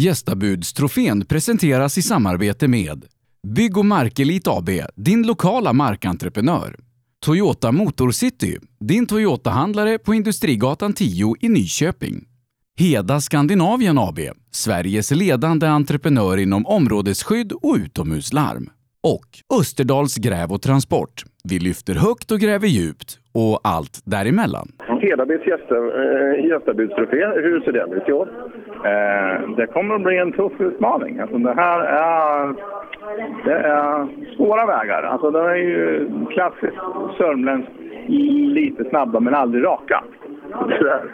Gästabudstrofén presenteras i samarbete med Bygg och Markelit AB, din lokala markentreprenör. Toyota Motorcity, din Toyota-handlare på Industrigatan 10 i Nyköping. Heda Skandinavien AB, Sveriges ledande entreprenör inom områdesskydd och utomhuslarm. Och Österdals Gräv och Transport. Vi lyfter högt och gräver djupt och allt däremellan. Hedabys gästabudstrofé, hur ser den ut i år? Eh, det kommer att bli en tuff utmaning. Alltså det här är, det är svåra vägar. Alltså det är ju klassiskt sörmländskt, lite snabba men aldrig raka.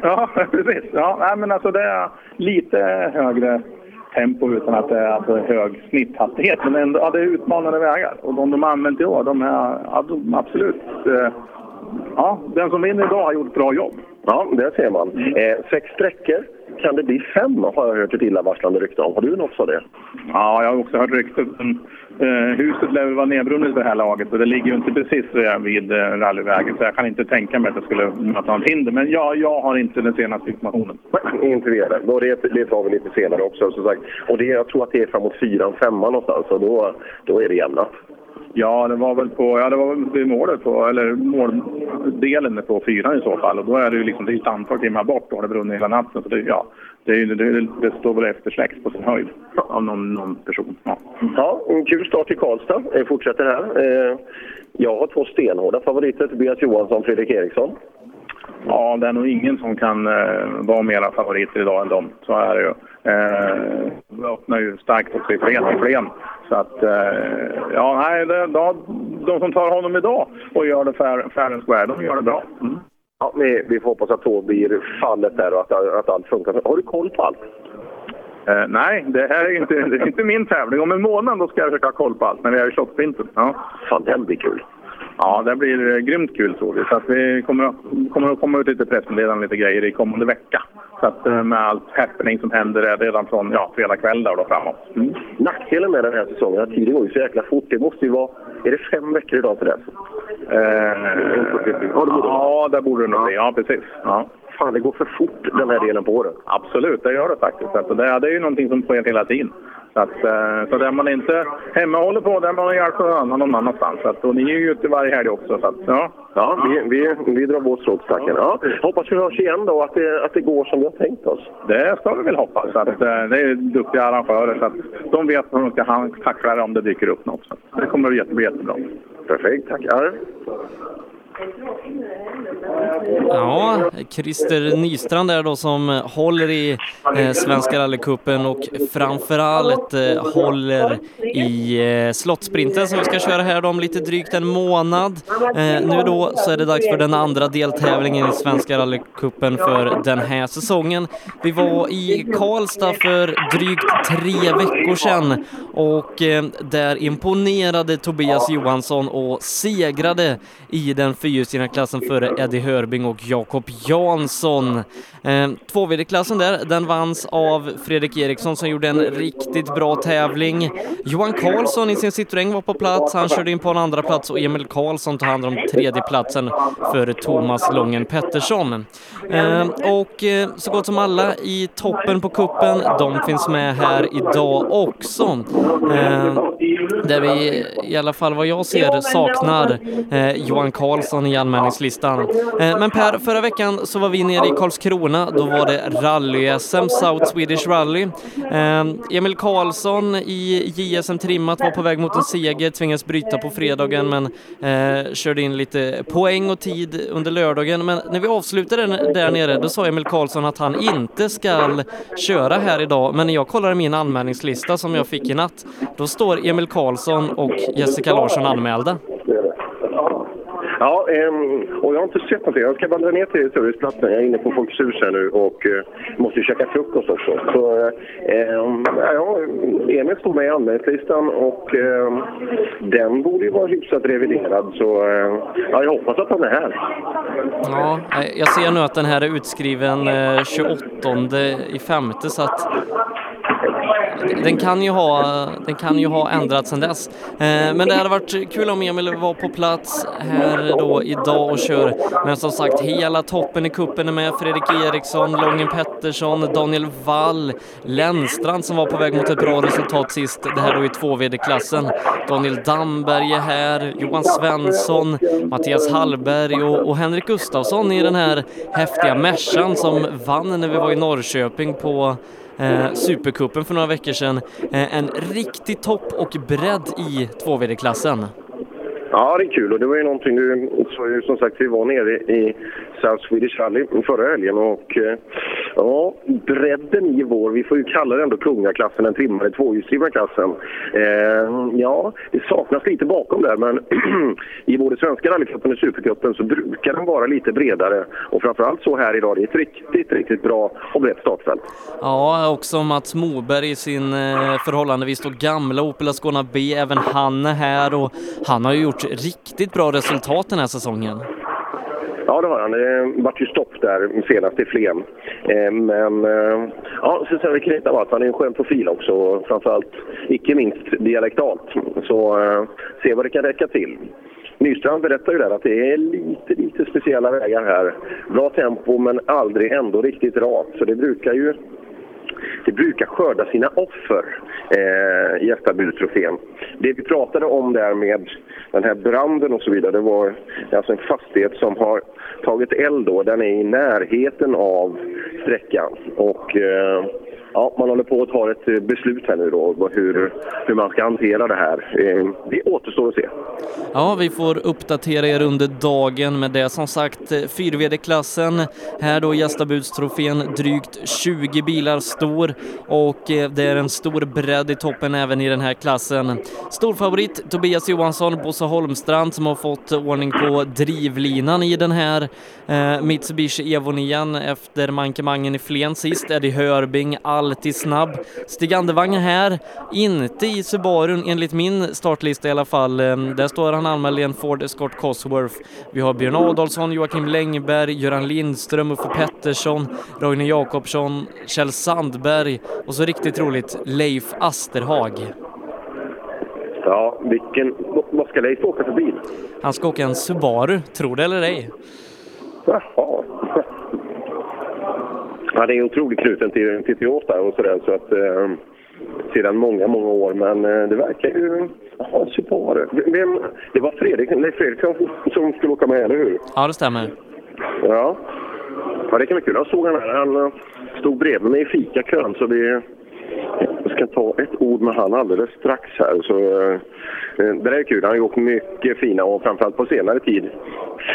Ja, precis. Ja, nej, men alltså det är lite högre tempo utan att det är alltså hög snitthastighet. Men ändå, ja, det är utmanande vägar. Och de de använt i år, de är ja, de, absolut... Eh, ja, den som vinner idag har gjort ett bra jobb. Ja, det ser man. Eh, sex sträckor. Kan det bli fem har jag hört ett illavarslande rykte om. Har du något av det? Ja, jag har också hört ryktet. Eh, huset lär väl vara nedbrunnet vid det här laget och det ligger ju inte precis vid eh, rallyvägen så jag kan inte tänka mig att det skulle möta något hinder. Men ja, jag har inte den senaste informationen. Nej, inte vi heller. Och det, det tar vi lite senare också. Som sagt. Och det, jag tror att det är framåt fyran, femman någonstans och då, då är det jämnat. Ja, det var väl på, ja, det var väl vid målet på, eller måldelen på fyran i så fall. Och då är det ju liksom, det är ett antal timmar bort och det brunnit hela natten. Så det, ja, det, det, det står väl eftersläckt på sin höjd av någon, någon person. Ja. ja, en kul start i Karlstad. Jag fortsätter här. Eh, jag har två stenhårda favoriter, Tobias Johansson och Fredrik Eriksson. Ja, det är nog ingen som kan eh, vara mera favoriter idag än dem. Så är det ju. Eh, det öppnar ju starkt också i Flen. Flen. Så att, eh, ja, nej, det, de, de som tar honom idag och gör det fair, fair and square, de gör det bra. Mm. Ja, vi, vi får hoppas att tåg blir fallet där och att, att allt funkar. Har du koll på allt? Eh, nej, det här är inte, det är inte min tävling. Om en månad då ska jag försöka ha koll på allt när vi är i slottsvintern. Ja. Fan, den blir kul. Ja, det blir grymt kul tror vi. Så att vi kommer, att, kommer att komma ut lite pressmeddelanden lite grejer i kommande vecka. Så att eh, med allt happening som händer redan från ja, fredag kväll där och då framåt. Mm. Nackdelen med den här säsongen är att tiden går ju så jäkla fort. Det måste ju vara... Är det fem veckor idag till dess? Eh, ja, det borde det nog bli. Ja, precis. Ja. Fan, det går för fort den här delen på året. Absolut, det gör det faktiskt. Det, det är ju någonting som sker hela tiden. Så, att, eh, så där man inte hemma håller på, där man hjälp någon annan någon annanstans. Så att, och ni är ju ute varje helg också. Så att, ja. Ja, vi, vi, vi drar vårt strå till stacken. Ja. Hoppas vi hörs igen då, att det, att det går som vi har tänkt oss. Det ska vi väl hoppas. Att, eh, det är duktiga arrangörer, så att de vet hur de ska tackla det om det dyker upp något. Så det kommer att bli jättebra. Perfekt, tackar. Ja, Christer Nystrand är då som eh, håller i eh, Svenska rallycupen och framförallt eh, håller i eh, slottsprinten som vi ska köra här om lite drygt en månad. Eh, nu då så är det dags för den andra deltävlingen i Svenska rallycupen för den här säsongen. Vi var i Karlstad för drygt tre veckor sedan och eh, där imponerade Tobias Johansson och segrade i den fyrhjulsdrivna-klassen före Eddie Hörbing och Jakob Jansson. Eh, Tvåvd-klassen där, den vanns av Fredrik Eriksson som gjorde en riktigt bra tävling. Johan Karlsson i sin Citroën var på plats, han körde in på en andra plats och Emil Karlsson tog hand om tredje platsen Thomas Lången Pettersson. Eh, och eh, så gott som alla i toppen på kuppen, de finns med här idag också. Eh, där vi i alla fall vad jag ser saknar eh, Johan Karlsson i anmälningslistan. Eh, men Per, förra veckan så var vi nere i Karlskrona. Då var det rally-SM, South Swedish Rally. Eh, Emil Karlsson i JSM Trimmat var på väg mot en seger, tvingades bryta på fredagen men eh, körde in lite poäng och tid under lördagen. Men när vi avslutade där nere, då sa Emil Karlsson att han inte ska köra här idag. Men när jag kollade min anmälningslista som jag fick i natt, då står Emil Karlsson och Jessica Larsson anmälda. Ja, ehm, och jag har inte sett någonting. Jag ska vandra ner till serviceplatsen. Jag är inne på Folkets hus här nu och eh, måste käka frukost också. Så, ehm, ja, Emil stod med i anmälningslistan och ehm, den borde ju vara hyfsat reviderad. Så ja, jag hoppas att han är här. Ja, jag ser nu att den här är utskriven eh, 28 i femte så att den kan ju ha, den kan ju ha ändrats sedan dess. Eh, men det hade varit kul om Emil var på plats här då idag och kör. Men som sagt, hela toppen i kuppen är med. Fredrik Eriksson, Lången Pettersson, Daniel Wall, Lennstrand som var på väg mot ett bra resultat sist. Det här då i 2VD-klassen. Daniel Damberg är här, Johan Svensson, Mattias Hallberg och, och Henrik Gustafsson i den här häftiga Mercan som vann när vi var i Norrköping på eh, Supercupen för några veckor sedan. Eh, en riktig topp och bredd i 2VD-klassen. Ja, det är kul och det var ju någonting du sa ju som sagt, vi var nere i South Swedish Rally förra helgen och eh, ja, bredden i vår, vi får ju kalla det ändå kungaklassen, den trimmade tvåhjulsdrivna klassen. Eh, ja, det saknas lite bakom där men i både svenska rallycupen och supercupen så brukar den vara lite bredare och framförallt så här idag, det är ett riktigt, riktigt bra och brett startfält. Ja, också Mats Moberg i sin eh, förhållandevis då gamla Opel Ascona B, även han är här och han har ju gjort riktigt bra resultat den här säsongen. Ja, det har han. Det vart ju stopp där senast i Flen. Eh, men eh, ja, så sen vi knyta var att han är en skön profil också. Framförallt, icke minst dialektalt. Så eh, se vad det kan räcka till. Nystrand berättar ju där att det är lite, lite speciella vägar här. Bra tempo men aldrig ändå riktigt rakt. Så det brukar ju det brukar skörda sina offer, eh, Gästabudstrofén. Det vi pratade om där med den här branden och så vidare, det var alltså en fastighet som har tagit eld då. Den är i närheten av sträckan. Och, eh, ja, man håller på att ta ett eh, beslut här nu då, hur, hur man ska hantera det här. Eh, det återstår att se. Ja, vi får uppdatera er under dagen med det. Som sagt, eh, 4VD-klassen, här då Gästabudstrofén, drygt 20 bilar stor och det är en stor bredd i toppen även i den här klassen. Storfavorit Tobias Johansson, Bosse Holmstrand som har fått ordning på drivlinan i den här eh, Mitsubishi Evonian efter mankemangen i Flen sist. Eddie Hörbing, alltid snabb. Stig Andevang är här, inte i Subarun enligt min startlista i alla fall. Eh, där står han anmäld i en Ford Escort Cosworth. Vi har Björn Adolfsson, Joakim Längberg, Göran Lindström, Uffe Pettersson, Roine Jakobsson, Kjell Sandberg och så riktigt roligt Leif Asterhag. Ja, vilken... Vad ska Leif åka för bil? Han ska åka en Subaru, tro det eller ej. Jaha. Han är otroligt knuten till, till Toyota och sådär så att... Eh, sedan många, många år. Men eh, det verkar ju... Ja, Subaru. Vem, det var Fredrik, Leif Fredriksson som skulle åka med, eller hur? Ja, det stämmer. Ja. Ja, det kan bli kul. Jag såg han här. Han eh, stod bredvid mig i fikakön så vi jag ska ta ett ord med han alldeles strax här. Så, eh, eh, det där är kul. Han har gjort mycket fina och framförallt på senare tid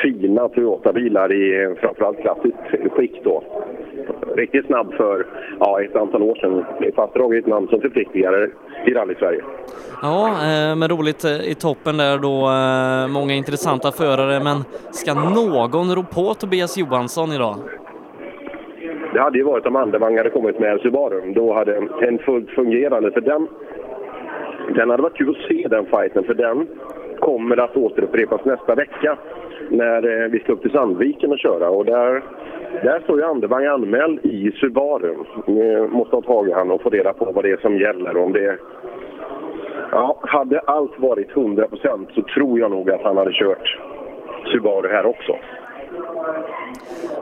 fina Toyota-bilar i eh, framförallt klassiskt skick då. Riktigt snabb för ja, ett antal år sedan. Fastdraget namn som förpliktigare i rally-Sverige. Ja, eh, men roligt eh, i toppen där då. Eh, många intressanta förare, men ska någon rå på Tobias Johansson idag? Det hade ju varit om Andevang hade kommit med Subaru. Då hade en fullt fungerande, för den, den hade varit kul att se den fighten, för den kommer att återupprepas nästa vecka när eh, vi ska upp till Sandviken och köra. Och där, där står ju Andevang anmäld i Subaru. Vi måste ha tag i han och få reda på vad det är som gäller. Om det Ja, hade allt varit 100% så tror jag nog att han hade kört Subaru här också.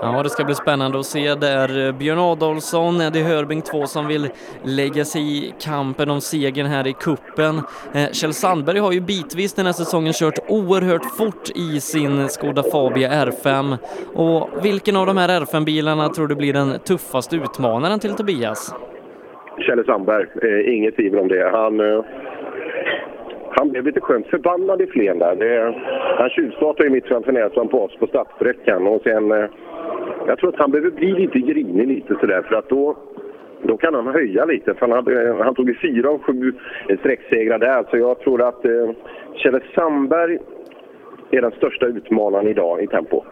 Ja, det ska bli spännande att se där. Eh, Björn Adolfsson, Eddie Hörbing 2 som vill lägga sig i kampen om segern här i kuppen. Eh, Kjell Sandberg har ju bitvis den här säsongen kört oerhört fort i sin Skoda Fabia R5. Och vilken av de här R5-bilarna tror du blir den tuffaste utmanaren till Tobias? Kjell Sandberg, eh, inget tvivel om det. Han, eh, han blev lite skönt förbannad i Flen där. Det, han tjuvstartade ju mitt framför näsan på oss på startsträckan och sen... Eh, jag tror att han behöver bli lite grinig lite sådär för att då, då kan han höja lite. För han, hade, han tog ju fyra av sju sträcksegrar där så jag tror att eh, Kjelle Sandberg är den största utmanaren idag i tempo.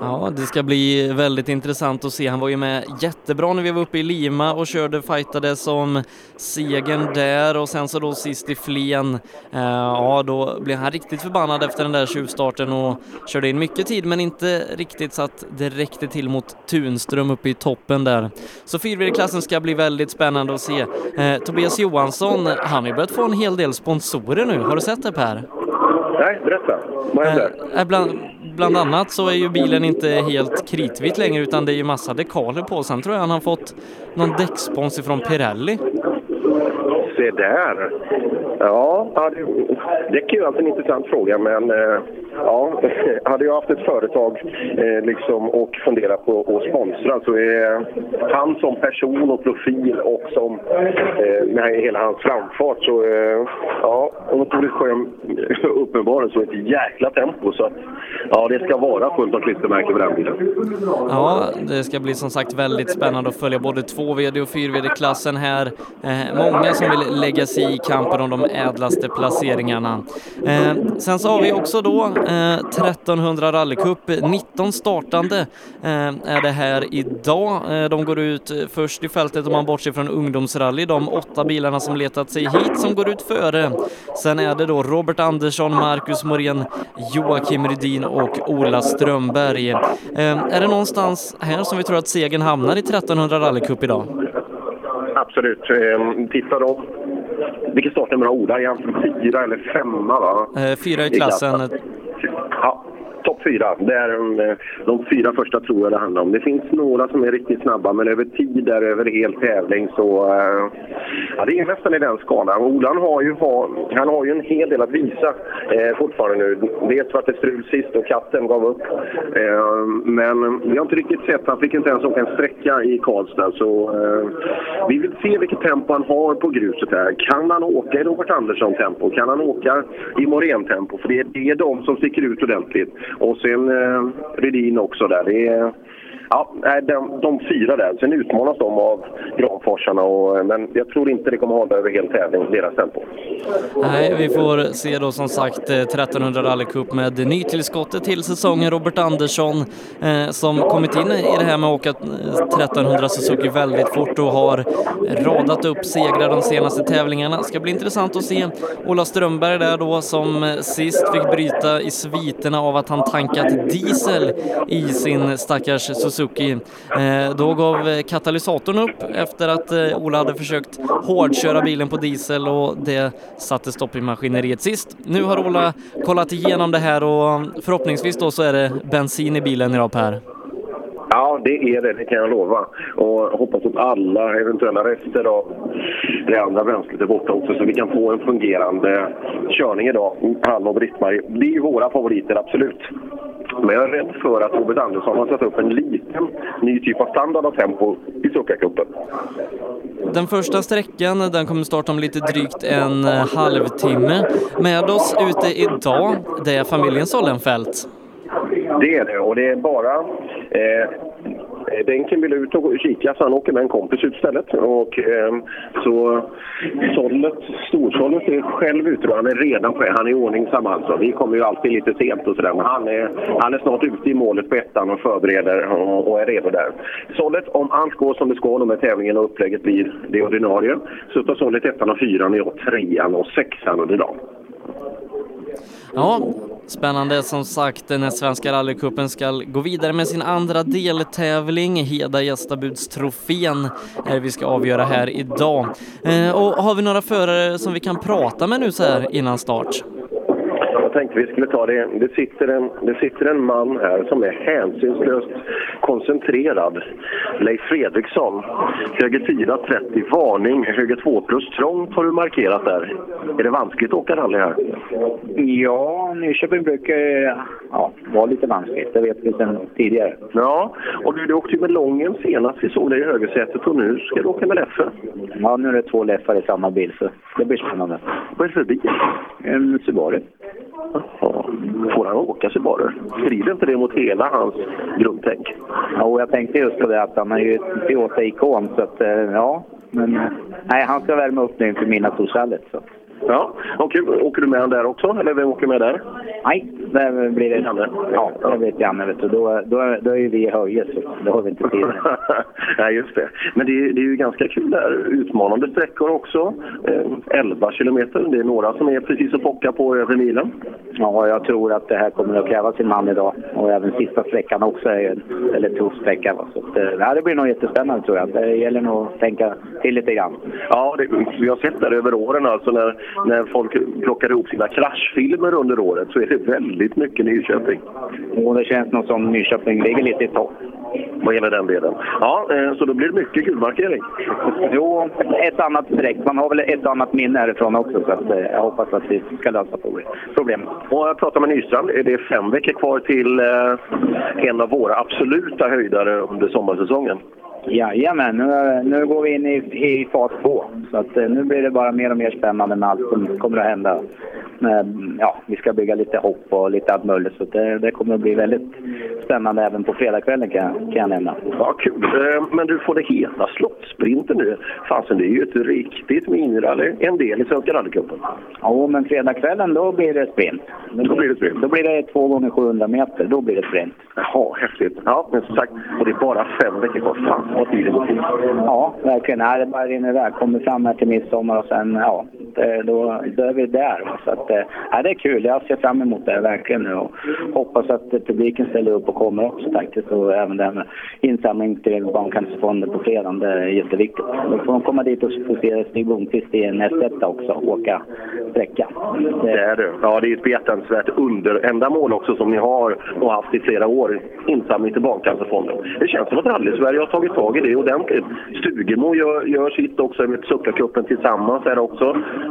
Ja, det ska bli väldigt intressant att se. Han var ju med jättebra när vi var uppe i Lima och körde fightade som segern där och sen så då sist i Flen. Eh, ja, då blev han riktigt förbannad efter den där tjuvstarten och körde in mycket tid men inte riktigt så att det räckte till mot Tunström uppe i toppen där. Så fyrhjulsklassen ska bli väldigt spännande att se. Eh, Tobias Johansson, han har ju börjat få en hel del sponsorer nu. Har du sett det Per? Berätta. Vad händer? Eh, eh, bland, bland annat så är ju bilen inte helt kritvit längre utan det är ju massa dekaler på. Sen tror jag han har fått någon däckspons ifrån Pirelli. Se där! Ja, det, det är ju alltid en intressant fråga, men eh, ja, hade jag haft ett företag eh, liksom, och funderat på att sponsra så är han som person och profil och som eh, med hela hans framfart så ja, otroligt skön uppenbarelse och ett jäkla tempo så att ja, det ska vara fullt av klistermärken på den bilen. Ja, det ska bli som sagt väldigt spännande att följa både 2VD och 4VD-klassen här. Eh, många som vill lägga sig i kampen om de ädlaste placeringarna. Eh, sen så har vi också då eh, 1300 rallycup, 19 startande eh, är det här idag. Eh, de går ut eh, först i fältet om man bortser från ungdomsrally, de åtta bilarna som letat sig hit som går ut före. Sen är det då Robert Andersson, Marcus Morén, Joakim Rydin och Ola Strömberg. Eh, är det någonstans här som vi tror att segern hamnar i 1300 rallycup idag? Absolut. Eh, Titta då. Vilket startnummer har Ola? Är han fyra eller femma? Va? Eh, fyra i klassen. Ja, topp fyra. Det är de, de fyra första tror jag det handlar om. Det finns några som är riktigt snabba, men över tid, där över hel tävling så... Eh, ja, det är nästan i den skalan. Olan har ju, han har ju en hel del att visa eh, fortfarande nu. Dels vart det strul sist och katten gav upp. Eh, men vi har inte riktigt sett, han fick inte ens åka en sträcka i Karlstad. Så eh, vi vill se vilket tempo han har på gruset här. Kan han åka i Robert Andersson-tempo? Kan han åka i Morén-tempo? För det är, det är de som sticker ut ordentligt. Och sen eh, Rydin också där. Det är, ja, de, de fyra där. Sen utmanas de av Granforsarna, och, eh, men jag tror inte det kommer hålla över hel tävling, deras tempo. Nej, vi får se då som sagt 1300 Rally Cup med nytillskottet till säsongen. Robert Andersson eh, som kommit in i det här med att åka eh, 1300 Suzuki väldigt fort och har radat upp segrar de senaste tävlingarna. Ska bli intressant att se Ola Strömberg där då som eh, sist fick bryta i sviterna av att han tankat diesel i sin stackars Suzuki. Suzuki. Eh, då gav eh, katalysatorn upp efter att eh, Ola hade försökt hårdköra bilen på diesel och det satte stopp i maskineriet sist. Nu har Ola kollat igenom det här och förhoppningsvis då så är det bensin i bilen idag Per. Ja, det är det, det kan jag lova. Och hoppas att alla eventuella rester av det andra bränslet är borta också så vi kan få en fungerande körning idag. Han och Britt-Marie, det är våra favoriter, absolut. Men jag är rädd för att Robert Andersson har satt upp en liten ny typ av standard och tempo i Succa-cupen. Den första sträckan den kommer starta om lite drygt en halvtimme. Med oss ute idag, det är familjen Sollenfelt. Det är det och det är bara eh, Eh, Denken vill ut och kika så han åker med en kompis ut istället. Och, eh, så sållet, storsållet är själv ute och han är redan på Han är ordningsam alltså. Vi kommer ju alltid lite sent och sådär. Men han är, han är snart ute i målet på ettan och förbereder och, och är redo där. Sållet, om allt går som det ska och med tävlingen och upplägget blir det ordinarie, så tar sållet ettan och fyran och jag trean och sexan under dagen. Ja, spännande som sagt när Svenska rallycupen ska gå vidare med sin andra deltävling. Heda gästabudstrofén är vi ska avgöra här idag. Eh, och har vi några förare som vi kan prata med nu så här innan start? Jag tänkte vi skulle ta det. Det sitter, en, det sitter en man här som är hänsynslöst koncentrerad. Leif Fredriksson. Höger 4.30, varning. Höger 2 plus trångt har du markerat där. Är det vanskligt att åka rally här? Ja, Nyköping brukar ja, vara lite vanskligt. Det vet vi sedan tidigare. Ja, och du, du åkte ju med Lången senast vi såg dig i högersätet och nu ska du åka med Leffe. Ja, nu är det två Leffar i samma bil så det blir spännande. Vad är det för bil? En Subaru. Ja, får han åka Subaru? Strider inte det mot hela hans grundtänk? Ja, jag tänkte just på det att han är ju Toyota-ikon så att, eh, ja. Men eh, nej, han ska värma upp nu inför mina Torsallet. Ja, och åker du med där också, eller vem åker med där? Nej, där blir det... Janne? Ja, det vet Janne. Vet du. Då, då, då är ju vi i höje, så det har vi inte tid. Nej, just det. Men det, det är ju ganska kul där. Utmanande sträckor också. Eh, 11 kilometer. Det är några som är precis att pocka på över milen. Ja, jag tror att det här kommer att kräva sin man idag. Och även sista sträckan också är en väldigt tuff sträcka. Så att, eh, det blir nog jättespännande tror jag. Det gäller nog att tänka till lite grann. Ja, det, vi har sett det över åren alltså när, när folk plockar ihop sina kraschfilmer under året så är det väldigt mycket Nyköping. Och det känns nog som Nyköping ligger lite i topp. Vad gäller den delen. Ja, eh, så då blir det mycket gulmarkering. Jo, ett annat streck. Man har väl ett annat minne härifrån också så att, eh, jag hoppas att vi ska lösa problemet. Och jag pratar med Nystrand. Det är fem veckor kvar till eh, en av våra absoluta höjdare under sommarsäsongen. Jajamän, nu, nu går vi in i, i fas två. Så att, eh, nu blir det bara mer och mer spännande med allt som kommer att hända. Ja, vi ska bygga lite hopp och lite allt möjligt. Så det, det kommer att bli väldigt spännande även på fredagskvällen kan, kan jag nämna. Ja, kul. Eh, men du får det heta Slottsprinten nu. Fasen, det är ju ett riktigt minirally. En del i Svenska rallycupen. Ja, men fredagskvällen då blir det sprint. Då, då blir det sprint. Då blir det två gånger 700 meter. Då blir det sprint. Jaha, häftigt. Ja, men som sagt, och det är bara fem veckor kvar. Fan vad tiden går Ja, verkligen. Nej, det bara rinner iväg. Kommer fram här till midsommar och sen, ja, då, då är vi där. Så att, ja, det är kul. Jag ser fram emot det verkligen nu och hoppas att publiken ställer upp och kommer också faktiskt. Och även det här med insamling till Barncancerfonden på fredagen det är jätteviktigt. Då får de komma dit och få se Stig Blomqvist i en S1 också, åka sträcka. Det... är det. Ja, det är ett behjärtansvärt underändamål också som ni har och haft i flera år. Insamling till Barncancerfonden. Det känns som att Rally-Sverige har tagit tag i det ordentligt. Stugemo gör, gör sitt också med Suckarcupen tillsammans här också.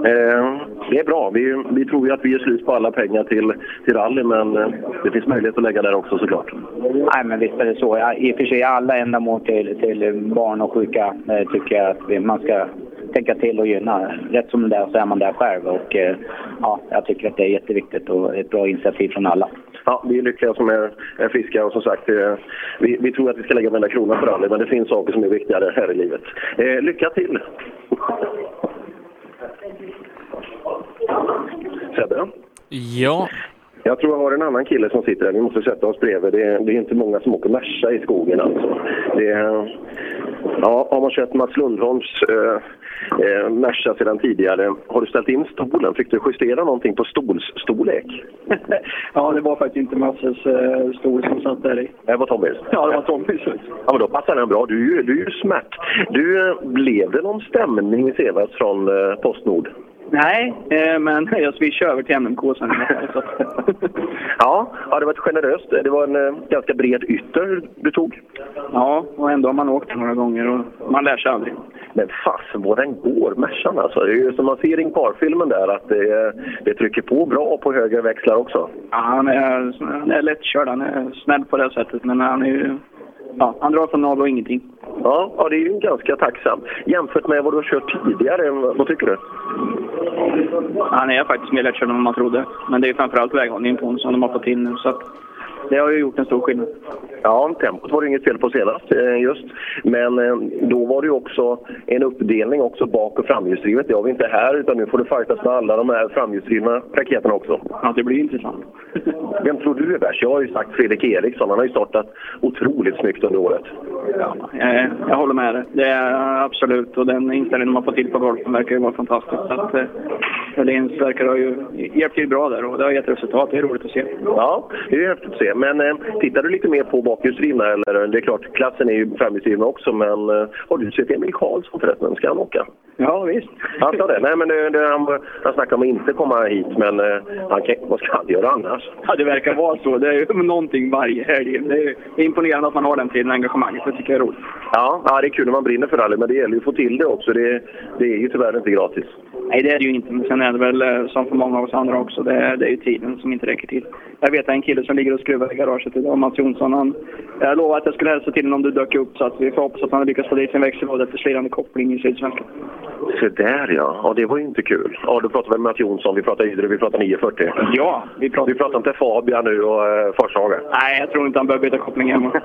Eh, det är bra. Vi, vi tror ju att vi ger slut på alla pengar till, till rally, men eh, det finns möjlighet att lägga där också såklart. Nej, men visst är det så. Ja, I och för sig alla ändamål till, till barn och sjuka eh, tycker jag att man ska tänka till och gynna. Rätt som det är så är man där själv och eh, ja, jag tycker att det är jätteviktigt och ett bra initiativ från alla. Ja, vi är lyckliga som är, är friska och som sagt, eh, vi, vi, tror att vi ska lägga varenda krona på rally, men det finns saker som är viktigare här i livet. Lycka till! Sebbe? Ja? Jag tror jag har en annan kille som sitter där. Vi måste sätta oss bredvid. Det är, det är inte många som åker Merca i skogen alltså. Det är, ja, har man kört Mats Lundholms eh, eh, Merca sedan tidigare. Har du ställt in stolen? Fick du justera någonting på stolsstorlek? ja, det var faktiskt inte Masses eh, stol som satt där i. Det var Tommys? Ja, det var Tommys. Ja, men då passar den bra. Du, är, du är ju smärt. Du, eh, blev det någon stämning i Sevas från eh, Postnord? Nej, eh, men jag swishar över till NMK sen. ja, ja, det var ett generöst. Det var en eh, ganska bred ytter du tog. Ja, och ändå har man åkt några gånger och man lär sig aldrig. Men fasen vad den går, Mercan alltså. Det är ju som man ser i Par-filmen där att det, det trycker på bra på högre växlar också. Ja, han är, han är lättkörd. Han är snäll på det sättet, men han är ju ja, han drar från noll och ingenting. Ja, ja, det är ju ganska tacksamt. Jämfört med vad du har kört tidigare, vad tycker du? Han är faktiskt mer lättkörd än vad man trodde. Men det är framförallt väghållningen på honom som de har fått in nu. Så att det har ju gjort en stor skillnad. Ja, tempot var det inget fel på senast eh, just. Men eh, då var det ju också en uppdelning också bak och framhjulsdrivet. Det har vi inte här utan nu får du fightas med alla de här framhjulsdrivna raketerna också. Ja, det blir intressant. Vem tror du är värst? Jag har ju sagt Fredrik Eriksson. Han har ju startat otroligt snyggt under året. Ja, jag, jag håller med dig. Det är absolut. Och den inställningen har fått till på golfen verkar ju vara fantastisk. Så att, Öhlins eh, verkar ha ju hjälpt till bra där och det har gett resultat. Det är roligt att se. Ja, det är häftigt att se. Men eh, tittar du lite mer på bakhjulsdrivna? Eller, det är klart, klassen är ju framhjulsdrivna också, men eh, har du sett Emil Karlsson förresten? Ska han åka? Ja, visst. Han sa det. Nej, men det, det, han, han snackade om att inte komma hit, men eh, han kan, vad ska han göra annars? Ja, det verkar vara så. Det är ju någonting varje helg. Det är imponerande att man har den tiden och engagemanget. Det tycker jag är roligt. Ja, ja, det är kul när man brinner för rally, men det gäller ju att få till det också. Det, det är ju tyvärr inte gratis. Nej, det är det ju inte. Men sen är det väl eh, som för många av oss andra också. Det är, det är ju tiden som inte räcker till. Jag vet en kille som ligger och skruvar i garaget idag, Mats Jonsson. Han, jag lovade att jag skulle hälsa till honom om du dök upp, så att vi får hoppas att han lyckas få dit sin växellåda efter slirande koppling i Sydsvenskan. Se där ja. ja, det var ju inte kul. Ja, du pratar väl med Mats Jonsson, vi pratar Ydre, vi pratar 940. Ja, vi pratar... Vi pratar inte Fabian nu och eh, Forshaga. Nej, jag tror inte han behöver byta koppling hemma.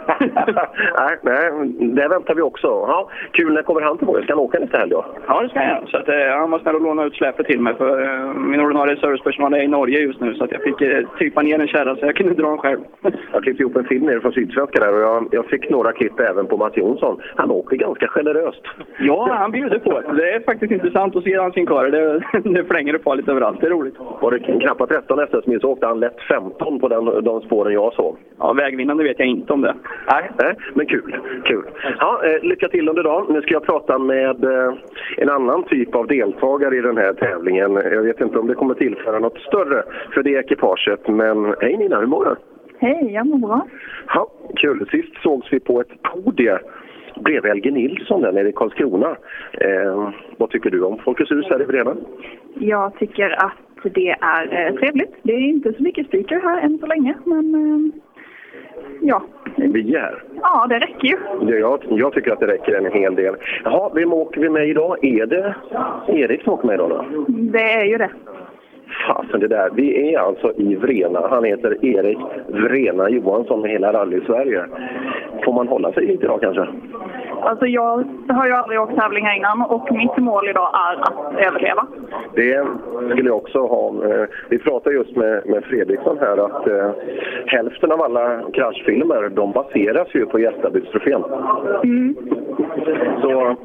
nej, nej, det väntar vi också. Ja, kul, när kommer han tillbaka? Ska han åka nästa helg då? Ja, det ska han. Så att, eh, han var snäll och lånade ut släpet till mig. För eh, min ordinarie servicepersonal är i Norge just nu så att jag fick eh, typa ner en kärra så jag kunde dra den själv. jag klippte ihop en film nere från Sydsvenska där och jag, jag fick några klipp även på Mats Jonsson. Han åker ganska generöst. Ja, han bjuder på. Det är faktiskt intressant att se hans karl. Det, det flänger på lite överallt. Det är roligt. Var det knappt 13 SS-mil så åkte han lätt 15 på den, de spåren jag såg. Ja, vägvinnande vet jag inte om det. Nej, nej men kul. kul. Ja, eh, lycka till under dagen. Nu ska jag prata med eh, en annan typ av deltagare i den här tävlingen. Jag vet inte om det kommer tillföra något större för det ekipaget, men hej Nina, hur mår du? Hej, jag mår bra. Ja, kul. Sist sågs vi på ett podium bredvid Helge Nilsson där nere i Karlskrona. Eh, vad tycker du om Folkets hus här i Vrena? Jag tycker att det är eh, trevligt. Det är inte så mycket speaker här än så länge, men eh, ja. Vi är här? Ja, det räcker ju. Jag, jag tycker att det räcker en hel del. Jaha, vem åker vi med idag? Är det Erik som åker med idag då? Det är ju det. Fasen det där. Vi är alltså i Vrena. Han heter Erik Vrena Johansson med hela rally-Sverige. Får man hålla sig lite idag kanske? Alltså jag har ju aldrig åkt tävlingar innan och mitt mål idag är att överleva. Det skulle jag också ha. Eh, vi pratade just med, med Fredriksson här att eh, hälften av alla kraschfilmer de baseras ju på gästabudstrofén. Mm. Så...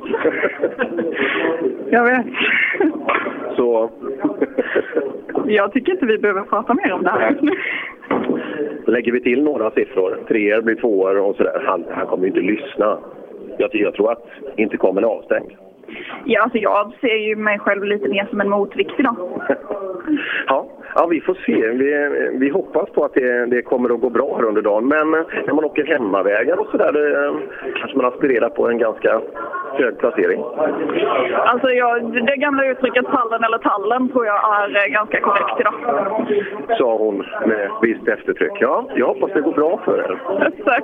jag vet. Så... jag tycker inte vi behöver prata mer om det här. Lägger vi till några siffror, treor blir tvåor och sådär, han, han kommer ju inte lyssna. Jag, jag tror att inte kommer avstängd. Ja, alltså jag ser ju mig själv lite mer som en motvikt idag. ja, ja, vi får se. Vi, vi hoppas på att det, det kommer att gå bra här under dagen. Men när man åker hemmavägar och sådär, eh, kanske man aspirerar på en ganska hög placering. Alltså, jag, det gamla uttrycket pallen eller tallen tror jag är eh, ganska korrekt idag. Sa hon med visst eftertryck. Ja, jag hoppas det går bra för er. Tack.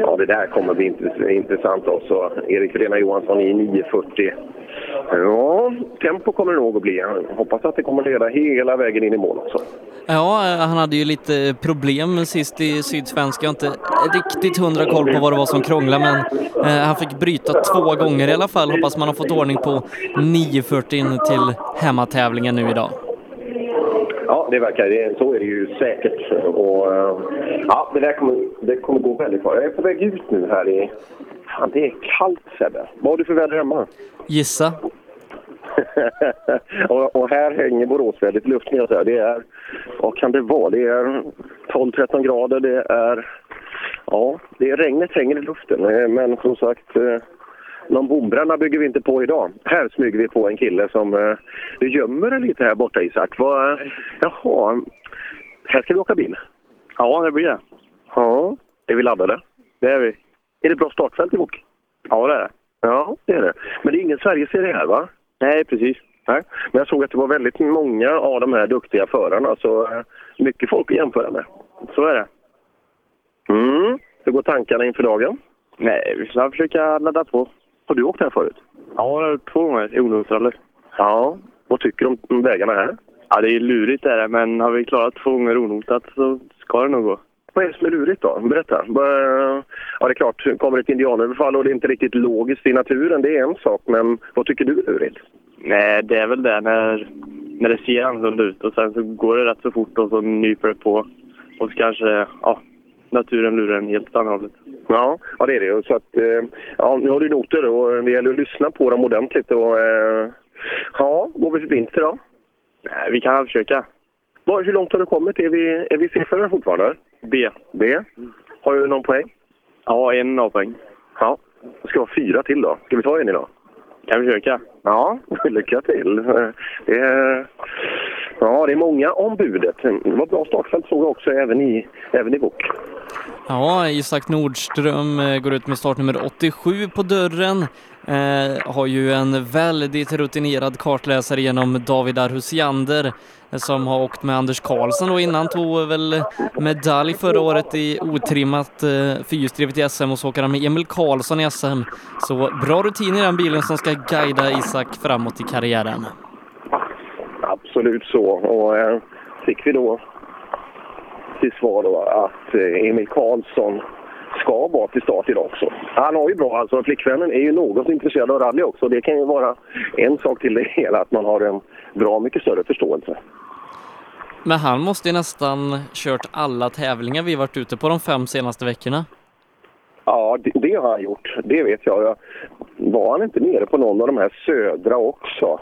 ja, det där kommer bli intressant också. Erik Rena Johansson i 940. Ja, tempo kommer det nog att bli. Jag hoppas att det kommer leda hela vägen in i mål också. Ja, han hade ju lite problem sist i Sydsvenska. Jag har inte riktigt hundra koll på vad det var som krånglade, men eh, han fick bryta två gånger i alla fall. Hoppas man har fått ordning på 940 till hemmatävlingen nu idag. Ja, det verkar det. Så är det ju säkert. Och, eh, ja, det där kommer, det kommer gå väldigt bra. Jag är på väg ut nu här i... Fan, det är kallt Sebbe. Vad har du för väder hemma? Gissa. och, och, här hänger Boråsvädret i luften. Det är, vad kan det vara? Det är 12-13 grader. Det är, ja, det är regnet hänger i luften. Eh, men som sagt, eh, någon bombränna bygger vi inte på idag. Här smyger vi på en kille som... Eh, du gömmer dig lite här borta Isak. Vad, jaha, här ska vi åka bil? Ja, det blir det. Ja, är vi laddade? Det är vi. Är det bra startfält i bok? Ja, det är det. Ja, det är det. Men det är ingen Sverigeserie här va? Nej, precis. Nej. Men jag såg att det var väldigt många av de här duktiga förarna, så eh, mycket folk att jämföra med. Så är det. Mm. Hur går tankarna inför dagen? Nej, vi ska försöka ladda på. Har du åkt här förut? Ja, två gånger ungdomsrally. Ja. Vad tycker du om vägarna här? Ja, det är lurigt är det, men har vi klarat två gånger onotat så ska det nog gå. Vad är det som är lurigt då? Berätta. Ja, det är klart, kommer ett indianöverfall och det är inte riktigt logiskt i naturen, det är en sak. Men vad tycker du är lurigt? Nej, det är väl det när, när det ser annorlunda ut och sen så går det rätt så fort och så nyper det på. Och så kanske, ja, naturen lurar en helt annat hållet. Ja, ja, det är det. Så att, ja, nu har du noter och det gäller att lyssna på dem ordentligt. Och, ja, går vi för vinst idag? Nej, vi kan försöka. Hur långt har du kommit? Är vi, är vi C-förare fortfarande? B. B. Har du någon poäng? Ja, en A-poäng. Ja. Det ska vara fyra till då. Ska vi ta en idag? Kan vi försöka. Ja, lycka till. Det är, ja, det är många om budet. Det var bra startfält såg jag också även i, även i bok. Ja, Isak Nordström går ut med startnummer 87 på dörren eh, har ju en väldigt rutinerad kartläsare genom David Arhusiander som har åkt med Anders Karlsson och innan tog väl medalj förra året i otrimmat eh, fyrhjulsdrivet i SM och så åker han med Emil Karlsson i SM. Så bra rutin i den bilen som ska guida Isak framåt i karriären. Absolut så. Och eh, fick vi då till svar då att eh, Emil Karlsson ska vara till start idag också. Han har ju bra, alltså flickvännen är ju något intresserad av rally också. Det kan ju vara en sak till det hela, att man har en bra mycket större förståelse. Men han måste ju nästan kört alla tävlingar vi varit ute på de fem senaste veckorna. Ja, det, det har han gjort. Det vet jag. jag. Var han inte nere på någon av de här södra också?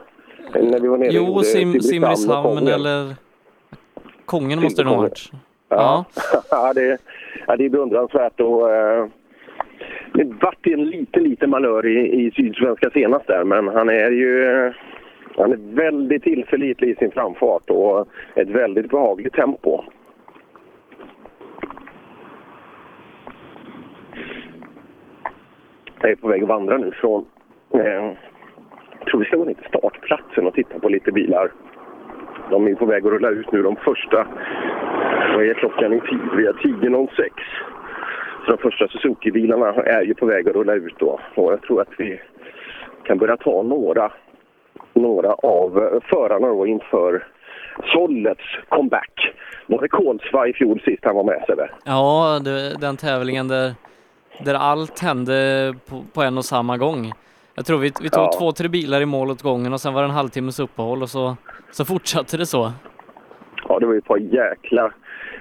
När vi var nere jo, Sim, Simrishamn eller Kongen måste det nog ha varit. Ja, ja. det, ja, det är beundransvärt. Och, eh, det vart en liten, liten malör i, i Sydsvenska senast där, men han är ju eh, han är väldigt tillförlitlig i sin framfart och ett väldigt behagligt tempo. Jag är på väg att vandra nu från... Eh, jag tror vi ska gå ner till startplatsen och titta på lite bilar. De är på väg att rulla ut nu, de första. Vad är klockan i tid? Vi är 10.06. Så de första Suzuki-bilarna är ju på väg att rulla ut då. Och jag tror att vi kan börja ta några, några av förarna då inför Sollets comeback. Var det Kolsva i fjol sist han var med Sebbe? Ja, det, den tävlingen där, där allt hände på, på en och samma gång. Jag tror vi, vi tog ja. två, tre bilar i mål åt gången och sen var det en halvtimmes uppehåll och så, så fortsatte det så. Ja, det var ju ett par jäkla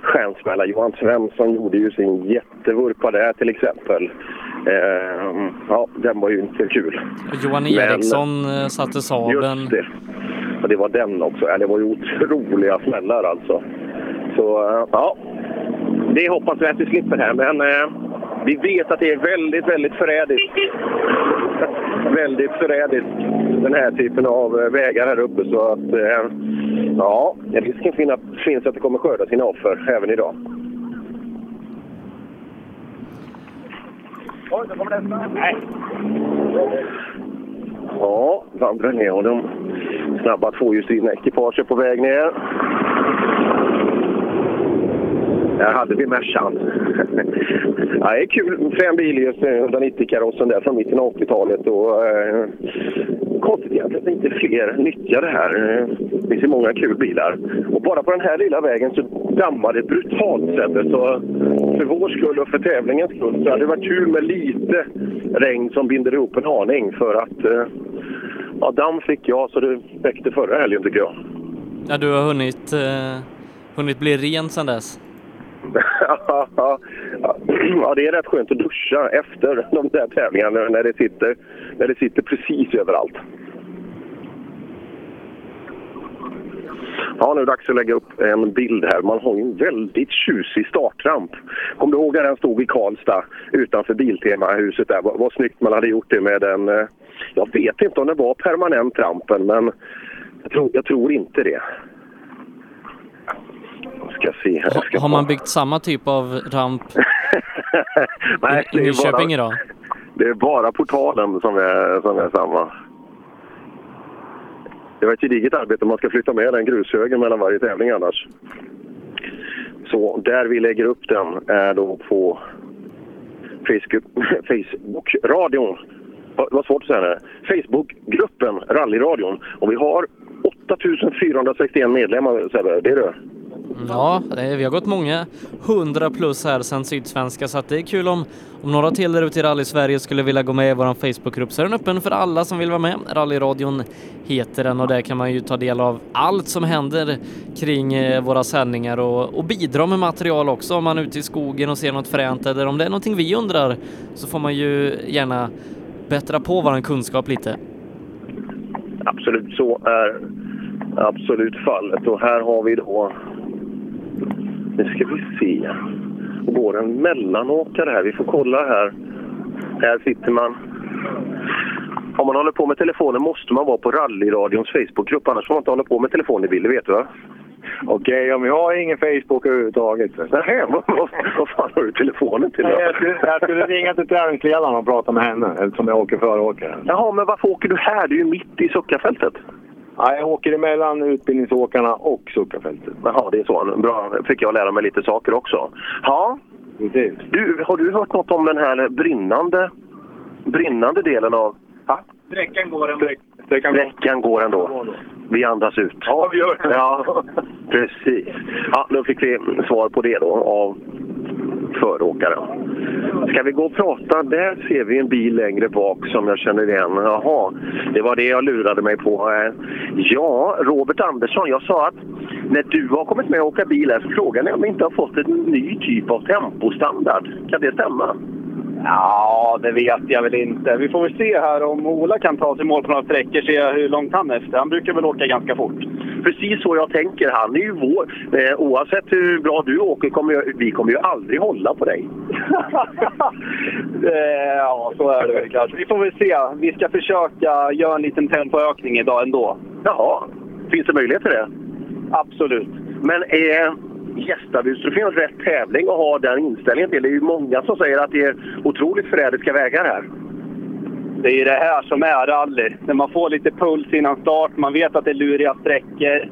stjärnsmällar. Johan Svensson gjorde ju sin jättevurpa där till exempel. Eh, ja, den var ju inte kul. Johan Eriksson Men, eh, satte Saben. Just det. Och det var den också. Ja, det var ju otroliga smällar alltså. Så eh, ja, det hoppas vi att vi slipper här. Men eh, vi vet att det är väldigt, väldigt förrädiskt. väldigt förrädiskt, den här typen av eh, vägar här uppe. Så att, eh, ja, risken finns att det kommer skörda sina offer även idag. Oj, nu kommer nästa. Nej. Ja, vandrar ner och de snabba tvåhjulsdrivna ekipaget på väg ner. Där hade vi Mercan. ja, det är kul. Frän bil just eh, 190-karossen där från mitten av 80-talet. Och, eh, konstigt egentligen att inte fler nyttjar det här. Det finns ju många kul bilar. Och bara på den här lilla vägen så dammar det brutalt sättet. Så för vår skull och för tävlingens skull så hade det varit kul med lite regn som binder ihop en aning. För att eh, ja, damm fick jag så det väckte förra helgen tycker jag. Ja, du har hunnit, eh, hunnit bli ren sedan dess? Ja, det är rätt skönt att duscha efter de där tävlingarna när det sitter, när det sitter precis överallt. Ja, nu är det dags att lägga upp en bild här. Man har ju en väldigt tjusig startramp. Kommer du ihåg när den stod i Karlstad utanför Biltema-huset där? Vad, vad snyggt man hade gjort det med den. Eh, jag vet inte om det var permanent rampen, men jag tror, jag tror inte det ska se här. Ska har man byggt samma typ av ramp Nej, i Nyköping idag? Det är bara portalen som är, som är samma. Det var ett gediget arbete man ska flytta med den grushögen mellan varje tävling annars. Så där vi lägger upp den är då på Facebook-radion. Det var svårt att säga det. Facebookgruppen Rallyradion. Och vi har 8461 medlemmar, Sebbe. Det är det. Mm. Ja, vi har gått många hundra plus här sedan Sydsvenska så att det är kul om, om några till där ute i Rally-Sverige skulle vilja gå med i vår Facebookgrupp så är den öppen för alla som vill vara med. Rallyradion heter den och där kan man ju ta del av allt som händer kring eh, våra sändningar och, och bidra med material också om man är ute i skogen och ser något fränt eller om det är någonting vi undrar så får man ju gärna bättra på vår kunskap lite. Absolut, så är absolut fallet och här har vi då nu ska vi se. Det går en mellanåkare här. Vi får kolla här. Här sitter man. Om man håller på med telefonen måste man vara på rallyradions Facebookgrupp. Annars får man inte hålla på med telefon i bil, vet du va? Okej, okay, jag har ingen Facebook överhuvudtaget. Nej, vad, vad, vad fan har du telefonen till då? Jag skulle, jag skulle ringa till tävlingsledaren och prata med henne eftersom jag åker föråkare. Jaha, men varför åker du här? Du är ju mitt i Suckafältet. Ja, jag åker emellan utbildningsåkarna och Suckafältet. Jaha, det är så. Bra, fick jag lära mig lite saker också. Ja, du, har du hört något om den här brinnande, brinnande delen av... Ja. Sträckan går ändå. Sträckan går ändå. Vi andas ut. Ja, vi gör det. Ja, precis. Ja, då fick vi svar på det då av föråkaren. Ska vi gå och prata? Där ser vi en bil längre bak som jag känner igen. Jaha, det var det jag lurade mig på. Eh, ja, Robert Andersson, jag sa att när du har kommit med och åka bil här så frågan är om vi inte har fått en ny typ av tempostandard. Kan det stämma? Ja, det vet jag väl inte. Vi får väl se här om Ola kan ta sig mål på några sträckor, se hur långt han är efter. Han brukar väl åka ganska fort. Precis så jag tänker. Han är ju vår. Eh, oavsett hur bra du åker, kommer jag, vi kommer ju aldrig hålla på dig. eh, ja, så är det väl kanske. Vi får väl se. Vi ska försöka göra en liten tempoökning idag ändå. Jaha, finns det möjlighet till det? Absolut. Men. Eh Gästabudstrofén rätt tävling och ha den inställningen till. Det är ju många som säger att det är otroligt förrädiska vägar här. Det är ju det här som är rally. När man får lite puls innan start, man vet att det är luriga sträckor.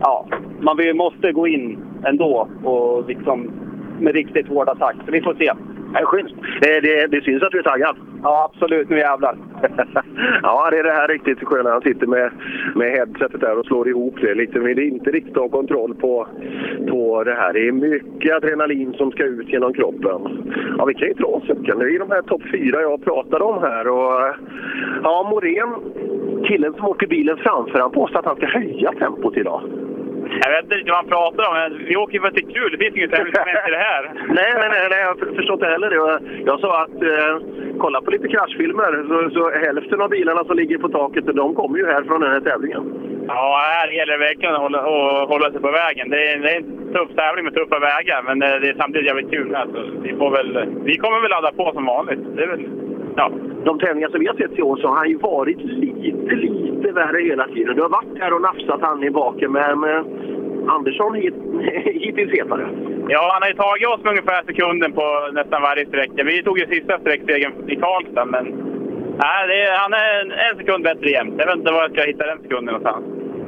Ja, man måste gå in ändå och liksom med riktigt hård attack. Så vi får se. Det, schysst. Det, det, det syns att du är taggad. Ja, absolut. Nu jävlar. ja, det är det här riktigt sköna. Han sitter med, med headsetet där och slår ihop det. Lite, vill inte riktigt ha kontroll på, på det här. Det är mycket adrenalin som ska ut genom kroppen. Ja, vi kan ju dra cykeln. Det är de här topp fyra jag pratade om här. Och, ja, Morén, killen som åker bilen framför, han påstår att han ska höja tempot idag. Jag vet inte vad han pratar om. Vi åker ju för att det är kul. Det finns inget tävlingsmoment i det här. nej, nej, nej, nej, jag förstår inte heller det. Jag sa att eh, kolla på lite kraschfilmer. Så, så hälften av bilarna som ligger på taket, de kommer ju här från den här tävlingen. Ja, här gäller det verkligen att hålla, att hålla sig på vägen. Det är, det är en tuff tävling med tuffa vägar, men det är samtidigt jävligt kul. Alltså, vi, får väl, vi kommer väl ladda på som vanligt. Det är väl, ja. De tävlingar som vi har sett i år så har han ju varit lite, lite värre hela tiden. Du har varit här och nafsat han i baken, men Andersson hit, hittills hetare. Ja, han har ju tagit oss med ungefär sekunden på nästan varje sträcka. Vi tog ju sista sträckstegen i Karlstad, men nej, är, han är en, en, sekund bättre jämt. Jag vet inte var jag ska hitta den sekunden någonstans.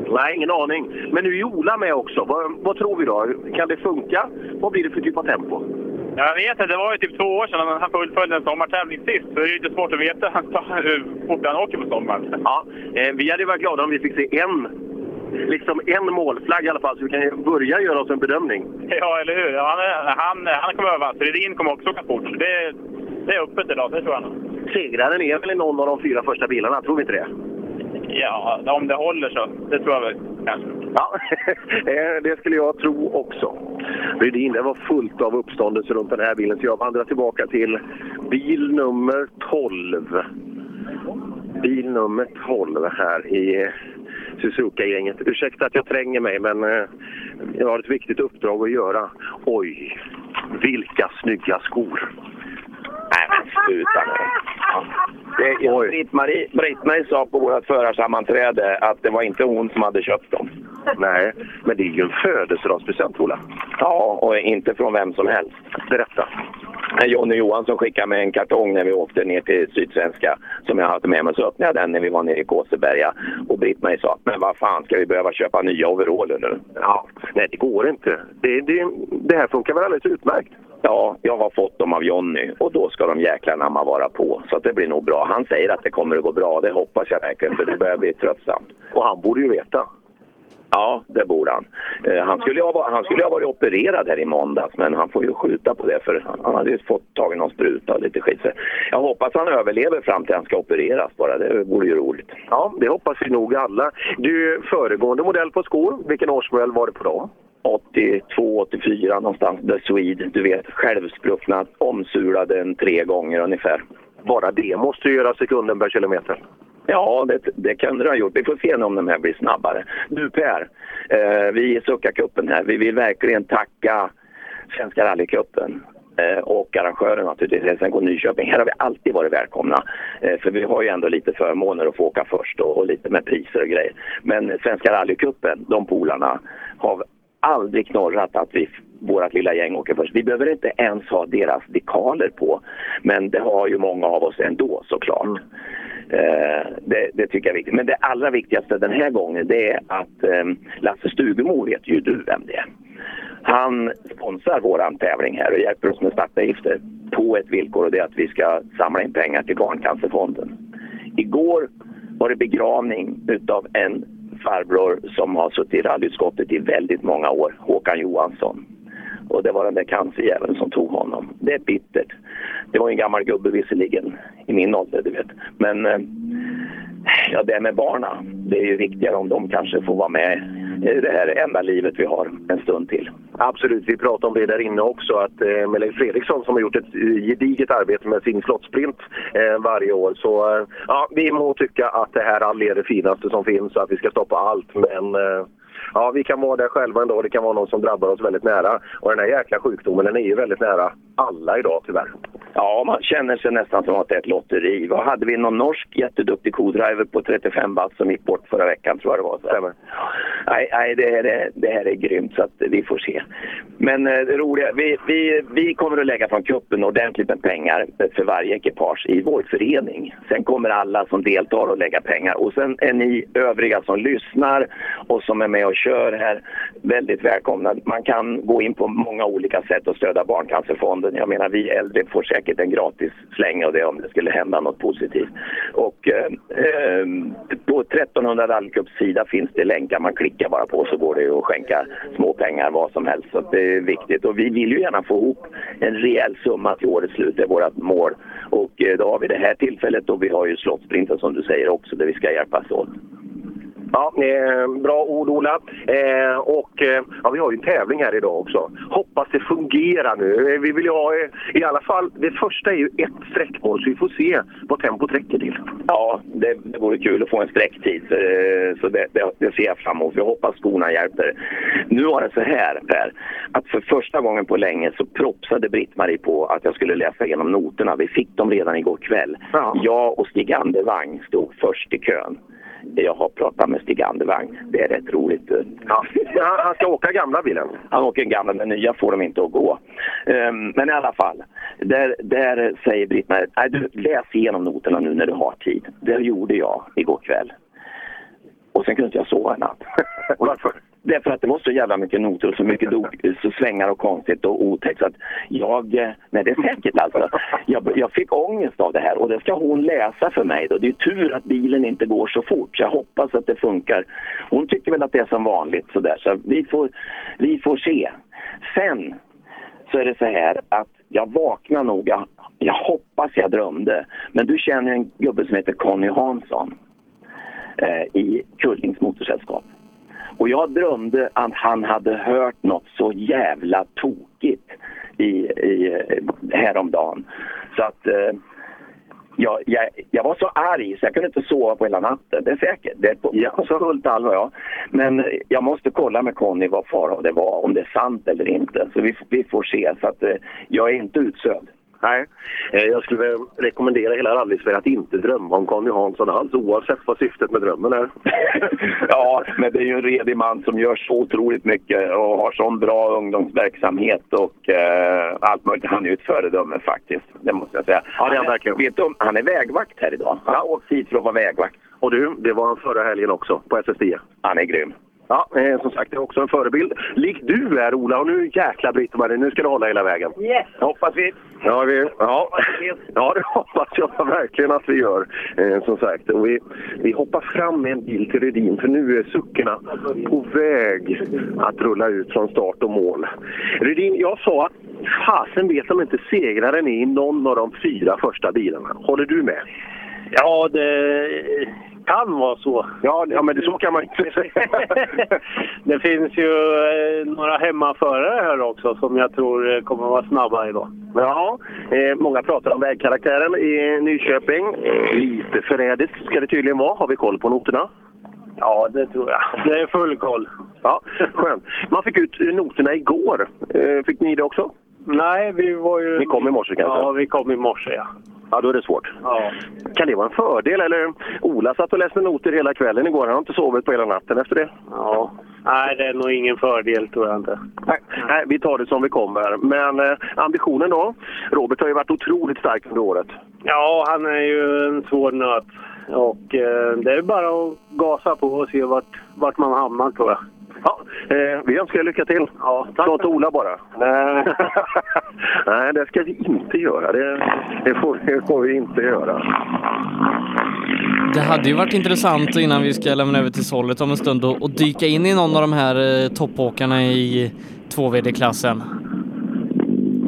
Nej, ingen aning. Men nu är Ola med också. Vad, vad, tror vi då? Kan det funka? Vad blir det för typ av tempo? Jag vet inte. Det var ju typ två år sedan han fullföljde en sommartävling sist. Så det är lite svårt att veta hur fort han åker på sommaren. Ja, eh, vi hade varit glada om vi fick se en liksom en målflagg i alla fall, så vi kan börja göra oss en bedömning. Ja, eller hur? Han, han, han kommer öva. Redin kommer också åka fort. Det, det är öppet idag, det tror jag. Segraren är väl i någon av de fyra första bilarna, tror vi inte det? Ja, om det håller så. Det tror jag väl kanske. Ja, eh, det skulle jag tro också. Rydin, det var fullt av uppståndelse runt den här bilen, så jag vandrar tillbaka till bil nummer 12. Bil nummer 12 här i Suzuka-gänget. Ursäkta att jag tränger mig, men eh, jag har ett viktigt uppdrag att göra. Oj, vilka snygga skor! Nej, men sluta nu. Ja. Britt-Marie Britt sa på vårt förarsammanträde att det var inte hon som hade köpt dem. Nej, men det är ju en födelsedagspresent, Ola. Ja, och inte från vem som helst. Berätta. Jonny Johansson skickade med en kartong när vi åkte ner till Sydsvenska som jag hade med mig. Så öppnade jag den när vi var nere i Kåseberga och Britt-Marie sa men vad fan ska vi behöva köpa nya overaller nu? Ja, nej det går inte. Det, det, det här funkar väl alldeles utmärkt? Ja, jag har fått dem av Jonny och då ska de jäkla namma vara på. Så det blir nog bra. Han säger att det kommer att gå bra, det hoppas jag verkligen för det börjar bli tröttsamt. Och han borde ju veta. Ja, det borde han. Eh, han, skulle ha, han skulle ha varit opererad här i måndags, men han får ju skjuta på det för han hade ju fått tag i någon spruta och lite skit. Så jag hoppas han överlever fram till han ska opereras bara. Det vore ju roligt. Ja, det hoppas vi nog alla. Du, föregående modell på skor, vilken årsmodell var det på då? 82, 84 någonstans. The Swede, du vet, självspruckna, omsulade en tre gånger ungefär. Bara det måste ju göra sekunden per kilometer. Ja, det, det kunde det ha gjort. Vi får se om de här blir snabbare. Du Per, eh, vi i Succa-cupen här, vi vill verkligen tacka Svenska rallycupen eh, och arrangören naturligtvis, SNK Nyköping. Här har vi alltid varit välkomna. Eh, för vi har ju ändå lite förmåner att få åka först och, och lite med priser och grejer. Men Svenska rallycupen, de polarna, har aldrig knorrat att vi vårt lilla gäng åker först. Vi behöver inte ens ha deras dekaler på. Men det har ju många av oss ändå såklart. Mm. Eh, det, det, tycker jag är viktigt. Men det allra viktigaste den här gången det är att eh, Lasse Stugemo vet ju du vem det är. Han sponsrar våran tävling här och hjälper oss med startavgifter på ett villkor och det är att vi ska samla in pengar till Barncancerfonden. Igår var det begravning utav en farbror som har suttit i rallyutskottet i väldigt många år, Håkan Johansson. Och det var den där cancerjäveln som tog honom. Det är bittert. Det var en gammal gubbe visserligen, i min ålder, du vet. Men eh, ja, det med barna, det är ju viktigare om de kanske får vara med i det här enda livet vi har en stund till. Absolut, vi pratade om det där inne också att eh, med Leif Fredriksson som har gjort ett eh, gediget arbete med sin slottsprint eh, varje år så eh, ja, vi må tycka att det här rally är det finaste som finns och att vi ska stoppa allt men eh, ja, vi kan vara där själva ändå. Det kan vara någon som drabbar oss väldigt nära. Och den här jäkla sjukdomen den är ju väldigt nära alla idag tyvärr. Ja, man känner sig nästan som att det är ett lotteri. Vad hade vi någon norsk jätteduktig co-driver på 35 watt som gick bort förra veckan tror jag det var. Så. Nej, nej det, här är, det här är grymt så att vi får se. Men eh, det roliga, vi, vi, vi kommer att lägga från kuppen ordentligt med pengar för varje ekipage i vår förening. Sen kommer alla som deltar att lägga pengar och sen är ni övriga som lyssnar och som är med och kör här väldigt välkomna. Man kan gå in på många olika sätt och stödja Barncancerfonden. Jag menar vi äldre får säkert en gratis släng av det om det skulle hända något positivt. Och eh, eh på 1300 rallycups sida finns det länkar man klickar bara på så går det att skänka små pengar vad som helst. Så det är viktigt och vi vill ju gärna få ihop en rejäl summa till årets slut, det är vårt mål. Och eh, då har vi det här tillfället och vi har ju Slottsprinten som du säger också där vi ska hjälpas åt. Ja, eh, bra ord Ola. Eh, och eh, ja, vi har ju en tävling här idag också. Hoppas det fungerar nu. Eh, vi vill ju ha eh, i alla fall, det första är ju ett sträckmål så vi får se vad tempot räcker till. Ja, det, det vore kul att få en sträcktid så, eh, så det, det, det, ser jag fram emot. Jag hoppas skorna hjälper. Nu var det så här Per, att för första gången på länge så propsade Britt-Marie på att jag skulle läsa igenom noterna. Vi fick dem redan igår kväll. Ja. Jag och Stig Andevang stod först i kön jag har pratat med Stig Andevang. Det är rätt roligt. Ja. Han ska åka gamla bilen? Han åker gamla, men nya får de inte att gå. Um, men i alla fall, där, där säger Britt-Marie, du läs igenom noterna nu när du har tid. Det gjorde jag igår kväll. Och sen kunde inte jag sova en natt. Varför? Därför att det var så jävla mycket noter och så mycket så svängar och konstigt och otäckt. Så att jag, eh, nej det är säkert alltså. Jag, fick ångest av det här och det ska hon läsa för mig då. Det är tur att bilen inte går så fort så jag hoppas att det funkar. Hon tycker väl att det är som vanligt sådär så vi får, vi får se. Sen så är det så här att jag vaknar nog, jag, jag hoppas jag drömde. Men du känner en gubbe som heter Conny Hansson eh, i Kullings motorsällskap. Och jag drömde att han hade hört något så jävla tokigt i, i, häromdagen. Så att eh, jag, jag, jag, var så arg så jag kunde inte sova på hela natten. Det är säkert. Det är på, ja. på fullt allvar, ja. Men jag måste kolla med Conny vad fara det var, om det är sant eller inte. Så vi, vi får se. Så att, eh, jag är inte utsövd. Nej, eh, jag skulle rekommendera hela rallysverige att inte drömma om Conny Hansson alls oavsett vad syftet med drömmen är. ja, men det är ju en redig man som gör så otroligt mycket och har sån bra ungdomsverksamhet och eh, allt möjligt. Han är ju ett föredöme faktiskt, det måste jag säga. Ja, det är han verkligen. Vet du, han är vägvakt här idag. Han har åkt hit för att vara vägvakt. Och du, det var han förra helgen också på SSD. Han är grym. Ja, eh, som sagt, det är också en förebild. Lik du är, Ola. Och nu jäkla Britt-Marie, nu ska du hålla hela vägen. Yes! Hoppas vi. Ja, vi, ja. ja det hoppas jag verkligen att vi gör. Eh, som sagt, och vi, vi hoppar fram med en bil till Rydin för nu är suckorna på väg att rulla ut från start och mål. Rydin, jag sa att fasen vet om inte segraren är i någon av de fyra första bilarna. Håller du med? Ja, det kan vara så. Ja, ja men det, så kan man inte säga. det finns ju eh, några hemmaförare här också som jag tror eh, kommer vara snabba idag. Ja, eh, många pratar om vägkaraktären i Nyköping. Lite förrädiskt ska det tydligen vara. Har vi koll på noterna? Ja, det tror jag. Det är full koll. Ja, skönt. Man fick ut noterna igår. Fick ni det också? Nej, vi var ju... Ni kom i morse kanske? Ja, vi kom i morse, ja. Ja, då är det svårt. Ja. Kan det vara en fördel? Eller Ola satt och läste noter hela kvällen igår. Han har inte sovit på hela natten efter det. Ja, Nej, det är nog ingen fördel tror jag inte. Nej, nej, vi tar det som vi kommer. Men eh, ambitionen då? Robert har ju varit otroligt stark under året. Ja, han är ju en svår nöt. Och eh, det är bara att gasa på och se vart, vart man hamnar tror jag. Ja, eh, vi önskar er lycka till. Ja, tack. Slå inte Ola bara. Nej. Nej, det ska vi inte göra. Det, det, får, det får vi inte göra. Det hade ju varit intressant innan vi ska lämna över till Sollet om en stund och, och dyka in i någon av de här eh, toppåkarna i 2VD-klassen.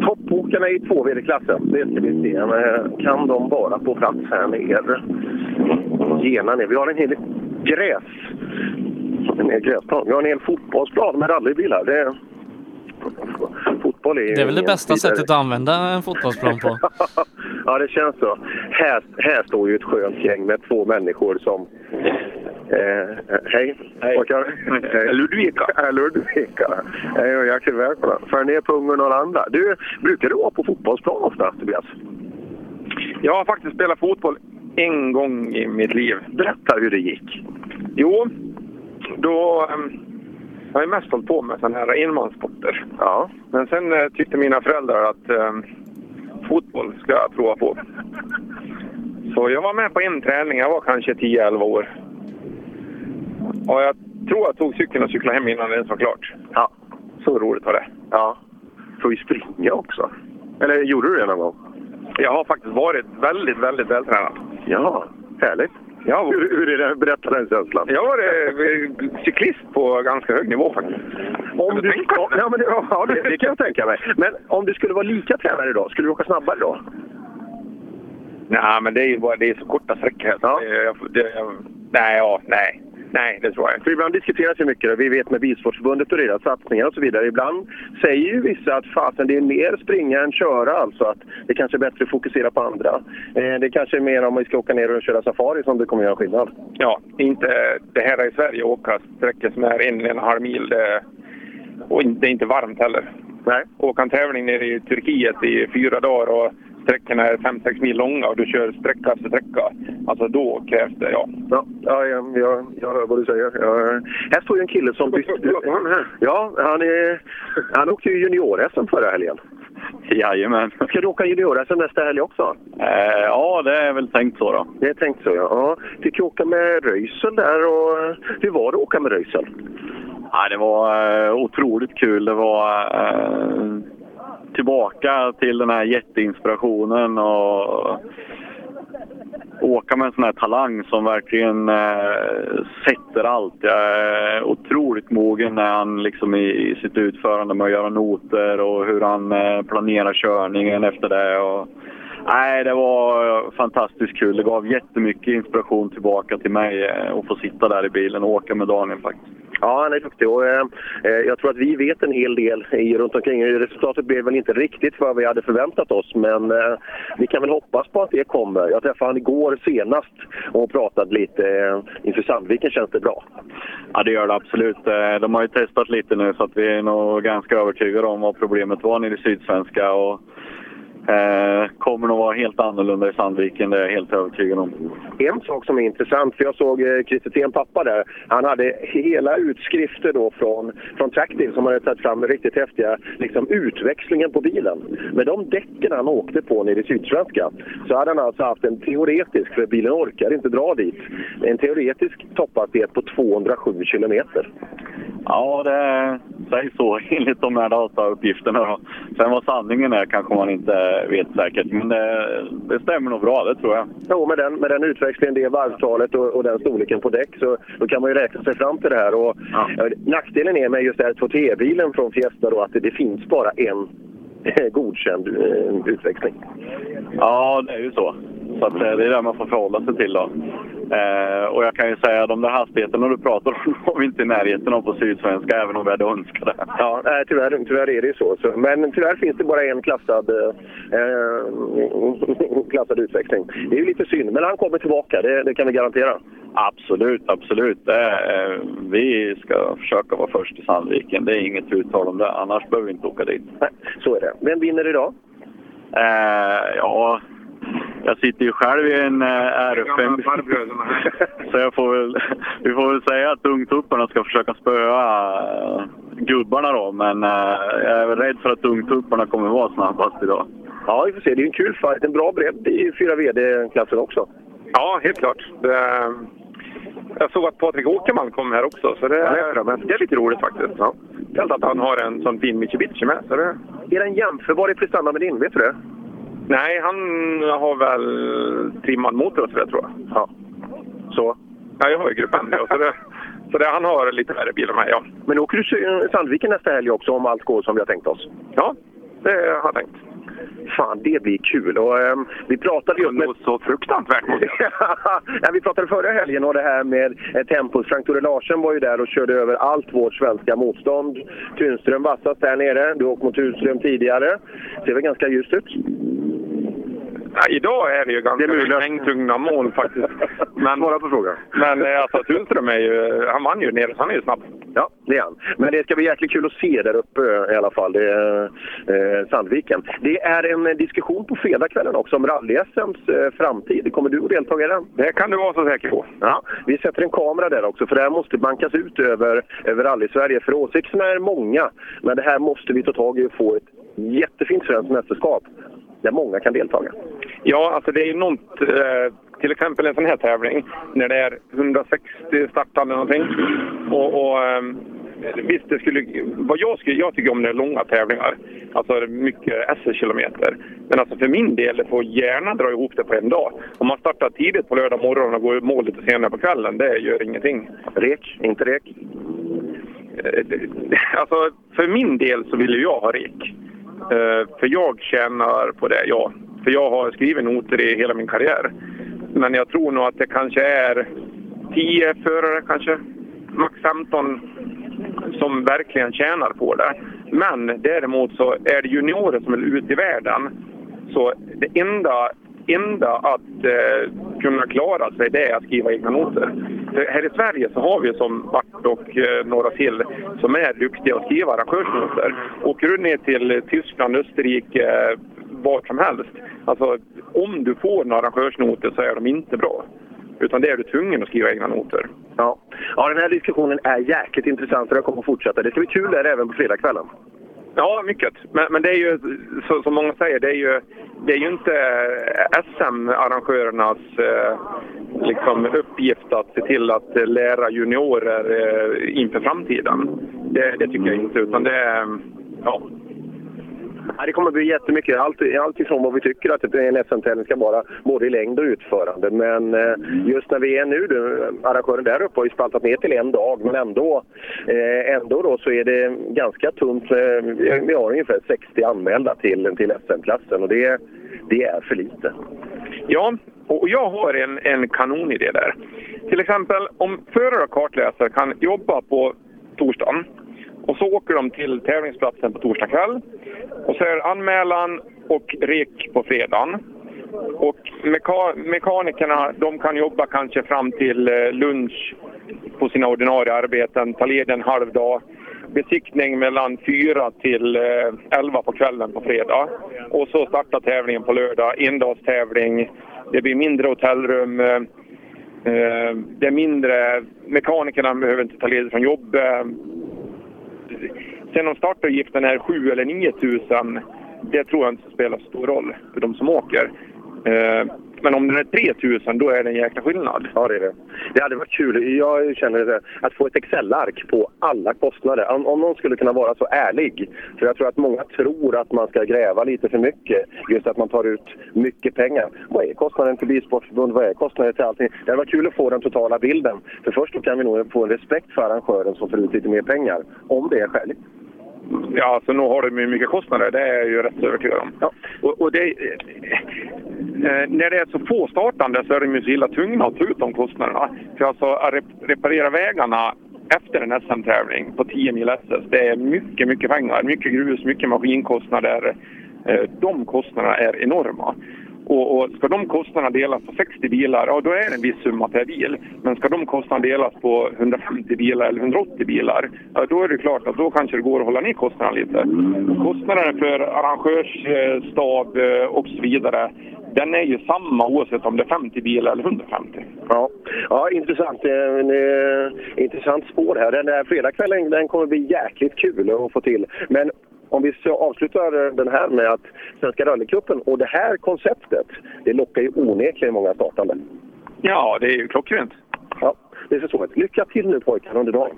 Toppåkarna i 2VD-klassen, det ska vi se. Men kan de vara på plats här nere? Gena ner. Vi har en hel gräs en hel gräsplan. Vi har en hel fotbollsplan med rallybilar. Det, fotboll är Det är väl det bästa vidare. sättet att använda en fotbollsplan på? ja, det känns så. Här, här står ju ett skönt gäng med två människor som... Eh, hej, hej. Ludvika. Ludvika. Hej och hjärtligt välkomna. För ner på Ungern och andra. Du, brukar du vara på fotbollsplan ofta, Tobias? Jag har faktiskt spelat fotboll en gång i mitt liv. Berätta hur det gick. Jo, då... Um, jag har mest hållit på med sådana här enmanssporter. Ja. Men sen uh, tyckte mina föräldrar att um, fotboll ska jag prova på. Så jag var med på en träning. Jag var kanske 10-11 år. Och jag tror jag tog cykeln och cyklade hem innan det ens var klart. Ja. Så roligt var det. Ja. Får ju springa också. Eller gjorde du det någon gång? Jag har faktiskt varit väldigt, väldigt vältränad. Ja, härligt. Ja, hur, hur är det? Berätta den känslan. Jag var eh, cyklist på ganska hög nivå faktiskt. Om du, ja, men det, ja, det, det kan jag tänka mig. Men om du skulle vara lika tränad idag, skulle du åka snabbare då? Nej, men det är ju bara det är så korta sträckor. Ja. Det, det, nej, ja, nej. Nej, det tror jag För ibland diskuteras ju mycket, vi vet med Bilsportförbundet och deras satsningar och så vidare. Ibland säger ju vissa att fasen det är mer springa än köra, alltså att det kanske är bättre att fokusera på andra. Eh, det kanske är mer om vi ska åka ner och köra safari som det kommer göra skillnad. Ja, inte det här i Sverige åka sträckor som är en, en halv mil. Det, och det är inte varmt heller. Nej. Åka en tävling nere i Turkiet i fyra dagar och sträckorna är 5-6 mil långa och du kör sträcka efter sträcka. Alltså då krävs det, ja. Ja, ja jag, jag, jag hör vad du säger. Jag, här står ju en kille som bytte... Ja, han, är, han åkte ju junior-SM förra helgen. Jajamän. Ska du åka junior-SM nästa helg också? Eh, ja, det är väl tänkt så då. Det är tänkt så, ja. ja. Fick ju åka med Röisel där och hur var det att åka med Röisel? Ja, det var eh, otroligt kul. Det var... Eh, tillbaka till den här jätteinspirationen och åka med en sån här talang som verkligen eh, sätter allt. Jag är otroligt mogen när han liksom i, i sitt utförande med att göra noter och hur han eh, planerar körningen efter det. Och, nej, det var fantastiskt kul. Det gav jättemycket inspiration tillbaka till mig eh, att få sitta där i bilen och åka med Daniel faktiskt. Ja, han är duktig och eh, jag tror att vi vet en hel del i, runt omkring. Resultatet blev väl inte riktigt vad vi hade förväntat oss, men eh, vi kan väl hoppas på att det kommer. Jag träffade honom igår senast och pratade lite. Eh, inför Sandviken känns det bra. Ja, det gör det absolut. Eh, de har ju testat lite nu så att vi är nog ganska övertygade om vad problemet var nere i Sydsvenska. Och Eh, kommer nog vara helt annorlunda i Sandviken, det är jag helt övertygad om. En sak som är intressant, för jag såg eh, Christer Christer pappa där. Han hade hela utskrifter då från, från Tractive som hade tagit fram riktigt häftiga liksom, utväxlingen på bilen. Med de däcken han åkte på nere i Sydsvenska så hade han alltså haft en teoretisk, för bilen orkar inte dra dit, en teoretisk topphastighet på 207 kilometer. Ja, det sägs så enligt de här datauppgifterna. Sen vad sanningen är kanske man inte vet säkert, men det, det stämmer nog bra, det tror jag. Jo, med den, med den utväxlingen, det varvtalet och, och den storleken på däck så då kan man ju räkna sig fram till det här. Och, ja. Nackdelen är med just R2T-bilen från Fiesta då att det, det finns bara en godkänd eh, utväxling. Ja, det är ju så. Så eh, det är det man får förhålla sig till. Då. Eh, och jag kan ju säga att de där hastigheterna du pratar om har vi inte i närheten av på Sydsvenska, även om vi hade önskat det. Ja, nej, tyvärr, tyvärr är det så. så. Men tyvärr finns det bara en klassad, eh, klassad utväxling. Det är ju lite synd, men han kommer tillbaka, det, det kan vi garantera. Absolut, absolut. Eh, vi ska försöka vara först i Sandviken. Det är inget uttal om det, annars behöver vi inte åka dit. Nej, så är det. Vem vinner idag? Eh, ja, jag sitter ju själv i en uh, R5. så jag får väl, vi får väl säga att ungtupparna ska försöka spöa eh, gubbarna då, men eh, jag är rädd för att ungtupparna kommer vara snabbast idag. Ja, vi får se. Det är en kul fight. En bra bredd i 4 VD-klassen också. Ja, helt klart. Jag såg att Patrik Åkerman kom här också, så det, det är lite roligt faktiskt. Ja. Helt att han har en sån fin Mitsubishi med. Så det... Är den jämförbar i prestanda med din? Vet du det? Nej, han har väl trimmad motor och sådär tror jag. Ja. Så? Ja, jag har ju Grupp N. Så, det, så det, han har lite värre bil än mig, ja. Men åker du Sandviken nästa helg också om allt går som vi har tänkt oss? Ja, det har jag tänkt. Fan, det blir kul. Och, eh, vi pratade ju med... så fruktansvärt måste ja, Vi pratade förra helgen och det här med eh, tempot. Frank Tore Larsen var ju där och körde över allt vårt svenska motstånd. Tunström vassast där nere. Du åkte mot Tunström tidigare. Ser väl ganska ljust ut? Ja, idag är det ju ganska mängdtungna mål faktiskt. Men, Svara på frågan. Men eh, alltså, Tunström är ju, han vann ju nere, så han är ju snabb. Ja, det är han. Men det ska bli jäkligt kul att se där uppe i alla fall. Det eh, Sandviken. Det är en eh, diskussion på fredagskvällen också om rally-SMs eh, framtid. Kommer du att delta i den? Det kan du vara så säker på. Ja, vi sätter en kamera där också för det här måste bankas ut över, över rally-Sverige. För åsikterna är många, men det här måste vi ta tag i och få ett jättefint svenskt mästerskap där många kan delta. Ja, alltså det är ju något, eh, till exempel en sån här tävling, när det är 160 startande någonting. Och, och eh, visst, det skulle, vad jag, skulle, jag tycker om det är långa tävlingar, alltså mycket SL-kilometer. Men alltså för min del, det får gärna dra ihop det på en dag. Om man startar tidigt på lördag morgon och går i mål lite senare på kvällen, det gör ingenting. Rek, inte rek? Eh, Alltså, för min del så vill ju jag ha rek. Eh, för jag tjänar på det, ja. För jag har skrivit noter i hela min karriär. Men jag tror nog att det kanske är 10 förare, kanske max 15 som verkligen tjänar på det. Men däremot så är det juniorer som vill ut i världen. Så det enda, enda att eh, kunna klara sig det är att skriva egna noter. För här i Sverige så har vi som Bart och eh, några till som är duktiga att skriva arrangörsnoter. Åker du ner till Tyskland, Österrike, eh, vart som helst. Alltså om du får några arrangörsnoter så är de inte bra. Utan det är du tvungen att skriva egna noter. Ja. ja, den här diskussionen är jäkligt intressant och den kommer att fortsätta. Det ska bli kul där även på fredagskvällen. Ja, mycket. Men, men det är ju, så, som många säger, det är ju, det är ju inte eh, SM-arrangörernas eh, liksom uppgift att se till att lära juniorer eh, inför framtiden. Det, det tycker jag inte, utan det är... Ja. Ja, det kommer att bli jättemycket. Allt, allt ifrån vad vi tycker att en SM-tävling ska vara, både i längd och utförande. Men eh, just när vi är nu, du, arrangören där uppe har ju spaltat ner till en dag, men ändå, eh, ändå då så är det ganska tunt. Eh, vi- vi har ungefär 60 anmälda till, till SM-klassen och det, det är för lite. Ja, och jag har en, en kanonidé där. Till exempel om förare och kartläsare kan jobba på torsdagen och så åker de till tävlingsplatsen på torsdag kväll. Och så är det anmälan och rek på fredagen. Och meka mekanikerna de kan jobba kanske fram till eh, lunch på sina ordinarie arbeten, ta led en halv dag. Besiktning mellan 4 till eh, 11 på kvällen på fredag. Och så startar tävlingen på lördag, endagstävling. Det blir mindre hotellrum. Eh, det är mindre, mekanikerna behöver inte ta ledigt från jobbet. Sen om startavgiften är 7 eller 9 000, det tror jag inte spelar så stor roll för de som åker. Eh, men om den är 3 000, då är det en jäkla skillnad. Ja, det är det. Det hade varit kul. Jag känner det, att få ett Excel-ark på alla kostnader. Om, om någon skulle kunna vara så ärlig. För jag tror att många tror att man ska gräva lite för mycket. Just att man tar ut mycket pengar. Vad är kostnaden till Bilsportförbund? Vad är kostnaden till allting? Det hade varit kul att få den totala bilden. För först då kan vi nog få en respekt för arrangören som får ut lite mer pengar. Om det är skäligt. Ja, så nu har de ju mycket kostnader. Det är jag ju rätt övertygad om. Ja. Och, och det, eh, när det är så få startande så är de ju så illa tvungna att ta ut de kostnaderna. För alltså att rep- reparera vägarna efter en SM-tävling på 10 mil SS, det är mycket, mycket pengar. Mycket grus, mycket maskinkostnader. Eh, De kostnaderna är enorma. Och, och ska de kostnaderna delas på 60 bilar, ja då är det en viss summa per bil. Men ska de kostnaderna delas på 150 bilar eller 180 bilar, ja då är det klart att då kanske det går att hålla ner kostnaderna lite. Kostnaderna för arrangörsstab eh, och så vidare, den är ju samma oavsett om det är 50 bilar eller 150. Ja, ja intressant. En, eh, intressant spår här. Den där fredagskvällen den kommer bli jäkligt kul att få till. Men om vi avslutar den här med att Svenska rallycupen och det här konceptet, det lockar ju onekligen många startande. Ja, det är ju klockrent. Ja, det är så. Lycka till nu pojkar under dagen.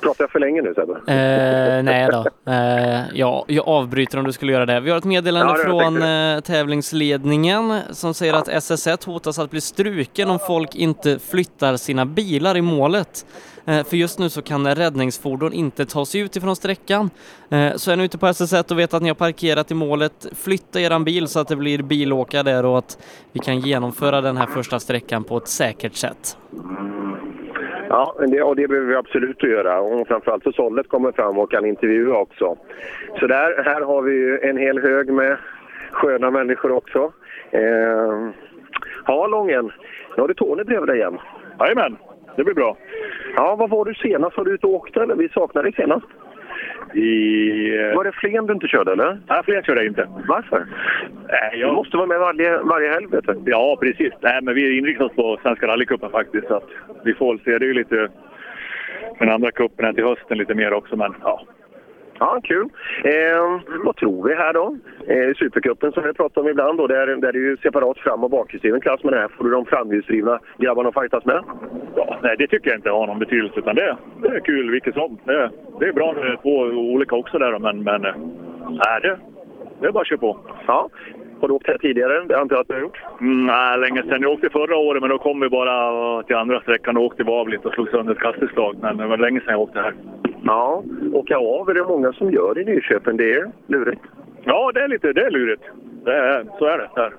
Pratar jag för länge nu Sebbe? Eh, nej då. Eh, ja, jag avbryter om du skulle göra det. Vi har ett meddelande Ja, från eh, tävlingsledningen som säger att SS1 hotas att bli struken om folk inte flyttar sina bilar i målet. Eh, för just nu så kan räddningsfordon inte ta sig ut ifrån sträckan. Eh, så är ni ute på SS1 och vet att ni har parkerat i målet, flytta eran bil så att det blir bilåka där och att vi kan genomföra den här första sträckan på ett säkert sätt. Ja, det, och det behöver vi absolut att göra. Och framförallt så Sollet kommer fram och kan intervjua också. Så där, här har vi ju en hel hög med sköna människor också. Eh, ja, Lången. Nu har du Tony bredvid dig igen. Jajamän, det blir bra. Ja, vad var du senast? Var du ute och åkte eller? Vi saknade dig senast. I... Var det Flen du inte körde eller? Nej, Flen körde jag inte. Varför? Nej, jag... Du måste vara med varje, varje helg vet du. Ja, precis. Nej, men vi inriktar oss på Svenska rallycupen faktiskt. Så vi får väl se. Det är ju lite den andra cupen till hösten lite mer också, men ja. Ja, kul. Eh, vad tror vi här då? Eh, Supercupen som vi pratar om ibland då, där, där är det ju separat fram och bakhjulsdriven klass. Men här får du de framhjulsdrivna grabbarna fightas med. ja. Nej, det tycker jag inte har någon betydelse. Utan det, det är kul vilket som. Det, det är bra när det är två olika också där, men, men eh, nej, det, det är bara att köra på. Ja. Har du åkt här tidigare? Det antar jag att du har gjort? Mm, nej, länge sedan. Jag åkte förra året, men då kom vi bara till andra sträckan och åkte vi av lite och slog sönder ett kastestag. Men det var länge sedan jag åkte här. Ja, åka av är det många som gör i Nyköping. Det är lurigt. Ja, det är lite det är lurigt. Det är, så är det. Där.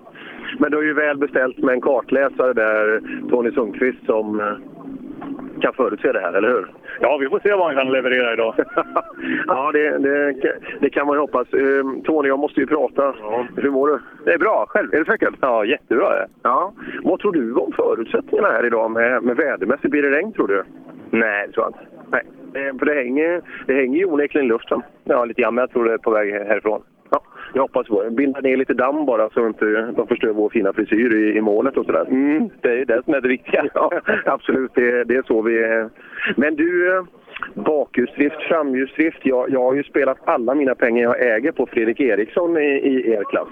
Men du är ju väl beställt med en kartläsare där, Tony Sundqvist, som eh, kan förutse det här, eller hur? Ja, vi får se vad han kan leverera idag. ja, det, det, det kan man ju hoppas. Eh, Tony, jag måste ju prata. Hur mår du? Det är bra. Själv? Är det säkert? Ja, jättebra. Ja. Vad tror du om förutsättningarna här idag med, med vädermässigt? Blir det regn, tror du? Nej, det tror jag inte. Nej, eh, för det hänger, det hänger ju onekligen i luften. Ja, lite grann, men jag tror det är på väg härifrån. Ja, jag hoppas på det. Binda ner lite damm bara så inte de förstör vår fina frisyr i, i målet och sådär. Mm, det är ju det som är det viktiga. ja, absolut, det, det är så vi är. Men du, eh, bakhjulsdrift, framhjulsdrift. Jag, jag har ju spelat alla mina pengar jag äger på Fredrik Eriksson i, i er klass.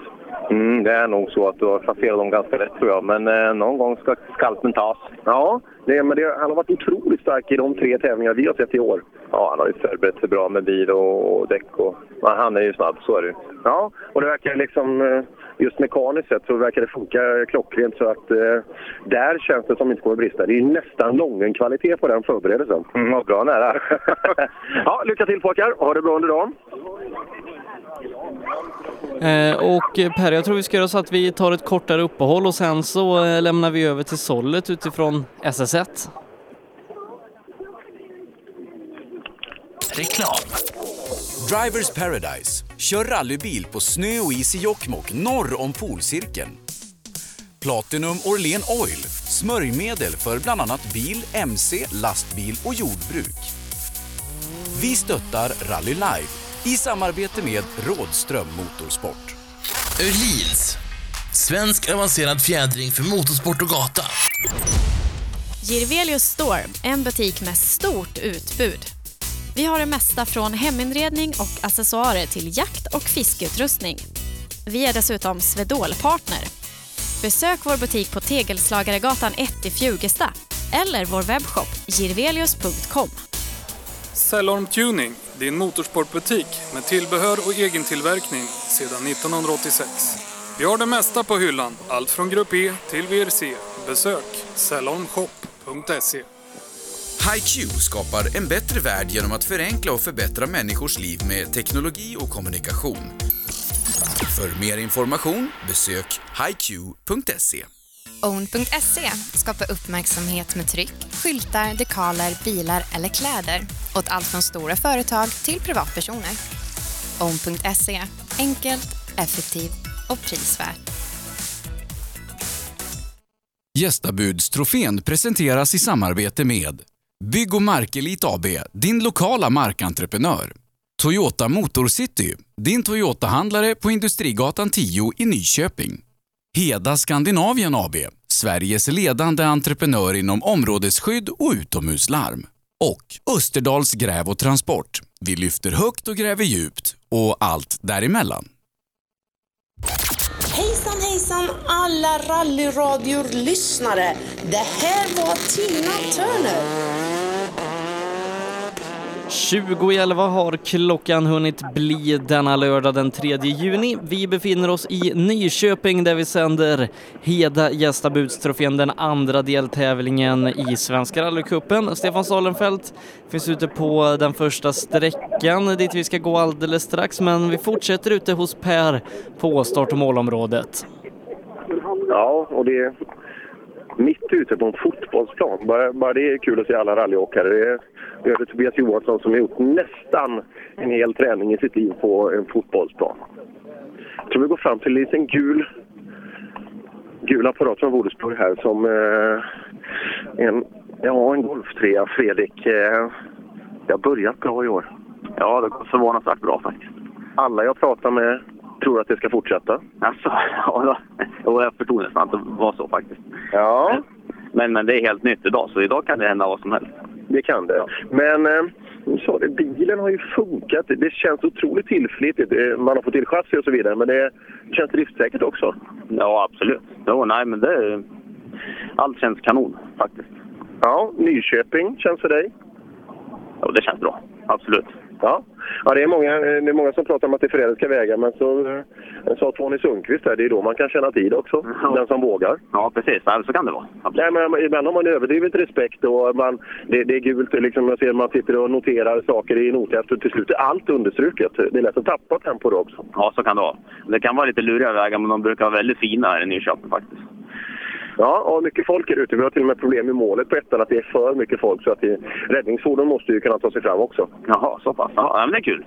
Mm, det är nog så att du har placerat dem ganska rätt tror jag, men eh, någon gång ska skalpen tas. Ja, det, men det, han har varit otroligt stark i de tre tävlingar vi har sett i år. Ja, han har ju förberett sig bra med bil och, och däck och... Han är ju snabb, så är det. Ja, och det verkar liksom, eh, just mekaniskt sett så verkar det funka klockrent så att eh, där känns det som inte kommer brista. Det är nästan lången kvalitet på den förberedelsen. Mm, vad bra nära. ja, lycka till pojkar, ha det bra under dagen. Eh, och eh, Per, jag tror vi ska göra så att vi tar ett kortare uppehåll och sen så eh, lämnar vi över till Sollet utifrån SS1. Reklam. Drivers Paradise. Kör rallybil på snö och is i Jokkmokk norr om polcirkeln. Platinum Orlen Oil. Smörjmedel för bland annat bil, mc, lastbil och jordbruk. Vi stöttar Rally Live i samarbete med Rådström Motorsport. Öhlins. Svensk avancerad fjädring för motorsport och gata. Girvelius Store, en butik med stort utbud. Vi har det mesta från heminredning och accessoarer till jakt och fiskeutrustning. Vi är dessutom Swedol-partner. Besök vår butik på Tegelslagaregatan 1 i Fjugesta eller vår webbshop girvelius.com. Cellorm Tuning, din motorsportbutik med tillbehör och egen tillverkning sedan 1986. Vi har det mesta på hyllan, allt från Grupp E till VRC. Besök cellormshop.se. HiQ skapar en bättre värld genom att förenkla och förbättra människors liv med teknologi och kommunikation. För mer information besök hiq.se. Own.se skapar uppmärksamhet med tryck, skyltar, dekaler, bilar eller kläder åt allt från stora företag till privatpersoner. Own.se enkelt, effektivt och prisvärt. Gästabudstrofén presenteras i samarbete med Bygg och Markelit AB, din lokala markentreprenör. Toyota Motorcity, din Toyota-handlare på Industrigatan 10 i Nyköping. Heda Skandinavien AB, Sveriges ledande entreprenör inom områdesskydd och utomhuslarm. Och Österdals Gräv och Transport. Vi lyfter högt och gräver djupt och allt däremellan. Hejsan hejsan alla rallyradior-lyssnare. Det här var Tina Turner. 20 i 11 har klockan hunnit bli denna lördag den 3 juni. Vi befinner oss i Nyköping där vi sänder Heda Gästabudstrofén, den andra deltävlingen i Svenska rallycupen. Stefan Salenfelt finns ute på den första sträckan dit vi ska gå alldeles strax, men vi fortsätter ute hos Per på start och målområdet. Ja, och det mitt ute på en fotbollsplan. Bara, bara det är kul att se alla rallyåkare. Det är, det är Tobias Johansson som har gjort nästan en hel träning i sitt liv på en fotbollsplan. Jag tror vi går fram till en liten gul, gul apparat från Wodersburg här som eh, en, ja, en golftrea. Fredrik, eh, det har börjat bra i år. Ja, det går förvånansvärt bra faktiskt. Alla jag pratar med tror att det ska fortsätta. Alltså, ja, då, jag förstod nästan att det var så faktiskt. Ja. Men, men det är helt nytt idag, så idag kan det hända vad som helst. Det kan det. Men eh, så det, bilen har ju funkat. Det känns otroligt tillförlitligt. Eh, Man har fått till chassi och så vidare, men det känns driftsäkert också. Ja, absolut. Jo, nej, men det... Allt känns kanon faktiskt. Ja, Nyköping känns för dig? Ja, det känns bra. Absolut. Ja, ja det, är många, det är många som pratar om att det är förrädiska vägar, men så eh, sa Tony Sundqvist där, det är då man kan känna tid också. Den som vågar. Ja, precis. Ja, så kan det vara. Nej, men ibland har man överdrivet respekt och man, det, det är gult. Liksom, jag ser man sitter och noterar saker i nothäftet och till slut är allt understruket. Det är lätt att tappa tempo då också. Ja, så kan det vara. Det kan vara lite luriga vägar, men de brukar vara väldigt fina här i Nyköping faktiskt. Ja, och mycket folk är ute. Vi har till och med problem i målet på ettan att det är för mycket folk. Så att det, räddningsfordon måste ju kunna ta sig fram också. Jaha, så pass. Ja, men det är kul.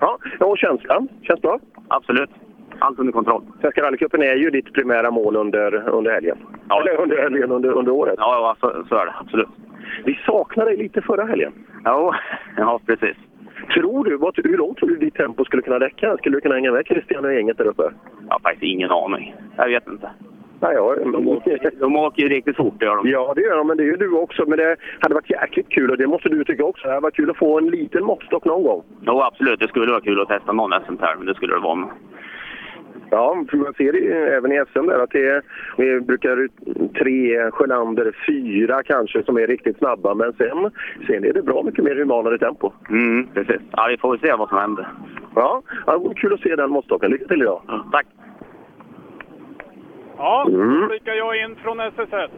Ja, och känslan? Känns bra? Absolut. Allt under kontroll. Svenska rallycupen är ju ditt primära mål under, under helgen. Ja. Eller under helgen, under, under året. Ja, ja så, så är det. Absolut. Vi saknade dig lite förra helgen. Ja, ja precis. Tror du, vad, hur långt tror du ditt tempo skulle kunna räcka? Skulle du kunna hänga med Christian och gänget där uppe? Jag har faktiskt ingen aning. Jag vet inte. Nej, ja, de, åker, de åker ju riktigt fort, det gör de. Ja, det gör de, men det är ju du också. Men det hade varit jäkligt kul och det måste du tycka också. Det hade varit kul att få en liten måttstock någon gång. Jo, absolut. Det skulle vara kul att testa någon SM-tävling. Det skulle det vara. Ja, för man ser det även i SM där att det är, vi brukar tre, Sjölander, fyra kanske som är riktigt snabba. Men sen, sen är det bra mycket mer humanare tempo. Mm, precis. Ja, vi får väl se vad som händer. Ja, ja det vore kul att se den måttstocken. Lycka till idag. Ja, tack. Ja, Mm. då blickar jag in från SSS.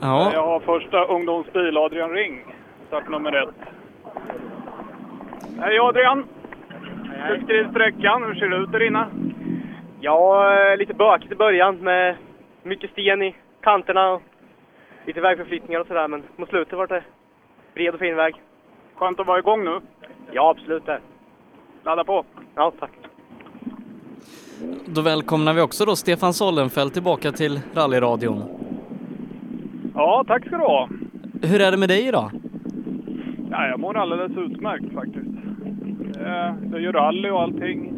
Ja. Jag har första ungdomsbil, Adrian Ring, startnummer ett. Hej Adrian! Beskriv sträckan, hur ser det ut där inne? Ja, eh, lite bökigt i början med mycket sten i kanterna och lite vägförflyttningar och sådär. Men mot slutet var det bred och fin väg. Skönt att vara igång nu. Ja, absolut det. Ladda på! Ja, tack. Då välkomnar vi också då Stefan Sollenfelt tillbaka till rallyradion. Ja, tack ska du ha. Hur är det med dig idag? Ja, jag mår alldeles utmärkt faktiskt. Det är ju rally och allting.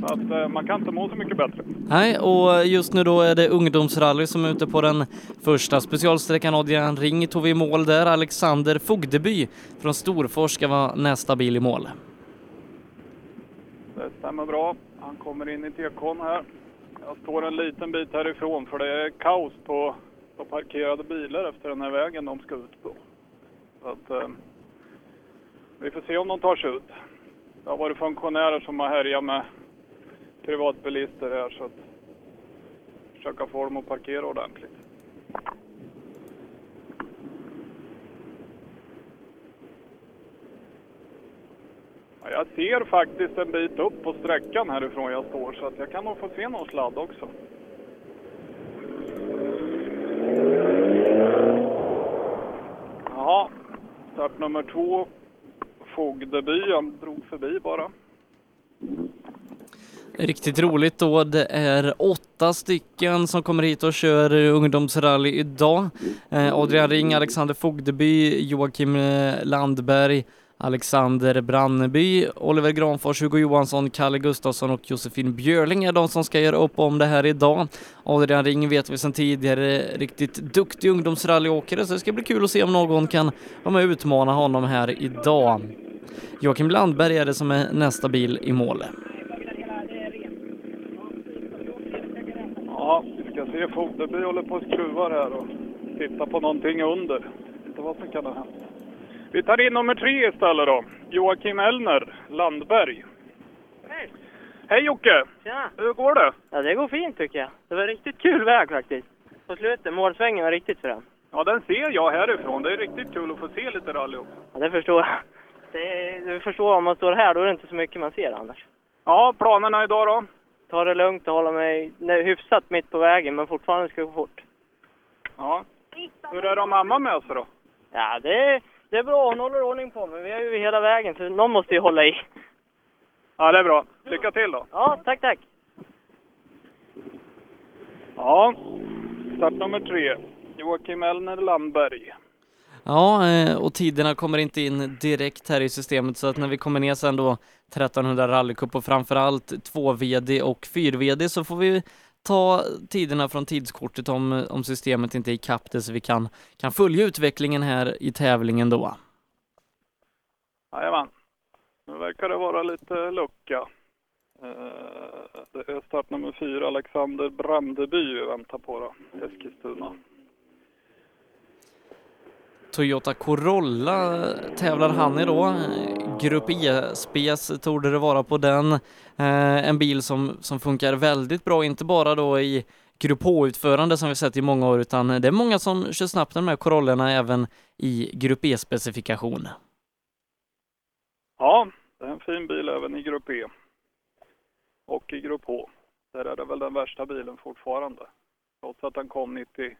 Så att eh, man kan inte må så mycket bättre. Nej, och just nu då är det ungdomsrally som är ute på den första specialsträckan. Adrian Ring tog vi i mål där. Alexander Fogdeby från Storfors ska vara nästa bil i mål. Det stämmer bra. Han kommer in i tekon här. Jag står en liten bit härifrån för det är kaos på, på parkerade bilar efter den här vägen de ska ut på. Så att, eh, vi får se om de tar sig ut. Det har varit funktionärer som har härjat med privatbilister här så att försöka få dem att parkera ordentligt. Jag ser faktiskt en bit upp på sträckan härifrån jag står så att jag kan nog få se någon sladd också. Jaha, start nummer två. Fogdeby, drog förbi bara. Riktigt roligt då. Det är åtta stycken som kommer hit och kör ungdomsrally idag. Eh, Adrian Ring, Alexander Fogdeby, Joakim eh, Landberg, Alexander Branneby, Oliver Granfors, Hugo Johansson, Kalle Gustafsson och Josefin Björling är de som ska göra upp om det här idag. Adrian Ring vet vi sedan tidigare, riktigt duktig ungdomsrallyåkare, så det ska bli kul att se om någon kan vara med och utmana honom här idag. Joakim Landberg är det som är nästa bil i mål. Ja, vi ska se Foderby håller på och skruvar här och tittar på någonting under. Inte vad som kan ha hänt. Vi tar in nummer tre istället då. Joakim Elner, Landberg. Hej! Hej Jocke! Tjena! Hur går det? Ja, det går fint tycker jag. Det var riktigt kul väg faktiskt. På slutet, målsvängen var riktigt frän. Ja, den ser jag härifrån. Det är riktigt kul att få se lite rally också. Ja, det förstår jag. Det, du förstår, om man står här då är det inte så mycket man ser annars. Ja, planerna idag då? Ta det lugnt och hålla mig nej, hyfsat mitt på vägen, men fortfarande ska gå fort. Ja. Hur är det att mamma med sig då? Ja, det, det är bra. Hon håller ordning på mig. Vi är ju hela vägen, så någon måste ju hålla i. Ja, det är bra. Lycka till då! Ja, tack, tack. Ja, startnummer tre. Joakim Elner Landberg. Ja, eh, och tiderna kommer inte in direkt här i systemet så att när vi kommer ner sen då 1300 rallycup och framförallt 2VD och 4VD så får vi ta tiderna från tidskortet om, om systemet inte är ikapp det så vi kan, kan följa utvecklingen här i tävlingen då. Jajamän. Nu verkar det vara lite lucka. Eh, det är startnummer fyra, Alexander Brandeby vi väntar på då, Eskilstuna. Toyota Corolla tävlar han i då. Grupp E-spec torde det vara på den. Eh, en bil som, som funkar väldigt bra, inte bara då i Grupp H-utförande som vi sett i många år, utan det är många som kör snabbt med de här Corollorna även i Grupp E-specifikation. Ja, det är en fin bil även i Grupp E. Och i Grupp H. Där är det väl den värsta bilen fortfarande. Trots att den kom 90,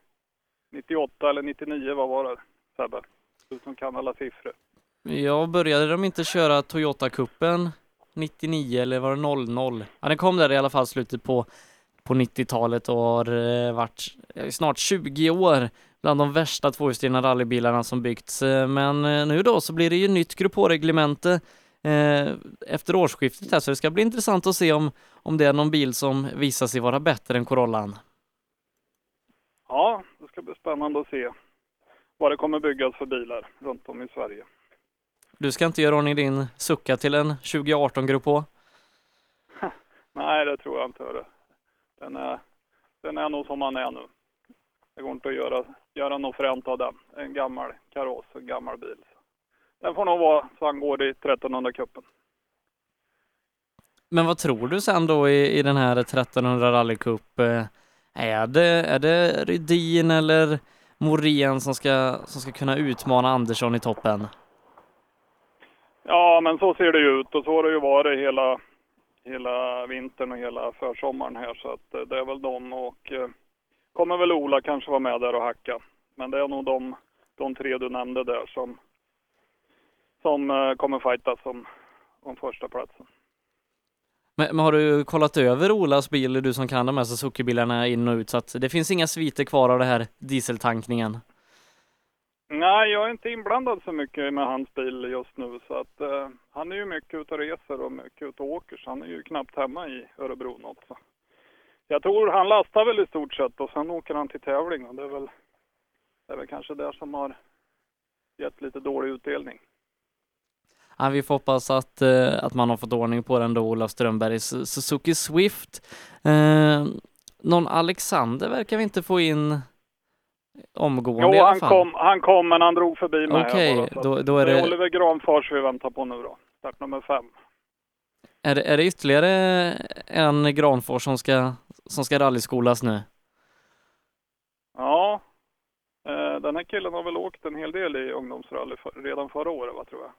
98 eller 99, vad var det Sebbe? Du som kan alla siffror. Jag började de inte köra Toyota-cupen 99 eller var det 00? Ja, den kom där i alla fall slutet på, på 90-talet och har eh, varit snart 20 år bland de värsta tvåhjulsdrivna rallybilarna som byggts. Eh, Men eh, nu då så blir det ju nytt Grupp H-reglemente eh, efter årsskiftet här så det ska bli intressant att se om, om det är någon bil som visar sig vara bättre än Corollan. Ja, det ska bli spännande att se vad det kommer byggas för bilar runt om i Sverige. Du ska inte göra ordning din Succa till en 2018 Grupp H? Nej, det tror jag inte. Den är, den är nog som man är nu. Det går inte att göra, göra något fränt av den. En gammal kaross, en gammal bil. Den får nog vara så han går i 1300-cupen. Men vad tror du sen då i, i den här 1300 rallycup? Eh, Är det, är det Rydin eller Morén som ska, som ska kunna utmana Andersson i toppen? Ja, men så ser det ju ut och så har det ju varit hela, hela vintern och hela försommaren här. Så att eh, det är väl de och eh, kommer väl Ola kanske vara med där och hacka. Men det är nog de, de tre du nämnde där som, som eh, kommer fightas om, om första platsen. Men, men har du kollat över Olas bil, du som kan de här Suzuki-bilarna in och ut, så att det finns inga sviter kvar av den här dieseltankningen? Nej, jag är inte inblandad så mycket med hans bil just nu så att eh, han är ju mycket ute och reser och mycket ute och åker så han är ju knappt hemma i Örebro något. Så. Jag tror han lastar väl i stort sett och sen åker han till tävling och det är väl, det är väl kanske det som har gett lite dålig utdelning. Ja, vi får hoppas att, eh, att man har fått ordning på den då, Olof Strömbergs Suzuki Swift. Eh, någon Alexander verkar vi inte få in omgående i Jo, alla han fall. kom, han kom men han drog förbi mig. Okej, att då- då är det är det- Oliver Granfors vi väntar på nu då. Start nummer fem. Är det, är det ytterligare en Granfors som ska, som ska rallyskolas nu? Ja, eh, den här killen har väl åkt en hel del i ungdomsrally för, redan förra året va, tror jag.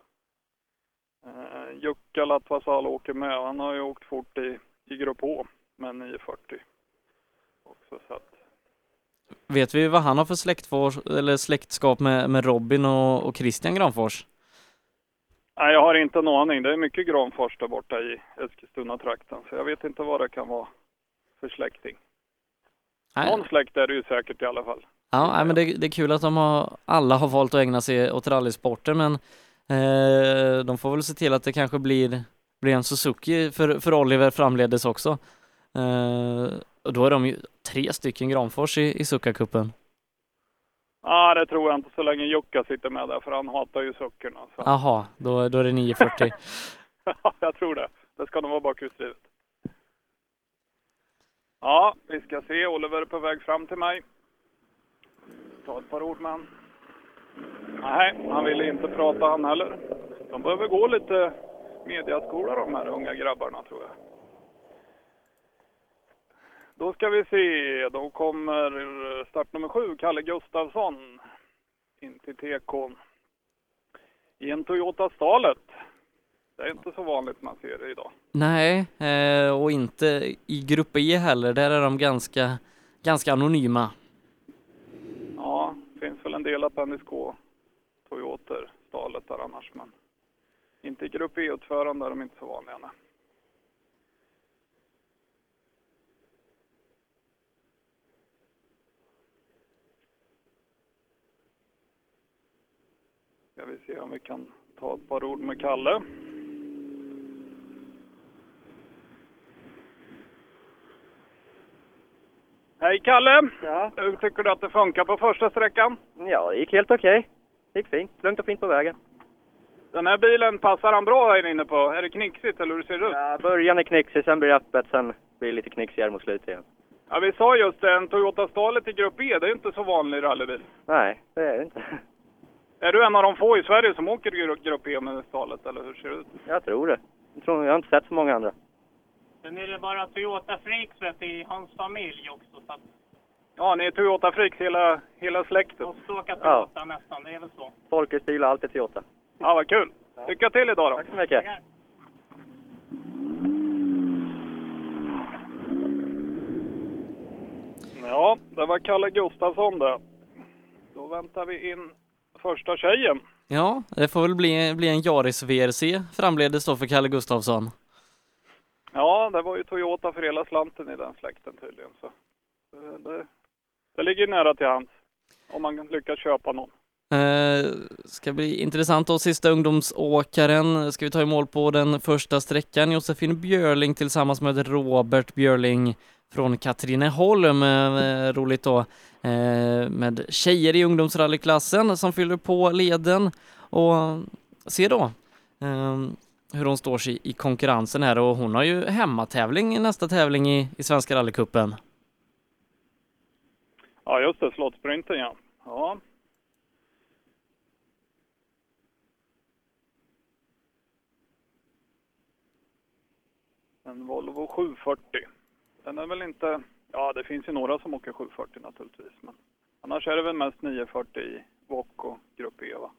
Eh, Jukka Latvasal åker med han har ju åkt fort i, i Grupp H med 940. Också, så att, Vet vi vad han har för släktfors, eller släktskap med, med Robin och, och Christian Granfors? nej, jag har inte en aning. Det är mycket Granfors där borta i Eskilstuna-trakten så jag vet inte vad det kan vara för släkting. Nej. Någon släkt är det ju säkert i alla fall. Ja, nej, men det, det är kul att de har, alla har valt att ägna sig åt rallysporter, men Eh, de får väl se till att det kanske blir, blir en Suzuki för, för Oliver framledes också. Eh, och då är de ju tre stycken Granfors i, i Succa-cupen. Ja, det tror jag inte så länge Jukka sitter med där, för han hatar ju suckorna. Jaha, då, då är det 940. Ja, jag tror det. Det ska nog vara bakhjulsdrivet. Ja, vi ska se. Oliver är på väg fram till mig. Ta ett par ord med han. Nej, han ville inte prata han heller. De behöver gå lite mediaskola de här unga grabbarna tror jag. Då ska vi se. Då kommer startnummer sju, Kalle Gustafsson, in till TK. I en Toyota Stalet. Det är inte så vanligt man ser det idag. Nej, eh, och inte i grupp E heller. Där är de ganska, ganska anonyma. Ja, det K Toyoter, Stalet där annars, men inte i grupp E-utförande är de inte så vanliga. Nej. Ska vi se om vi kan ta ett par ord med Kalle. Hej Kalle! Ja. Hur tycker du att det funkar på första sträckan? Ja, det gick helt okej. Det gick fint. Lugnt och fint på vägen. Den här bilen, passar han bra här inne på? Är det knixigt eller hur ser det ut? Ja, början är knixig, sen blir det öppet, sen blir det lite knixigare mot slutet igen. Ja, vi sa just det, en Toyota Stalet i grupp E, det är inte så vanlig rallybil. Nej, det är det inte. Är du en av de få i Sverige som åker grupp E med Stalet, eller hur ser det ut? Jag tror det. Jag, tror, jag har inte sett så många andra. Sen är det bara Toyota Freaks vet, i hans familj också. Så att Ja, ni är Toyota Freaks hela, hela släktet. måste åka Toyota nästan, det är väl så. Folkhusbil och allt är Toyota. Ja, vad kul! Lycka till idag då! Tack så mycket! Ja, det var Kalle Gustafsson det. Då väntar vi in första tjejen. Ja, det får väl bli, bli en Yaris VRC framledes då för Kalle Gustafsson. Ja, det var ju Toyota för hela slanten i den släkten tydligen. Så det, det, det ligger nära till hands om man lyckas köpa någon. Eh, ska bli intressant och sista ungdomsåkaren ska vi ta i mål på den första sträckan. Josefin Björling tillsammans med Robert Björling från Katrineholm. Eh, eh roligt då eh, med tjejer i ungdomsrallyklassen som fyller på leden och se då eh, hur hon står sig i konkurrensen här och hon har ju hemmatävling i nästa tävling i, i Svenska rallycupen. Ja, just det, slottsprinten ja. Ja, En Volvo 740. Den är väl inte... Ja, det finns ju några som åker 740 naturligtvis. Men annars är det väl mest 940 i VOK och Grupp E, va?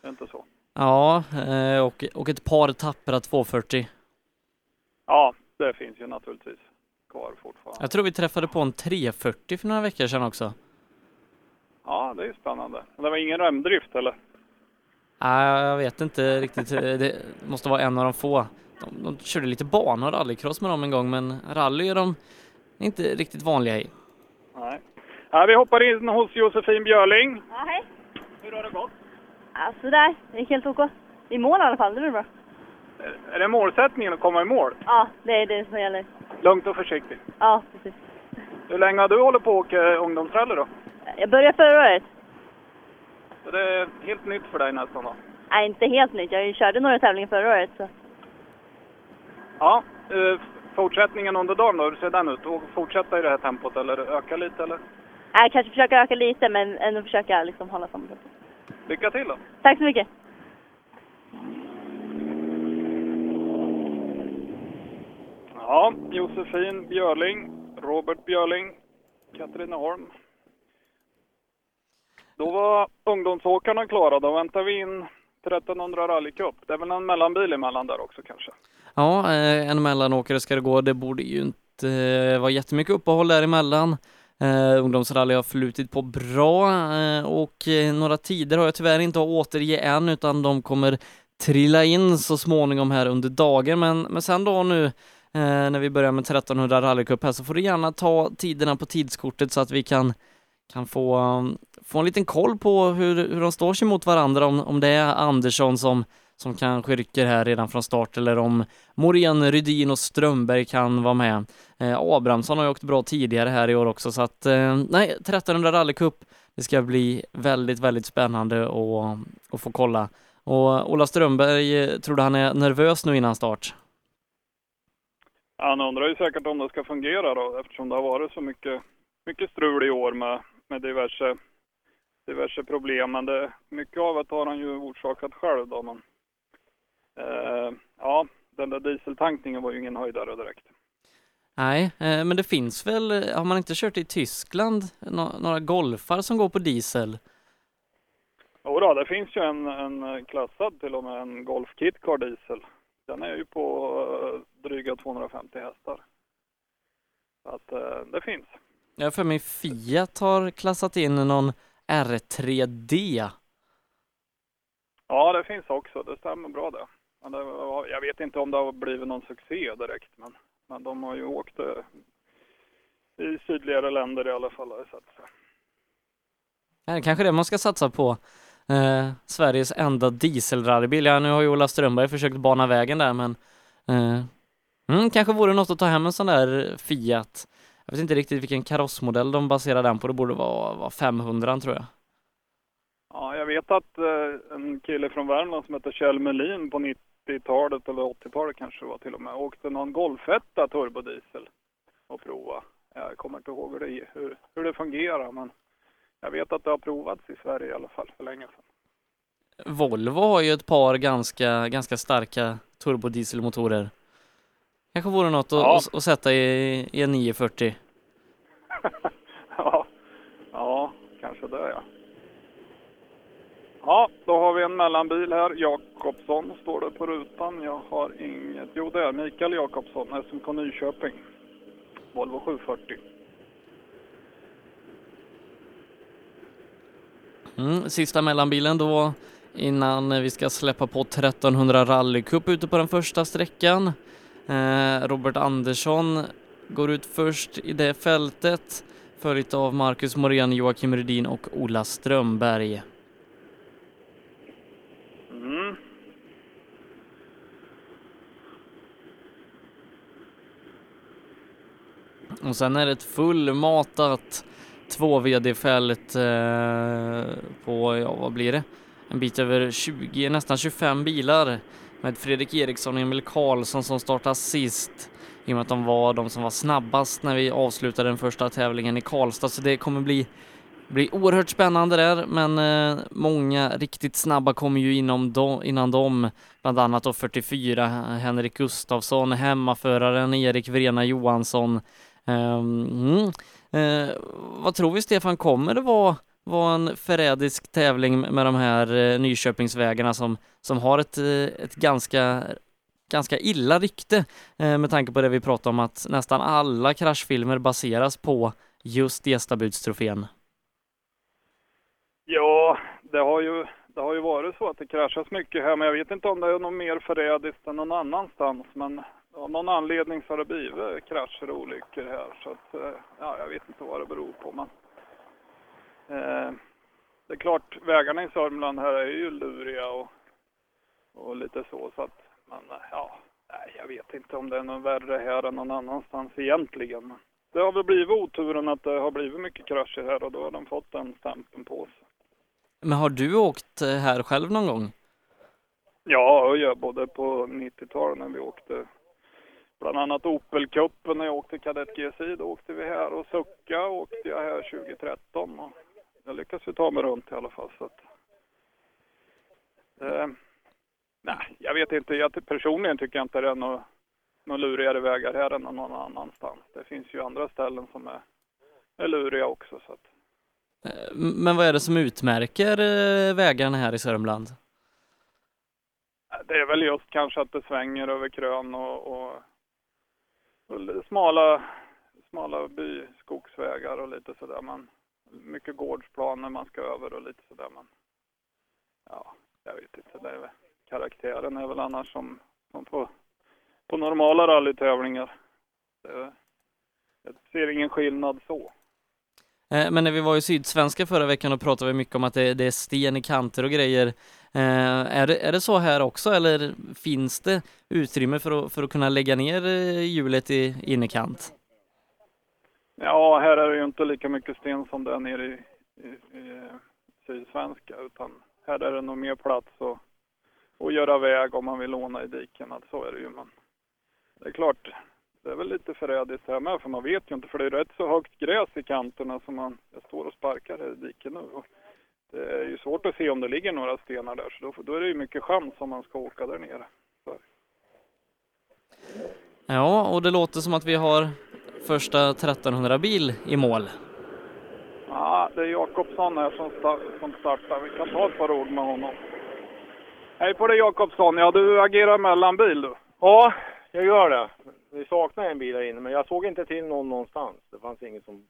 Det är inte så? Ja, eh, och, och ett par tappra 240. Ja, det finns ju naturligtvis kvar fortfarande. Jag tror vi träffade på en 340 för några veckor sedan också. Ja, det är ju spännande. Det var ingen remdrift eller? Nej, jag vet inte riktigt. Det måste vara en av de få. De, de körde lite bana och rallycross med dem en gång, men rally är de inte riktigt vanliga i. Nej. Ja, vi hoppar in hos Josefin Björling. Ja, hej. Hur har det gått? Ja, sådär. Det gick helt OK. I mål i alla fall, det blir bra. Är det målsättningen att komma i mål? Ja, det är det som gäller. Lugnt och försiktigt. Ja, precis. Hur länge har du hållit på att åka ungdomsrally då? Jag började förra året. Så det är helt nytt för dig nästan då? Nej, inte helt nytt. Jag körde några tävlingar förra året. Så. Ja, eh, fortsättningen under dagen då, hur ser den ut? Och fortsätta i det här tempot eller öka lite eller? Nej, kanske försöka öka lite, men ändå försöka liksom hålla samma tempo. Lycka till då! Tack så mycket. Ja, Josefin Björling, Robert Björling, Katrineholm. Då var ungdomsåkarna klara. Då väntar vi in 1300 rallycup. Det är väl en mellanbil emellan där också kanske? Ja, eh, en mellanåkare ska det gå. Det borde ju inte eh, vara jättemycket uppehåll däremellan. Uh, ungdomsrally har flutit på bra uh, och uh, några tider har jag tyvärr inte att återge än utan de kommer trilla in så småningom här under dagen. Men, men sen då nu när vi börjar med 1300 rallycup här så får du gärna ta tiderna på tidskortet så att vi kan kan få, um, få en liten koll på hur, hur de står sig mot varandra, om, om det är Andersson som, som kanske rycker här redan från start eller om Morén, Rydin och Strömberg kan vara med. Eh, Abrahamsson har ju åkt bra tidigare här i år också så att eh, nej, 1300 rallycup, det ska bli väldigt, väldigt spännande att, få kolla. Och Ola Strömberg, eh, tror du han är nervös nu innan start? Han undrar ju säkert om det ska fungera då eftersom det har varit så mycket, mycket strul i år med, med diverse, diverse problem. Men det, mycket av det har han ju orsakat själv då. Men, eh, ja, den där dieseltankningen var ju ingen höjdare direkt. Nej, eh, men det finns väl, har man inte kört i Tyskland, några golfar som går på diesel? Jo då, det finns ju en, en klassad till och med, en Golf Kit Car Diesel. Den är ju på uh, dryga 250 hästar. Så att det finns. Ja, för mig Fiat har klassat in någon R3D. Ja, det finns också. Det stämmer bra det. Men det, jag vet inte om det har blivit någon succé direkt, men, men de har ju åkt uh, i sydligare länder i alla fall har jag sett. Det är kanske det man ska satsa på eh, Sveriges enda dieselrallybil. Ja, nu har ju Ola Strömberg försökt bana vägen där, men eh, mm, kanske vore något att ta hem en sån där Fiat. Jag vet inte riktigt vilken karossmodell de baserar den på. Det borde vara, vara 500 tror jag. Ja, jag vet att eh, en kille från Värmland som heter Kjell Melin på 90-talet eller 80-talet kanske det var till och med, åkte någon Golfetta turbodiesel och prova. Jag kommer inte ihåg hur det, hur, hur det fungerar, men jag vet att det har provats i Sverige i alla fall för länge sedan. Volvo har ju ett par ganska, ganska starka turbodieselmotorer. Kanske vore något ja. att, att, sätta i, i en 940. ja. ja, kanske det ja. Ja, då har vi en mellanbil här. Jakobsson står det på rutan. Jag har inget. Jo, det är Mikael Jakobsson, SMK Nyköping. Volvo 740. Mm, sista mellanbilen då innan vi ska släppa på 1300 rallycup ute på den första sträckan. Eh, Robert Andersson går ut först i det fältet följt av Marcus Morén, Joakim Rydin och Ola Strömberg. Mm. Och sen är det ett fullmatat två VD-fält eh, på, ja vad blir det, en bit över 20, nästan 25 bilar med Fredrik Eriksson och Emil Karlsson som startar sist. I och med att de var de som var snabbast när vi avslutade den första tävlingen i Karlstad. Så det kommer bli blir oerhört spännande där, men eh, många riktigt snabba kommer ju inom do, innan dem, bland annat då 44 Henrik Gustafsson, hemmaföraren Erik Vrena Johansson. Um, mm. Eh, vad tror vi Stefan, kommer det vara, vara en förrädisk tävling med de här eh, Nyköpingsvägarna som, som har ett, eh, ett ganska ganska illa rykte med tanke på det vi pratade om att nästan alla kraschfilmer baseras på just gästabudstrofén. Ja, det har ju det har ju varit så att det kraschas mycket här, men jag vet inte om det är något mer förrädiskt än någon annanstans. Men av någon anledning så har det blivit krascher och olyckor här. Så att, eh, ja, jag vet inte vad det beror på. Men, eh, det är klart, vägarna i Sörmland här är ju luriga och, och lite så. så att, men eh, ja, nej, jag vet inte om det är något värre här än någon annanstans egentligen. Men det har väl blivit oturen att det har blivit mycket krascher här och då har de fått den stämpeln på sig. Men har du åkt eh, här själv någon gång? Ja, jag både på 90-talet när vi åkte bland annat Opel-cupen när jag åkte kadett GSI. Då åkte vi här och Sucka åkte jag här 2013. Och jag lyckades ju ta mig runt i alla fall. Så att, eh, nej, jag vet inte. Jag, personligen tycker jag inte det är några några lurigare vägar här än någon annanstans. Det finns ju andra ställen som är, är luriga också. Så att. Eh, men vad är det som utmärker eh, vägarna här i Sörmland? Det är väl just kanske att det svänger över krön och, och smala, smala byskogsvägar och lite sådär. Man, mycket gårdsplaner man ska över och lite sådär. Man, ja, jag vet inte. Det är väl, karaktären är väl annars som, som på, på normala rallytävlingar. Det, jag ser ingen skillnad så. Eh, men när vi var i Sydsvenska förra veckan och pratade vi mycket om att det, det är sten i kanter och grejer. Eh, Är det, är det så här också eller finns det utrymme för att, för att kunna lägga ner eh, hjulet i innerkant? Ja, här är det ju inte lika mycket sten som det är nere i, i, i eh, Sydsvenska utan här är det nog mer plats att, att göra väg om man vill låna i diken. Att så är det ju. Men det är klart, det är väl lite förrädiskt här med för man vet ju inte för det är rätt så högt gräs i kanterna som man, jag står och sparkar här i diken nu. Och det är ju svårt att se om det ligger några stenar där så då, då är det ju mycket chans om man ska åka där nere. Ja, och det låter som att vi har första 1300-bil i mål. Ja, det är Jakobsson här som, sta- som startar. Vi kan ta ett par ord med honom. Hej på dig Jakobsson. Ja, du agerar mellanbil du. Ja, jag gör det. Vi saknar en bil här inne, men jag såg inte till någon någonstans. Det fanns inget som...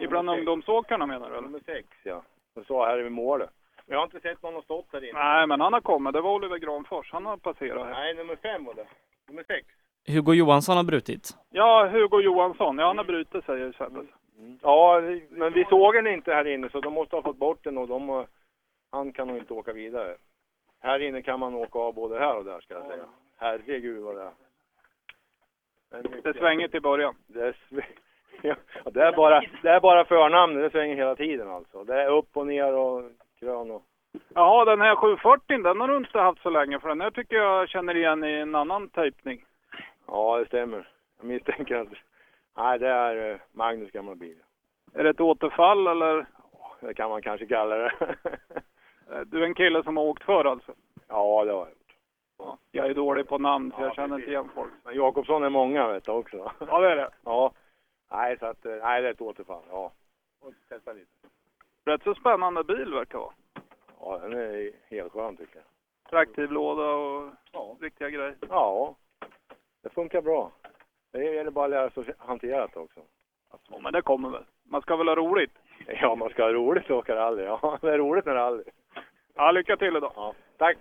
Ibland ungdomsåkarna menar du? eller? Nummer sex, ja. Jag sa här vid målet. Men jag har inte sett någon ha stått här inne. Nej, men han har kommit. Det var Oliver Granfors. Han har passerat här. Nej, nummer fem var det. Nummer sex. Hugo Johansson har brutit. Ja, Hugo Johansson. Ja, han har brutit säger Sebbe. Ja, men vi såg den inte här inne så de måste ha fått bort den och de, han kan nog inte åka vidare. Här inne kan man åka av både här och där ska jag säga. Herregud vad det är. Det är svängigt i början. Det är, sv- ja, det är bara, det är bara förnamnet, det svänger hela tiden alltså. Det är upp och ner och krön och... Jaha, den här 740 den har du inte haft så länge för den här tycker jag känner igen i en annan tejpning. Ja, det stämmer. Jag misstänker att... Nej, det är eh, Magnus gamla bil. Är det ett återfall eller? Det kan man kanske kalla det. Du är en kille som har åkt förr alltså? ja, det har jag. Ja. Jag är dålig på namn så jag känner inte igen folk. Men Jakobsson är många vet du också. Ja, det är det. Ja. Nej, så att, eh, nej det är ett återfall. Ja. Och testa lite. Rätt så spännande bil verkar vara. Ja, den är helt skön tycker jag. Traktiv låda och riktiga grejer. Ja, det funkar bra. Det gäller bara att lära sig att hantera det också. Ja, men det kommer väl. Man ska väl ha roligt? Ja, man ska ha roligt och åka rally. Ja, det är roligt med rally. Ja, lycka till idag. Ja, tack.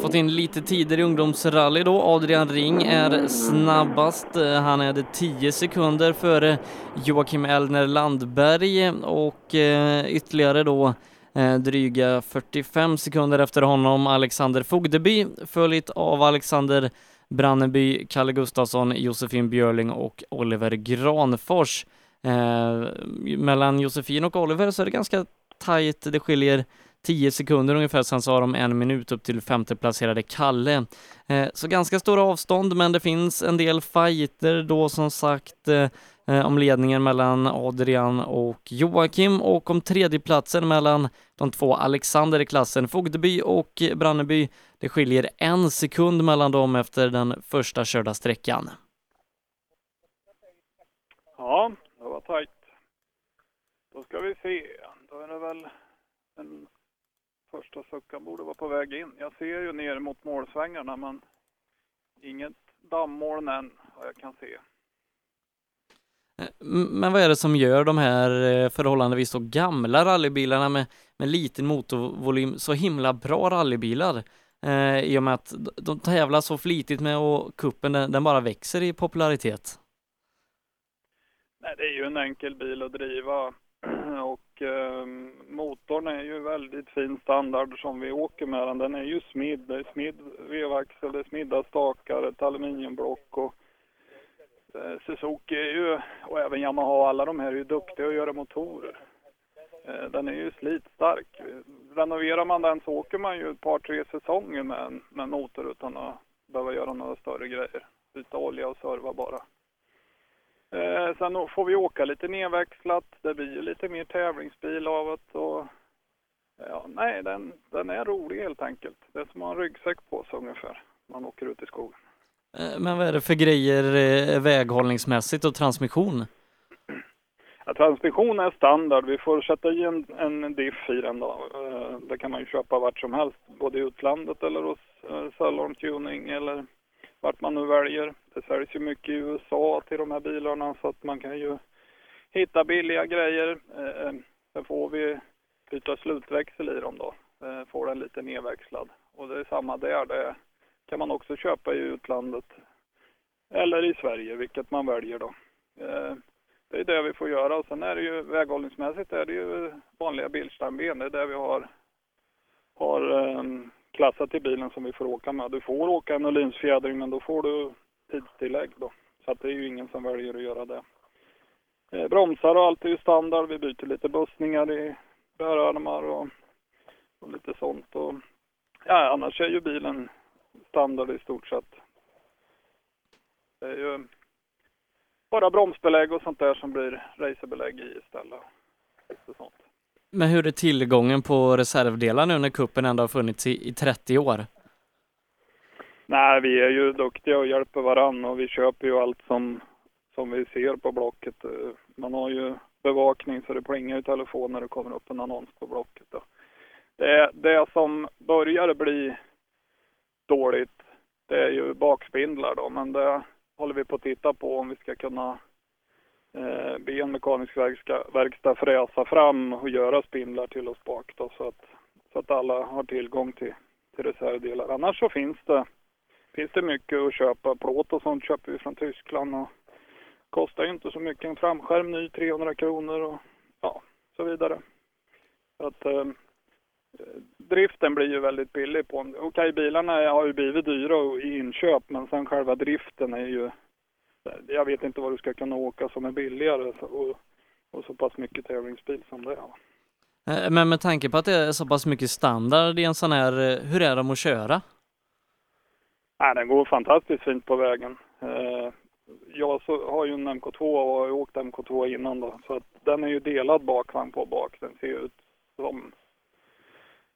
Fått in lite tider i ungdomsrally då. Adrian Ring är snabbast. Eh, han är 10 sekunder före Joakim Elner Landberg och eh, ytterligare då eh, dryga 45 sekunder efter honom Alexander Fogdeby följt av Alexander Branneby, Kalle Gustafsson, Josefin Björling och Oliver Granfors. Eh, mellan Josefin och Oliver så är det ganska tajt. Det skiljer 10 sekunder ungefär, sen så har de en minut upp till femteplacerade Kalle. Eh, så ganska stora avstånd, men det finns en del fighter då som sagt eh, eh, om ledningen mellan Adrian och Joakim och om tredjeplatsen mellan de två Alexander i klassen, Fogdeby och Branneby. Det skiljer en sekund mellan dem efter den första körda sträckan. Ja, det var tajt. Då ska vi se. Då är det väl en första suckan borde vara på väg in. Jag ser ju ner mot målsvängarna men inget dammoln än vad jag kan se. M- Men vad är det som gör de här eh, förhållandevis så gamla rallybilarna med, med liten motorvolym så himla bra rallybilar? Eh, I och med att de tävlar så flitigt med och kuppen den, den bara växer i popularitet. Nej, det är ju en enkel bil att driva och eh, motorn är ju väldigt fin standard som vi åker med den. Den är ju smidd, det är smidd vevaxel, det är smidda stakar, ett aluminiumblock och eh, Suzuki är ju, och även Yamaha, alla de här är ju duktiga att göra motorer. Eh, den är ju slitstark. Renoverar man den så åker man ju ett par, tre säsonger med en, med motor utan att behöva göra några större grejer. Byta olja och serva bara. Eh, sen får vi åka lite nedväxlat. Det blir ju lite mer tävlingsbil av det. Och, ja, nej, den, den är rolig helt enkelt. Det är som att ha en ryggsäck på sig ungefär. Man åker ut i skogen. Eh, Men vad är det för grejer eh, väghållningsmässigt och transmission? Ja, transmission är standard. Vi får sätta i en, en diff i den då. Eh, Det kan man ju köpa vart som helst. Både i utlandet eller hos eh, Cellorm Tuning eller vart man nu väljer. Det säljs ju mycket i USA till de här bilarna så att man kan ju hitta billiga grejer. Eh, eh Sen får vi byta slutväxel i dem då. Eh, Får den lite nedväxlad. Och det är samma där. Det kan man också köpa i utlandet. Eller i Sverige, vilket man väljer då. Eh, det är det vi får göra. Och sen är det ju väghållningsmässigt är det ju vanliga bilstamben. Det är där vi har, har um, klassat i bilen som vi får åka med. Du får åka en Öhlinsfjädring men då får du tidstillägg då. Så att det är ju ingen som väljer att göra det. Eh, bromsar och allt är ju standard. Vi byter lite bussningar i bärarmar och, och lite sånt. Och, ja, annars är ju bilen standard i stort sett. Det är ju bara bromsbelägg och sånt där som blir racerbelägg i istället. Lite sånt. Men hur är tillgången på reservdelar nu när kuppen ändå har funnits i, i 30 år? Nej, vi är ju duktiga och hjälper varann och vi köper ju allt som, som vi ser på Blocket. Man har ju bevakning så det plingar i telefon när det kommer upp en annons på Blocket. Det, det som börjar bli dåligt, det är ju bakspindlar då, men det håller vi på att titta på om vi ska kunna eh, be en mekanisk verkstad, verkstad fräsa fram och göra spindlar till oss bak då, så att, så att alla har tillgång till, till reservdelar. Annars så finns det, finns det mycket att köpa. Plåt och sånt köper vi från Tyskland och kostar ju inte så mycket. En framskärm ny 300 kronor och ja, så vidare. Så att eh, driften blir ju väldigt billig på. Okej, bilarna har ju blivit dyra i inköp, men sen själva driften är ju... Jag vet inte vad du ska kunna åka som är billigare och, och så pass mycket tävlingsbil som det är. Eh, Men med tanke på att det är så pass mycket standard i en sån här, eh, hur är de att köra? Nej, den går fantastiskt fint på vägen. Eh, Jag har ju en MK2 och har åkt MK2 innan då, så att den är ju delad bakvagn på bak. Den ser ut som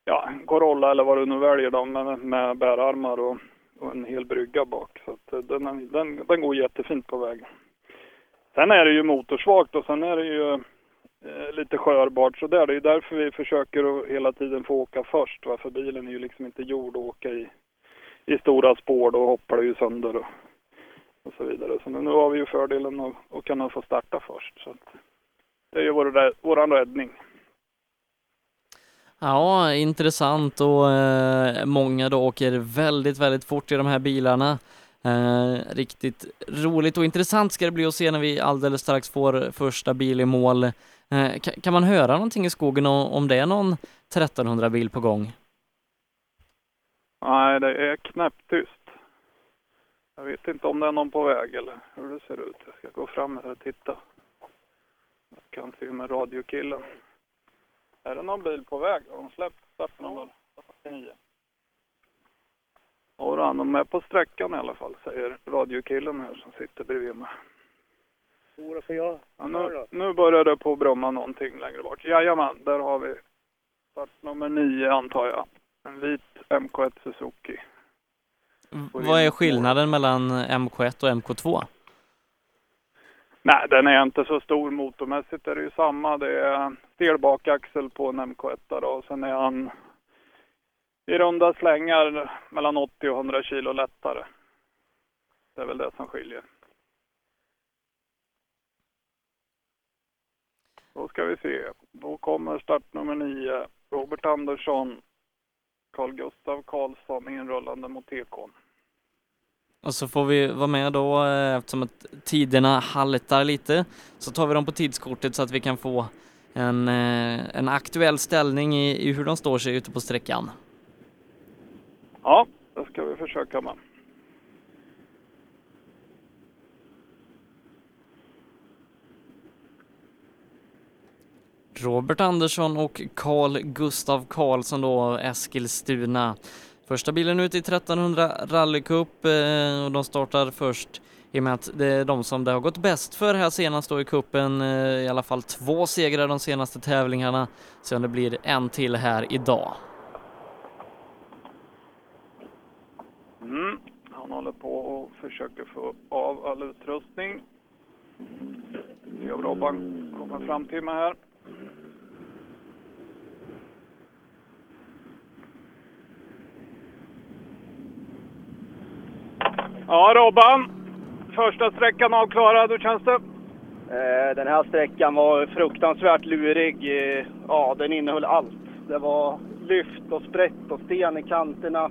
ja, Corolla eller vad du nu väljer då, med, med bärarmar och, och en hel brygga bak. Så att eh, den, den, den går jättefint på vägen. Sen är det ju motorsvagt och sen är det ju eh, lite skörbart så där. Det är ju därför vi försöker att hela tiden få åka först. Va? För bilen är ju liksom inte gjord att åka i, i stora spår. Då hoppar det ju sönder och, och så vidare. Så nu, har vi ju fördelen att, att kunna få starta först. Så att det är ju vår, vår våran räddning. Ja, intressant och eh, många då åker väldigt, väldigt fort i de här bilarna. Eh, riktigt roligt och intressant ska det bli att se när vi alldeles strax får första bil i mål. Eh, kan, kan man höra någonting i skogen om, om det är någon 1300 bil på gång? Nej, det är knäpptyst. Jag vet inte om det är någon på väg eller hur det ser ut. Jag ska gå fram här och titta. Jag kan se med radiokillen. Är det någon bil på väg? Har de släppt startnummer 49? Jodå, de är på sträckan i alla fall, säger radiokillen här som sitter bredvid mig. Jodå, för jag Ja, nu, nu börjar det på att brumma någonting längre bort. Jajamän, där har vi startnummer 9 antar jag. En vit MK1 Suzuki. Vad är skillnaden mellan MK1 och MK2? Nej, den är inte så stor motormässigt är det ju samma. Det är stel bakaxel på en MK1 då och sen är han i runda slängar mellan 80 och 100 kilo lättare. Det är väl det som skiljer. Då ska vi se. Då kommer start nummer 9. Robert Andersson, Carl Gustav Karlsson inrullande mot Ekon. Och så får vi vara med då eh, eftersom att tiderna haltar lite så tar vi dem på tidskortet så att vi kan få en, eh, en aktuell ställning i, i hur de står sig ute på sträckan. Ja, det ska vi försöka med. Robert Andersson och Carl Gustav Karlsson då, Eskilstuna. Första bilen ut i 1300 rallycup eh, och de startar först i och med att det är de som det har gått bäst för här senast då i kuppen eh, i alla fall två segrar de senaste tävlingarna. Se om det blir en till här idag. Mm. Han håller på och försöker få av all utrustning. Se om Robban kommer fram till mig här. Ja, Robban. Första sträckan avklarad. Hur känns det? Eh, Den här sträckan var fruktansvärt lurig. Eh, Ja, den innehöll allt. Det var lyft och sprätt och sten i kanterna.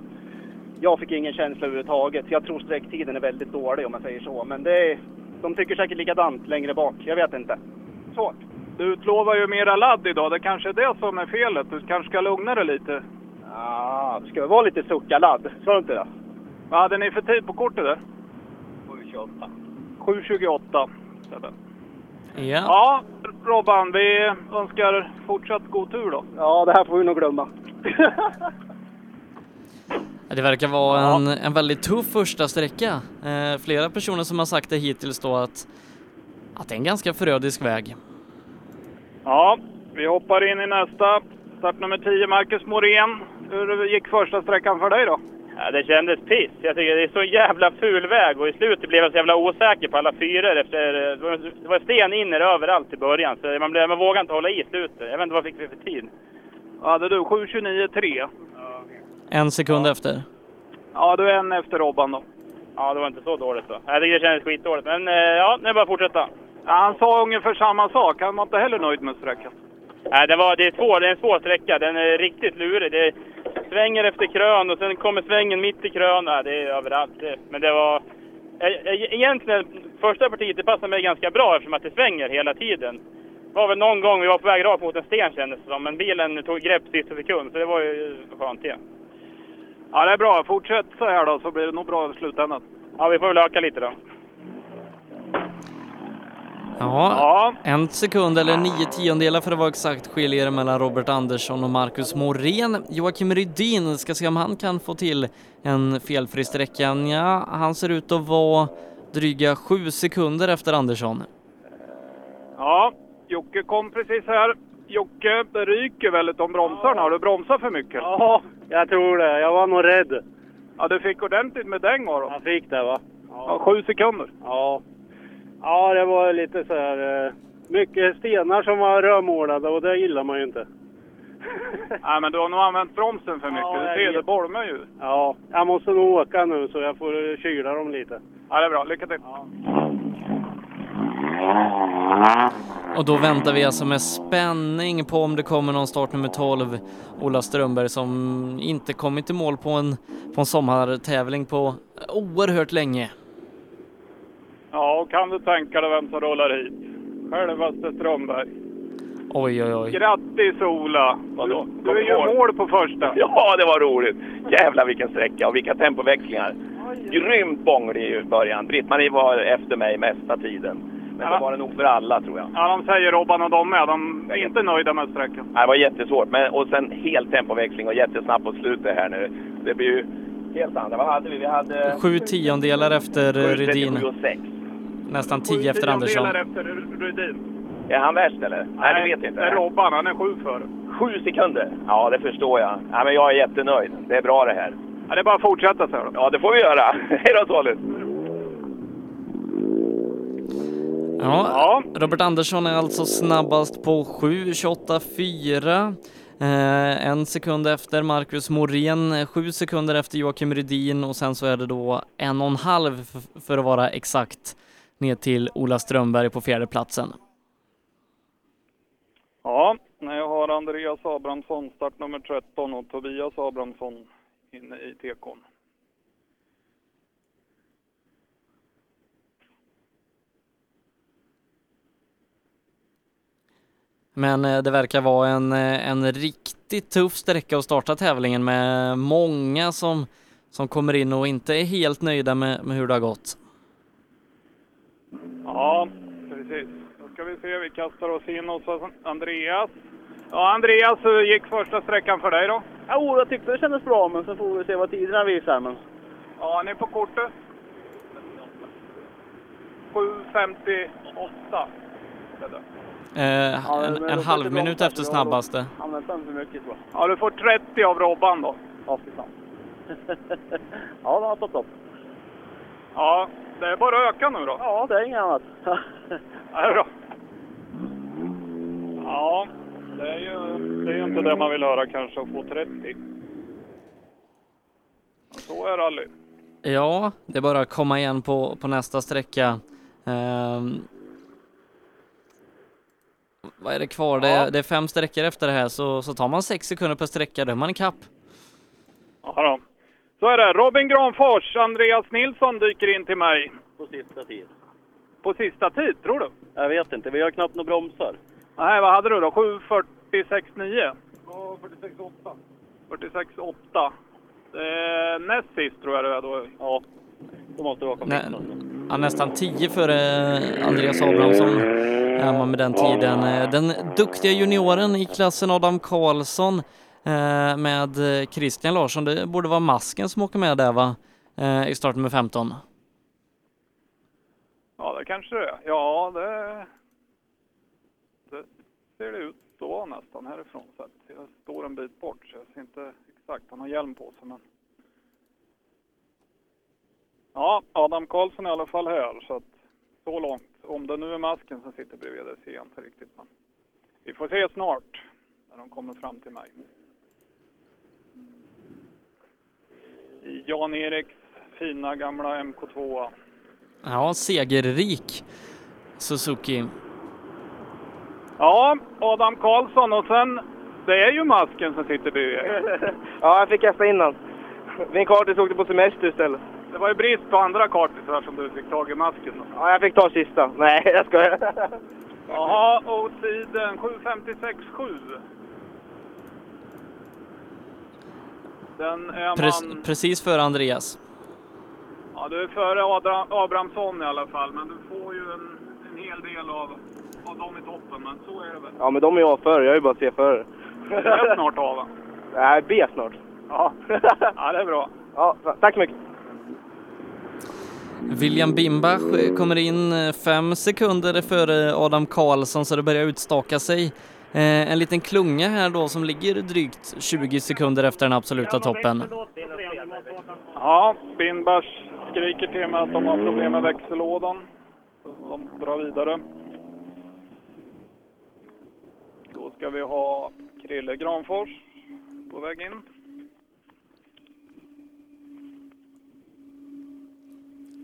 Jag fick ingen känsla överhuvudtaget. Jag tror sträcktiden är väldigt dålig om jag säger så. Men det, De tycker säkert likadant längre bak. Jag vet inte. Svårt. Du utlovar ju mera ladd idag. Det kanske är det som är felet. Du kanske ska lugna dig lite. Ja, det ska vara lite suckarladd. Sa du inte det? Vad hade ni för tid på kortet där? 7.28. 7.28. Sebbe. Ja. Ja, Robban, vi önskar fortsatt god tur då. Ja, det här får vi nog glömma. Det verkar vara en, en väldigt tuff första sträcka. Eh, flera personer som har sagt det hittills då att, att det är en ganska förödisk väg. Ja, vi hoppar in i nästa. Startnummer 10, Marcus Morén. Hur gick första sträckan för dig då? Ja, det kändes piss. Jag tycker det är så jävla ful väg och i slutet blev jag så jävla osäker på alla fyror efter... Det var, det sten inner överallt i början så man, blev, man vågade inte hålla i slutet. Jag vet inte vad fick vi för tid? Ja, hade du 7.29,3. En sekund efter. Ja, du är en efter Robban då. Ja, det var inte så dåligt då. Jag tycker det kändes skitdåligt. Men eh, ja, nu är det bara att fortsätta. Ja, han sa ungefär samma sak. Han var inte heller nöjd med sträckan. Nej, det, var, det, är svår, det är en svår sträcka. Den är riktigt lurig. Det svänger efter krön och sen kommer svängen mitt i krön. Ja, det är överallt. Det- Men det var... e- e- Egentligen, första partiet det passade mig ganska bra eftersom att det svänger hela tiden. Det var väl någon gång vi var på väg rakt mot en sten kändes det som, men bilen tog grepp sista sekund, så det var ju skönt det. Ja, det är bra. Fortsätt så här då så blir det nog bra i slutändan. Ja, vi får väl öka lite då. Ja, en sekund eller nio tiondelar för att vara exakt skiljer mellan Robert Andersson och Marcus Morén. Joakim Rydin ska se om han kan få till en felfri sträcka. Ja, han ser ut att vara dryga sju sekunder efter Andersson. Ja, Jocke kom precis här. Jocke, det ryker väldigt om bromsarna. Har du bromsat för mycket? Ja, jag tror det. Jag var nog rädd. Ja, du fick ordentligt med däng var Jag fick det va? Ja, sju sekunder. Ja. Ja, det var lite så här... eh, Mycket stenar som var rödmålade och det gillar man ju inte. Nej, men du har nog använt bromsen för mycket. Ja, du ser, det bolmar ju. Ja, jag måste nog åka nu så jag får kyla dem lite. Ja, det är bra. Lycka till. Och då väntar vi alltså med spänning på om det kommer någon start nummer 12, Ola Strömberg, som inte kommit i mål på en, på en sommartävling på oerhört länge. Ja, kan du tänka dig vem som rullar hit? Självaste Strömberg. Oj, oj, oj. Grattis Ola! Vadå? Du, du gör mål på första. Ja, det var roligt. Jävlar vilken sträcka och vilka tempoväxlingar. Grymt bånglig i början. Britt-Marie var efter mig mesta tiden. Men det var det nog för alla tror jag. Ja, de säger Robban och de med. De är inte nöjda med sträckan. Nej, Det var jättesvårt. Men, och sen helt tempoväxling och jättesnabbt på slutet här nu. Det blir ju helt andra. Vad hade vi? Vi hade... Sju tiondelar efter Rydin. 37 och 6. Nästan tio efter Andersson. Efter Rydin. Är han värst eller? Nej, det vet jag inte. Robban. Han är sju före. Sju sekunder? Ja, det förstår jag. Ja, men jag är jättenöjd. Det är bra det här. Ja, det är bara att fortsätta så här då. Ja, det får vi göra. Hej då Solid! Ja, Robert Andersson är alltså snabbast på 7.28,4. Eh, en sekund efter Marcus Morén, sju sekunder efter Joakim Rydin och sen så är det då en och en halv för att vara exakt ner till Ola Strömberg på fjärde platsen. Ja, jag har Andreas Abrahamsson, startnummer 13 och Tobias Abrahamsson inne i tekon. Men eh, det verkar vara en, eh, en riktigt tuff sträcka att starta tävlingen med många som, som kommer in och inte är helt nöjda med, med hur det har gått. Ja, precis. Då ska vi se, vi kastar oss in hos Andreas. Ja, Andreas, hur gick första sträckan för dig då? Jo, jag tyckte det kändes bra, men så får vi se vad tiderna visar. Men... Ja, ni är på kortet. 7.58. Eh, en, en halv minut efter snabbaste. Han väntar inte för mycket tror Ja, du får 30 av Robban då. Ja, fy fan. ja, det har stått upp. Ja, det är bara att öka nu då. Ja, det är inget annat. Ja, det är bra. Ja, det är ju det är inte det man vill höra kanske, att få 30. Så är rally. Ja, det är bara att komma igen på, på nästa sträcka. Ehm, vad är det kvar? Det, är, det är fem sträckor efter det här, så, så tar man sex sekunder per sträcka, då är man i kapp. Ja, då. Så är det. Robin Granfors, Andreas Nilsson dyker in till mig. På sista tid. på sista tid, tror du? Jag vet inte, vi har knappt några bromsar. Nej, vad hade du då? 7.46,9? Ja, 46,8. 46,8. Eh, näst sist tror jag det är då. Ja, då måste det vara Nä, ja, nästan 10 före Andreas Abrahamsson är man med den tiden. Eh, Den duktiga junioren i klassen Adam Karlsson Eh, med Christian Larsson, det borde vara masken som åker med där va? Eh, I startnummer 15. Ja, det kanske det är. Ja, det, det ser det ut att vara nästan härifrån. Så jag står en bit bort så jag ser inte exakt. Han har hjälm på sig men... Ja, Adam Karlsson är i alla fall här så att så långt. Om det nu är masken som sitter bredvid det ser jag inte riktigt men vi får se snart när de kommer fram till mig. I Jan-Eriks fina gamla MK2. Ja, segerrik Suzuki. Ja, Adam Karlsson och sen, det är ju masken som sitter bredvid. ja, jag fick kasta innan. Min kartis åkte på semester istället. Det var ju brist på andra kartisar som du fick tag i masken. då. Ja, jag fick ta sista. Nej, jag skojar. Jaha, och tiden 7.56,7. Den är man... Pre- precis före Andreas. Ja, du är före Adra- Abrahamsson i alla fall, men du får ju en, en hel del av, av dem i toppen, men så är det väl. Ja, men de är jag före. Jag är ju bara C före. Är snart av va? Nej, B snart. Ja. ja, det är bra. Ja, tack så mycket. William Bimbach kommer in eh, fem sekunder före Adam Karlsson så det börjar utstaka sig. Eh, en liten klunga här då som ligger drygt 20 sekunder efter den absoluta toppen. Ja, Bindbach skriker till mig att de har problem med växellådan. De drar vidare. Då ska vi ha Krille Granfors på väg in.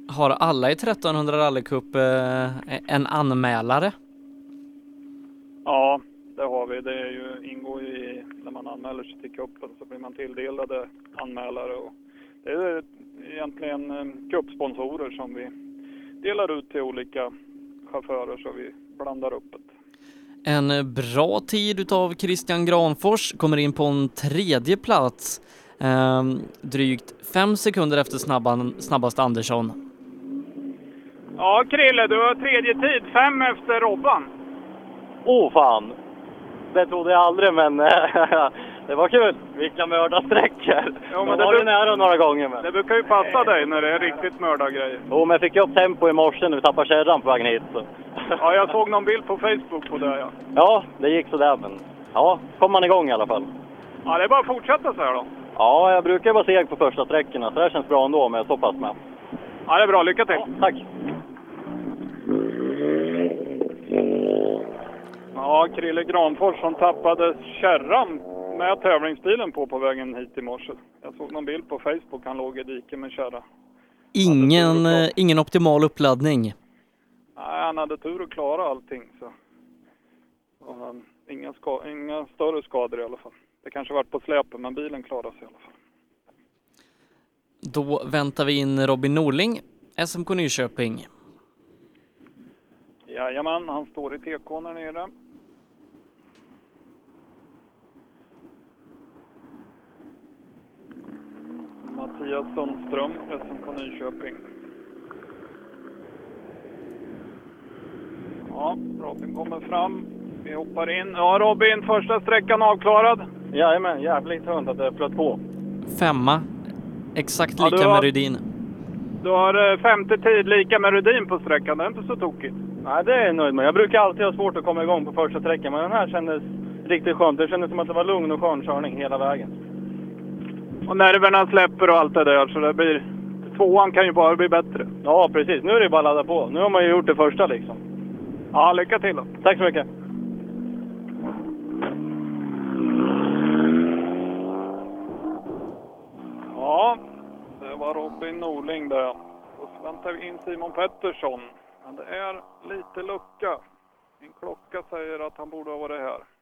Har alla i 1300 rallycup eh, en anmälare? Ja, det har vi. Det är ju, ingår ju i, när man anmäler sig till cupen så blir man tilldelade anmälare. Och det är egentligen eh, cupsponsorer som vi delar ut till olika chaufförer så vi blandar upp det. En bra tid utav Christian Granfors kommer in på en tredje plats. Ehm, drygt fem sekunder efter snabban, snabbast Andersson. Ja, Krille, du har tredje tid, fem efter Robban. Oh fan! Det trodde jag aldrig, men det var kul. Vilka mördarsträckor! Ja, men det var ju nära några gånger. Men... Det brukar ju passa dig när det är riktigt mördargrejer. Jo, men jag fick ju upp tempo i morse när vi tappade kärran på vägen hit. Så. Ja, jag såg någon bild på Facebook på det, ja. Ja, det gick sådär, men ja, kom man igång i alla fall. Ja, det är bara att fortsätta så här då. Ja, jag brukar vara seg på första sträckorna, så det här känns bra ändå om jag är så pass med. Ja, det är bra. Lycka till! tack! Ja, Krille Granfors som tappade kärran med tävlingsbilen på på vägen hit i morse. Jag såg någon bild på Facebook, han låg i diket med kärra. Ingen, eh, ingen optimal uppladdning. Nej, han hade tur att klara allting. Så. Han, inga, ska, inga större skador i alla fall. Det kanske varit på släpen, men bilen klarade sig i alla fall. Då väntar vi in Robin Norling, SMK Nyköping. Jajamän, han står i TK där nere. Mattias Sundström, SMK Nyköping. Ja, Robin kommer fram. Vi hoppar in. Ja, Robin, första sträckan avklarad. Jajamän, jävligt skönt att det flöt på. Femma, exakt Ja, lika du har- med Rydin. Du har eh, femte tid lika med Rudin på sträckan. Det är inte så tokigt. Nej, det är jag nöjd med. Jag brukar alltid ha svårt att komma igång på första sträckan, men den här kändes riktigt skönt. Det kändes som att det var lugn och skön körning hela vägen. Och nerverna släpper och allt det där, så det blir... Tvåan kan ju bara bli bättre. Ja, precis. Nu är det bara att ladda på. Nu har man ju gjort det första liksom. Ja, lycka till då. Tack så mycket. Ja, det var Robin Norling där. Och så väntar vi in Simon Pettersson. Men det är lite lucka. Min klocka säger att han borde ha varit här.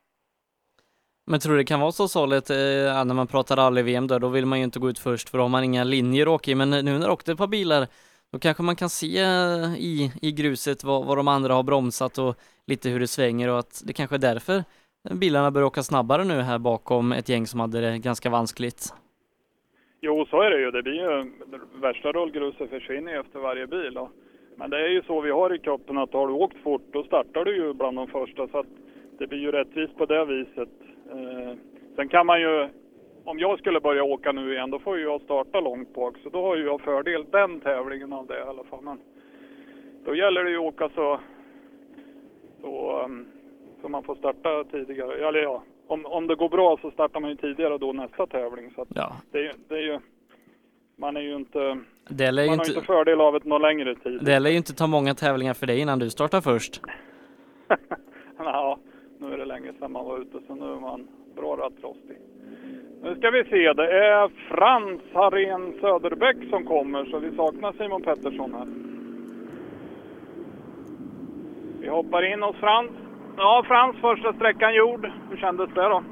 Men tror du det kan vara så saligt eh, när man pratar rally-VM då, då vill man ju inte gå ut först för då har man inga linjer att åka i. Men nu när det åkte ett par bilar, Då kanske man kan se eh, i, i gruset vad, vad de andra har bromsat och lite hur det svänger och att det kanske är därför bilarna börjar åka snabbare nu här bakom ett gäng som hade det ganska vanskligt. Jo, så är det ju. Det blir ju värsta rullgruset försvinner ju efter varje bil. Och, men det är ju så vi har i cupen att har du åkt fort då startar du ju bland de första så att det blir ju rättvist på det viset. Eh, sen kan man ju, om jag skulle börja åka nu igen då får ju jag starta långt bak så då har ju jag fördel den tävlingen av det i alla fall. Men då gäller det ju att åka så, så, um, så man får starta tidigare. Eller ja, om, om det går bra så startar man ju tidigare då nästa tävling. Så att Ja. det, det är ju, man är ju inte, Det lär ju man har inte, inte fördel av ett någon längre tid. det lär ju inte ta många tävlingar för dig innan du startar först. Ja, nu är det länge sedan man var ute så nu är man bra rattrostig. Nu ska vi se, det är Frans Harén Söderbäck som kommer så vi saknar Simon Pettersson här. Vi hoppar in hos Frans. Ja, Frans, första sträckan gjord. Hur kändes det då?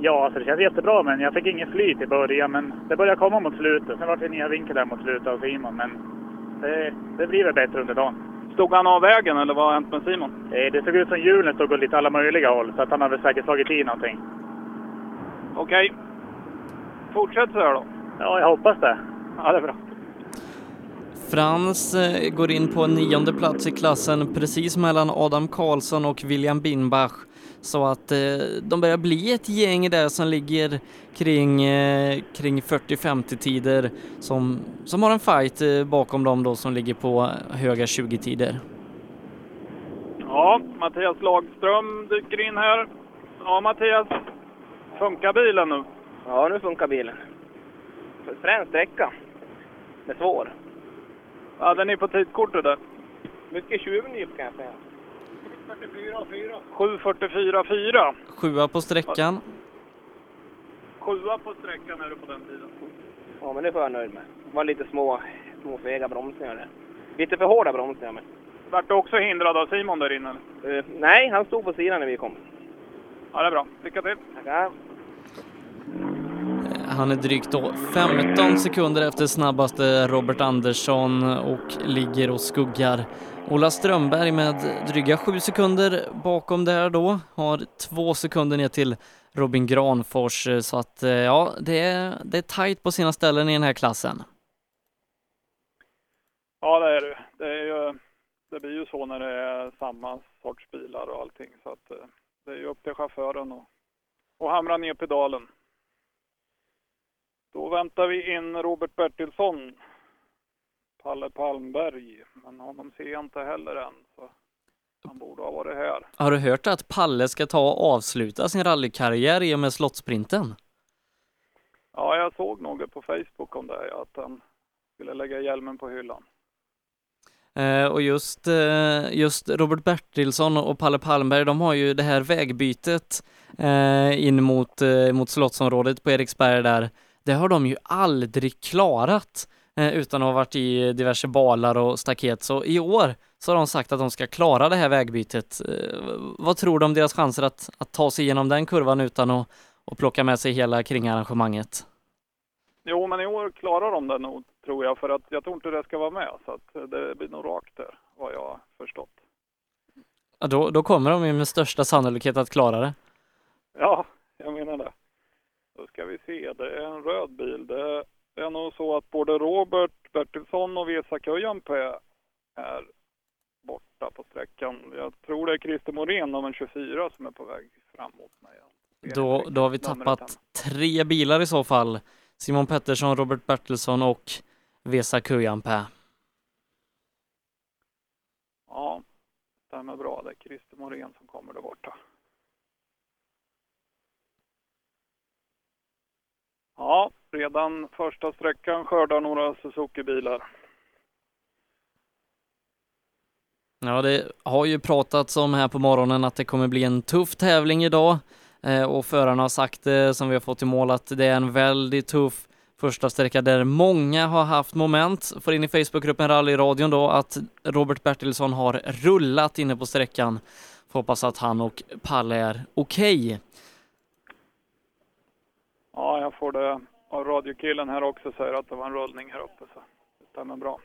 Ja, alltså det kändes jättebra, men jag fick ingen flyt i början. Men det började komma mot slutet. Sen var det nya vinklar mot slutet av Simon, men det, det blir väl bättre under dagen. Stod han av vägen eller vad har hänt med Simon? Eh, Det såg ut som hjulen stod åt lite alla möjliga håll, så att han hade säkert slagit i någonting. Okej. Fortsätt så här då. Ja, jag hoppas det. Ja, det är bra. Frans eh, går in på en nionde plats i klassen precis mellan Adam Karlsson och William Binbach. Så att eh, de börjar bli ett gäng där som ligger kring, eh, kring 40-50 tider som, som har en fight eh, bakom dem då som ligger på höga 20-tider. Ja, Mattias Lagström dyker in här. Ja, Mattias. Funkar bilen nu? Ja, nu funkar bilen. Frän sträcka. Det är svår. Hade ni på tidkortet där? Mycket tjuvnyp kan jag säga. 7.44,4. Sjua på sträckan. Sjua på sträckan är du på den tiden. Ja, men det får jag nöjd med. Det var lite små, små fega bromsningar där. Lite för hårda bromsningar, men... Vart du också hindrad av Simon där inne? Eh, nej, han stod på sidan när vi kom. Ja, det är bra. Lycka till! Tackar. Han är drygt då 15 sekunder efter snabbaste Robert Andersson och ligger och skuggar Ola Strömberg med dryga sju sekunder bakom där då. Har två sekunder ner till Robin Granfors eh, så att eh, ja, det är, det är tajt på sina ställen i den här klassen. Ja, det är det. Det, är ju, det blir ju så när det är samma sorts bilar och allting. Så att, eh, det är ju upp till chauffören och, och hamra ner pedalen. Då väntar vi in Robert Bertilsson. Palle Palmberg. Men honom ser jag inte heller än. Så han borde ha varit här. Har du hört att Palle ska ta och avsluta sin rallykarriär i och med slottsprinten? Ja, jag såg något på Facebook om det. Att han skulle lägga hjälmen på hyllan. Eh, och just, eh, just Robert Bertilsson och Palle Palmberg, de har ju det här vägbytet eh, in mot, eh, mot slottsområdet på Eriksberg där. Det har de ju aldrig klarat utan att ha varit i diverse balar och staket. Så i år så har de sagt att de ska klara det här vägbytet. Eh, vad tror du om deras chanser att, att ta sig igenom den kurvan utan att, att plocka med sig hela kringarrangemanget? Jo, men i år klarar de det nog, tror jag. För att jag tror inte det ska vara med. Så att det blir nog rakt där, vad jag har förstått. Ja, då, då kommer de ju med största sannolikhet att klara det. Ja, jag menar det. Då ska vi se, det är en röd bil. Det är nog så att både Robert Bertilsson och Vesa Köjanpää är borta på sträckan. Jag tror det är Christer Morén, nummer 24, som är på väg framåt mig. Då, då har vi tappat tre bilar i så fall. Simon Pettersson, Robert Bertilsson och Vesa Kujanpää. Ja, det är bra. Det är Christer Morén som kommer där borta. Ja, redan första sträckan skördar några Suzuki-bilar. Ja, det har ju pratats om här på morgonen att det kommer bli en tuff tävling idag eh, och förarna har sagt det som vi har fått i mål att det är en väldigt tuff första sträcka där många har haft moment. Får in i Facebookgruppen Rallyradion då att Robert Bertilsson har rullat inne på sträckan. Får hoppas att han och Palle är okej. Ja, jag får det och radiokillen här också säger att det var en rullning här uppe så det stämmer bra.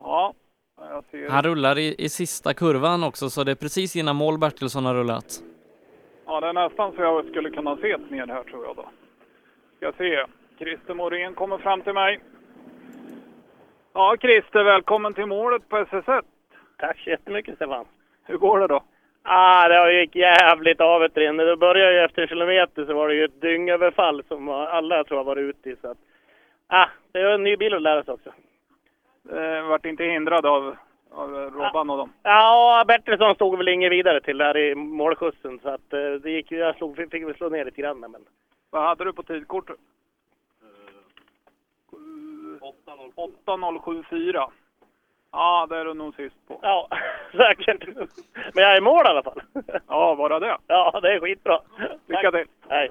Ja, jag ser. Han rullar i, i sista kurvan också så det är precis innan mål Bertilsson har rullat. Ja, det är nästan så jag skulle kunna se ett ned här tror jag då. Ska se. Christer Morén kommer fram till mig. Ja, Christer, välkommen till målet på SS1. Tack så jättemycket, Stefan. Hur går det då? Ah, det gick jävligt avigt där inne. Det började ju efter en kilometer så var det ju ett dyngöverfall som alla jag tror har varit ute i. Så att, ah, det är en ny bil att lära sig också. Eh, vart inte hindrad av, av Robban och dem? Ja, Bertilsson stod väl inget vidare till där i målskjutsen så att eh, det gick ju, jag slog, fick väl slå ner lite grann men. Vad hade du på tidkortet? 8074. Ja, det är du nog sist på. Ja, säkert. Men jag är i mål i alla fall. Ja, bara det. Ja, det är skitbra. Lycka till. Hej.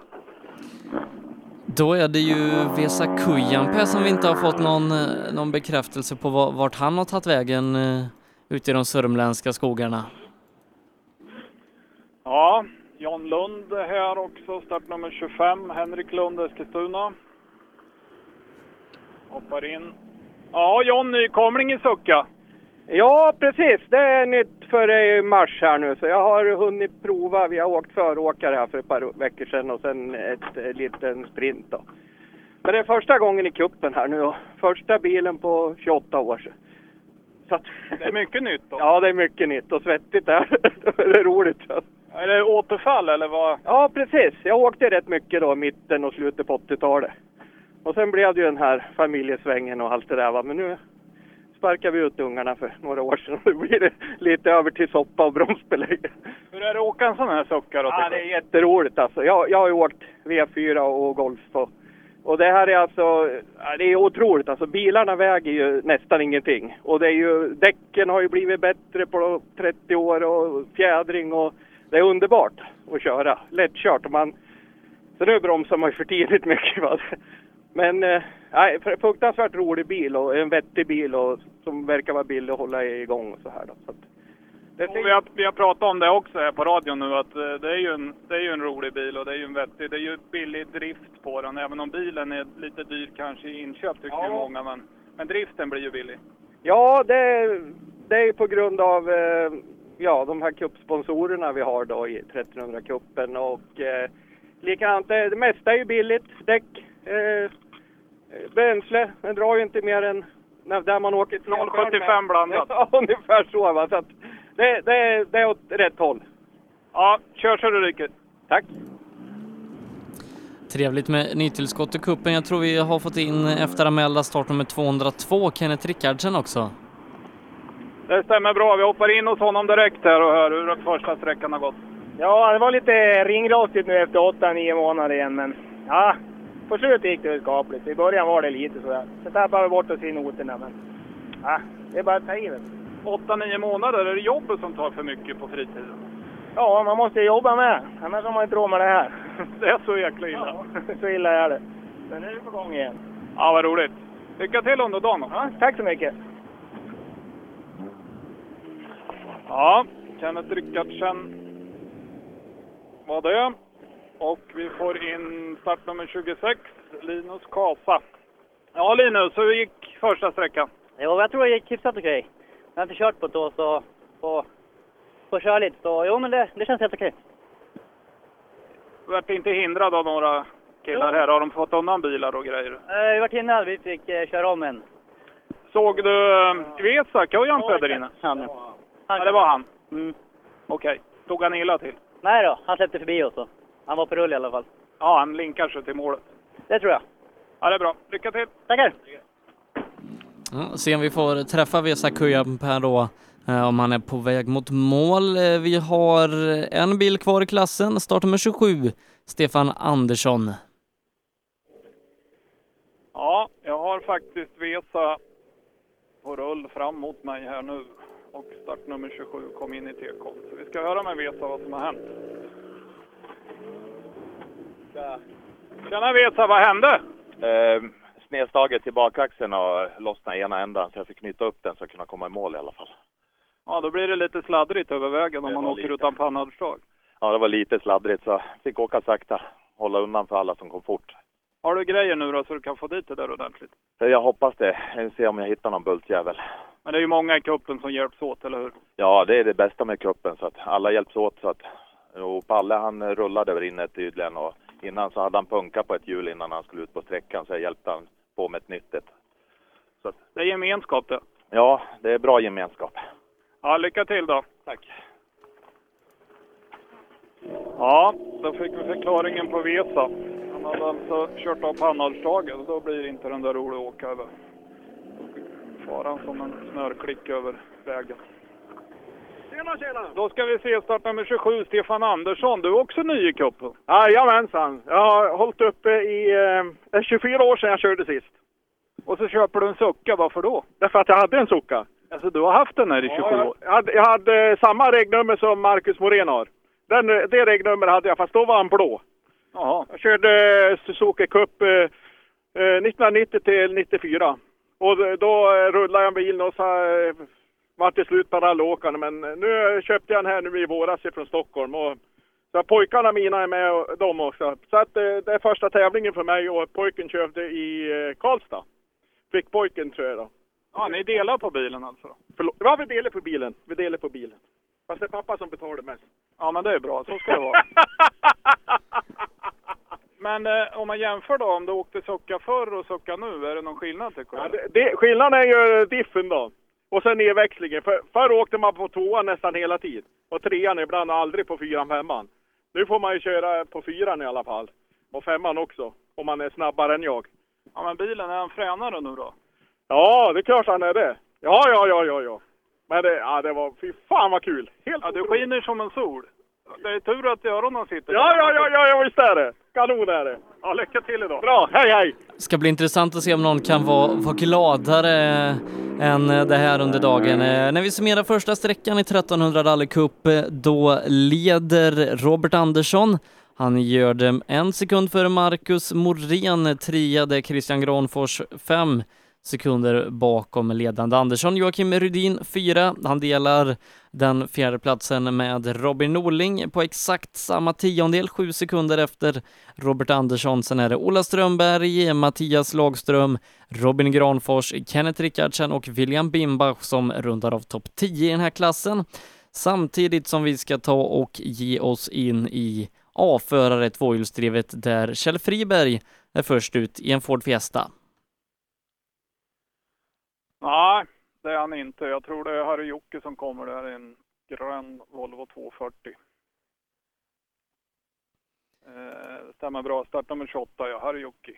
Då är det ju Vesa Kujanpää som vi inte har fått någon, eh, någon bekräftelse på va- vart han har tagit vägen eh, ute i de sörmländska skogarna. Ja, John Lund är här också, startnummer 25, Henrik Lund, Eskilstuna. Hoppar in. Ja, John, nykomling i Sucka. Ja, precis. Det är nytt för mars här nu. Så jag har hunnit prova. Vi har åkt föråkare här för ett par veckor sedan och sen ett eh, liten sprint då. Men det är första gången i kuppen här nu och första bilen på 28 år sedan. Så att, Det är mycket nytt då. ja, det är mycket nytt och svettigt där. det är roligt. Är det återfall eller vad? Ja, precis. Jag åkte rätt mycket då, mitten och slutet på 80-talet. Och sen blev det ju den här familjesvängen och allt det där va. Men nu sparkar vi ut ungarna för några år sedan då blir det lite över till soppa och bromsbelägg. Hur är det att åka en sån här Sucka då? Ja, det är jätteroligt alltså. Jag, jag har ju åkt V4 och Golf och, och det här är alltså, det är otroligt alltså. Bilarna väger ju nästan ingenting. Och det är ju, däcken har ju blivit bättre på 30 år och fjädring och det är underbart att köra. Lättkört man, så nu bromsar man ju för tidigt mycket va. Men eh, nej, fruktansvärt rolig bil och en vettig bil och som verkar vara billig att hålla igång och så här då. Så att, det vi, har, vi har pratat om det också här på radion nu att eh, det är, ju en, det är ju en rolig bil och det är ju en vettig, det är ju billig drift på den. Även om bilen är lite dyr kanske i inköp tycker ju många men, men driften blir ju billig. Ja, det, det är på grund av eh, ja, de här kuppsponsorerna vi har då i 1300-cupen och eh, likadant, det mesta är ju billigt. Däck, eh, bränsle, den drar ju inte mer än när, där man åker 0,75 blandat. Ja, ungefär så va. Så att det, det, det är åt rätt håll. Ja, kör så du ryker. Tack. Trevligt med nytillskott i kuppen. Jag tror vi har fått in efteranmälda startnummer 202, Kenneth Rickardsen också. Det stämmer bra. Vi hoppar in hos honom direkt här och hör hur den första sträckan har gått. Ja, det var lite ringrostigt nu efter 8-9 månader igen, men ja, på slutet gick det skapligt. I början var det lite sådär. Så tappade vi bort oss i noterna, men ja, det är bara att ta i det. 8-9 månader, är det jobbet som tar för mycket på fritiden? Ja, man måste jobba med. Annars har man inte råd med det här. Det är så jäkla illa. Ja, så illa är det. Men nu är det på gång igen. Ja, vad roligt. Lycka till under dagen. Ja, tack så mycket. Ja, Kenneth Rickardsen var det. Och vi får in startnummer 26, Linus Kasa. Ja, Linus, hur gick första sträckan? Jo, jag tror det gick hyfsat okej. Jag har inte kört på ett år så får, får köra lite. Så jo, men det, det känns helt okej. Vart inte hindrad av några killar här? Har de fått undan bilar och grejer? Eh, Vi var innan vi fick eh, köra om en. Såg du eh, Vesa Kujanpää där inne? Han, ja. Ja, det var han? Mm. Okej. Tog han illa till? Nej då, han släppte förbi oss. Han var på rull i alla fall. Ja, han linkar sig till målet. Det tror jag. Ja, det är bra. Lycka till! Tackar! Ja, se om vi får träffa Vesa Kujanpää då, eh, om han är på väg mot mål. Eh, Vi har en bil kvar i klassen, startnummer 27, Stefan Andersson. Ja, jag har faktiskt Vesa på rull fram mot mig här nu. Och startnummer 27 kom in i tekon. Så vi ska höra med Vesa vad som har hänt. Tjena Vesa, vad hände? Eh, snedslaget till bakaxeln och lossnade ena ändan så jag fick knyta upp den så jag kunde komma i mål i alla fall. Ja, då blir det lite sladdrigt över vägen om man åker lite. utan pannhållsdrag. Ja, det var lite sladdrigt så jag fick åka sakta. Hålla undan för alla som kom fort. Har du grejer nu då så du kan få dit det där ordentligt? Jag hoppas det. Jag ser om jag hittar någon bultjävel. Men det är ju många i kuppen som hjälps åt, eller hur? Ja, det är det bästa med kuppen så att alla hjälps åt så att och Palle han rullade över inne tydligen och innan så hade han punka på ett hjul innan han skulle ut på sträckan så jag hjälpte han på med ett nytt ett. Så att, Det är gemenskap det. ja, det är bra gemenskap. Ja, lycka till då. Tack. Ja, då fick vi förklaringen på Vesa. Han hade alltså kört av pannhållstaget och då blir inte den där rolig att åka över. Far han som en snörklick över vägen. Tjena, tjena! Då ska vi se start nummer 27, Stefan Andersson. Du är också ny i cupen. Jajamensan. Jag har hållit uppe i eh, 24 år sedan jag körde sist. Och så köper du en Succa, varför då? Därför att jag hade en Succa. Alltså du har haft den här i 27 Ja, år? jag, hade, jag hade samma regnummer som Marcus Morén har. Den, det regnummer hade jag, fast då var han blå. Jaha. Jag körde Suzuki Cup eh, eh, 1990 till 94. Och då, eh, rullade jag bilen och så eh, var det slut på rallyåkande. Men nu köpte jag den här nu i våras från Stockholm. Och, så pojkarna mina är med och de också. Så att eh, det är första tävlingen för mig och pojken körde i eh, Karlstad. Fick pojken tror jag då. Ja, ni delar på bilen alltså? Förlåt. Ja, vi delar på bilen. Vi delar på bilen. Fast det är pappa som betalar mest. Ja, men det är bra. Så ska det vara. Men eh, om man jämför då, om du åkte Succa förr och Succa nu, är det någon skillnad tycker du? Ja, det, det, skillnaden är ju diffen då. Och sen nedväxlingen. För, förr åkte man på tvåan nästan hela tiden. Och trean ibland aldrig på fyran, femman. Nu får man ju köra på fyran i alla fall. Och femman också. Om man är snabbare än jag. Ja, men bilen, är han fränare nu då? Ja, det är klart han är det. Ja, ja, ja, ja, ja. Men det, ja, det var, fy fan vad kul. Helt Ja, du skiner som en sol. Det är tur att öronen sitter. Ja, ja, ja, ja, ja, visst är det. Kanon är det. Ja, lycka till idag. Bra, hej, hej. ska bli intressant att se om någon kan vara, vara gladare än det här under dagen. Eh, när vi summerar första sträckan i 1300 Rally Cup, då leder Robert Andersson. Han gör det en sekund före Marcus Morén, trea där Christian Granfors, fem sekunder bakom ledande Andersson. Joakim Rydin fyra. Han delar den fjärde platsen med Robin Norling på exakt samma tiondel, sju sekunder efter Robert Andersson. Sen är det Ola Strömberg, Mattias Lagström, Robin Granfors, Kenneth Rickardsen och William Bimbach som rundar av topp 10 i den här klassen. Samtidigt som vi ska ta och ge oss in i A-förare tvåhjulsdrivet där Kjell Friberg är först ut i en Ford Fiesta. Nej, det är han inte. Jag tror det är Harry Jocke som kommer. Det här är en grön Volvo 240. Eh, stämmer bra. Startnummer 28, ja. Harry Jocke.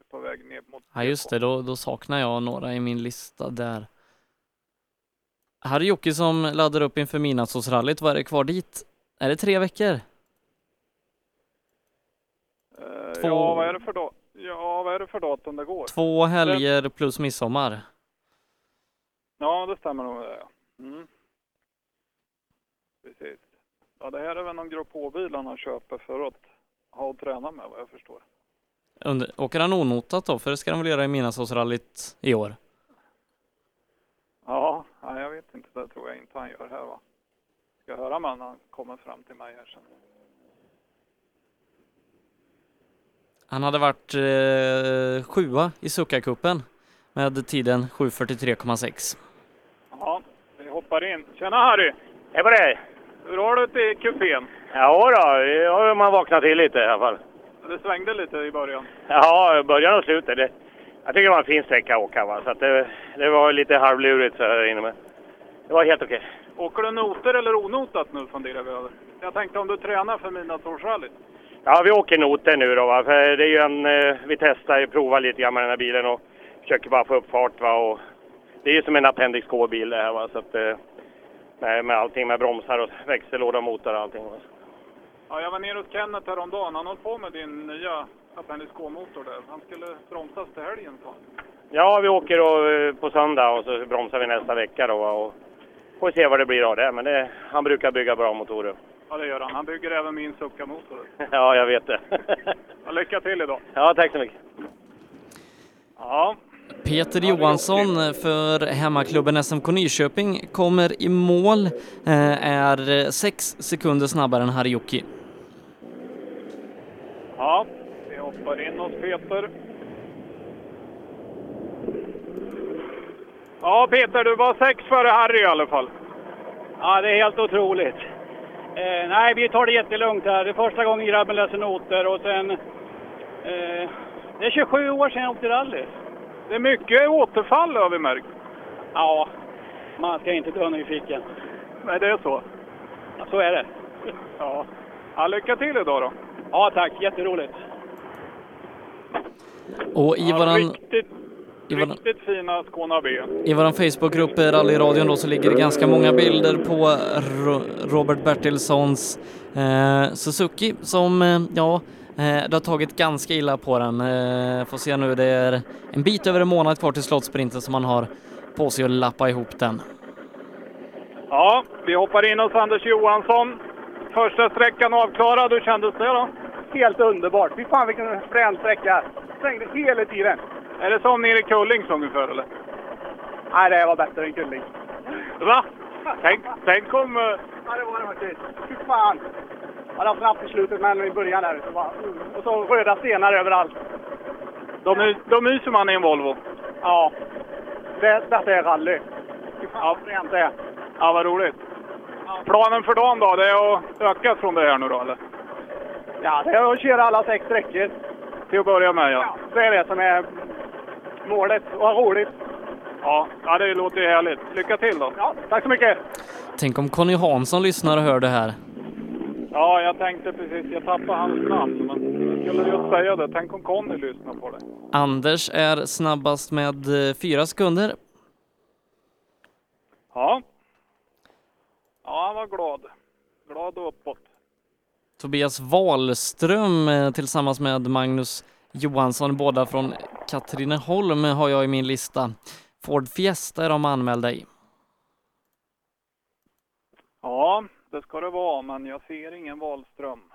Är på väg ner mot... Ja just det, då, då saknar jag några i min lista där. Harry Jocke som laddar upp inför midnattsåsrallyt, vad är det kvar dit? Är det tre veckor? Eh, Två- Ja, vad är det för dag? Ja, vad är det för datum det går? Två helger plus midsommar. Ja, det stämmer nog det. ja. Mm. Precis. Ja, det här är väl någon grupp H-bil han köper för att ha och träna med vad jag förstår. Under, åker han onotat då? För det ska han väl göra i midnattsåsrallyt i år? Ja, nej, jag vet inte. Det tror jag inte han gör här va. Ska höra med när han kommer fram till mig här sen. Han hade varit eh, sjua i Succa-cupen med tiden 7.43,6. Ja, vi hoppar in. Tjena Harry! Hej på dig! Hur har du det i kupén? Ja då, har man vaknat till lite i alla fall. Det svängde lite i början. Ja, början och slutet. Det, jag tycker det var en fin sträcka att åka va? så det, det var lite halvlurigt så här inne men det var helt okej. Åker du noter eller onotat nu funderar vi över. Jag tänkte om du tränar för midnattsårsrallyt. Ja, vi åker noter nu då va? för det är en, eh, vi testar, provar lite grann med den här bilen och försöker bara få upp fart va och det är som en Appendix K-bil det här va så att eh, med, med allting med bromsar och växellåda och motor och allting. Va? Ja, jag var nere hos Kenneth häromdagen. Han höll på med din nya Appendix K-motor där. Han skulle bromsas till helgen han. Ja, vi åker då, eh, på söndag och så bromsar vi nästa vecka då och får se vad det blir av det. Men det, han brukar bygga bra motorer. Ja, det gör han. Han bygger även min Succa-motor. ja, jag vet det. Ja, lycka till idag! ja, tack så mycket. Ja, Peter Johansson för hemmaklubben SMK Nyköping kommer i mål, eh, är sex sekunder snabbare än Harjoki. ja. Vi hoppar in hos Peter. Ja, Peter, du var sex före Harry i alla fall. Ja, det är helt otroligt. Eh, nej, vi tar det jättelugnt här. Det är första gången grabben läser noter och sen... Eh, det är 27 år sedan jag åkte rally. Det är mycket återfall har vi märkt. Ja, man ska inte dö nyfiken. Nej, det är så. Ja, så är det. Ja. ja. Lycka till idag då. Ja, tack. Jätteroligt. Och i Ja, våran, riktigt, i våran, riktigt fina Skåne B. i våran Facebookgrupp eh, Rallyradion då så ligger det ganska många bilder på Ro Robert Bertilssons eh, Suzuki som, eh, ja, eh, det har tagit ganska illa på den. Eh, får se nu, det är en bit över en månad kvar till slottsprinten som man har på sig att lappa ihop den. Ja, vi hoppar in hos Anders Johansson. Första sträckan avklarad. Hur kändes det då? Helt underbart. Fy fan vilken frän sträcka. Svängde hela tiden. Är det som nere i Kullings ungefär eller? Nej, det var bättre än Kulling. Va? Tänk, tänk om... eh, Ja, det var det faktiskt. Fy fan. Ja, det var snabbt i slutet, men i början där. Så bara, mm. och så röda stenar överallt. De, de myser man i en Volvo. Ja. Det, detta är rally. Vad fränt det. Ja, vad roligt. Planen för dagen då? Det är att öka från det här nu då eller? Ja, det är att köra alla sex sträckor. Till att börja med ja. Det är det som är målet. Och ha roligt. Ja, ja det låter ju härligt. Lycka till då. Ja, tack så mycket. Tänk om Conny Hansson lyssnar och hör det här. Ja, jag tänkte precis. Jag tappade hans namn. Men jag skulle just säga det. Tänk om Conny lyssnar på det. Anders är snabbast med eh, fyra sekunder. Ja. Ja, han var glad. Glad och uppåt. Tobias Wahlström eh, tillsammans med Magnus Johansson, båda från Katrineholm har jag i min lista. Ford Fiesta är de anmälda i. Ja, det ska det vara, men jag ser ingen Wahlström.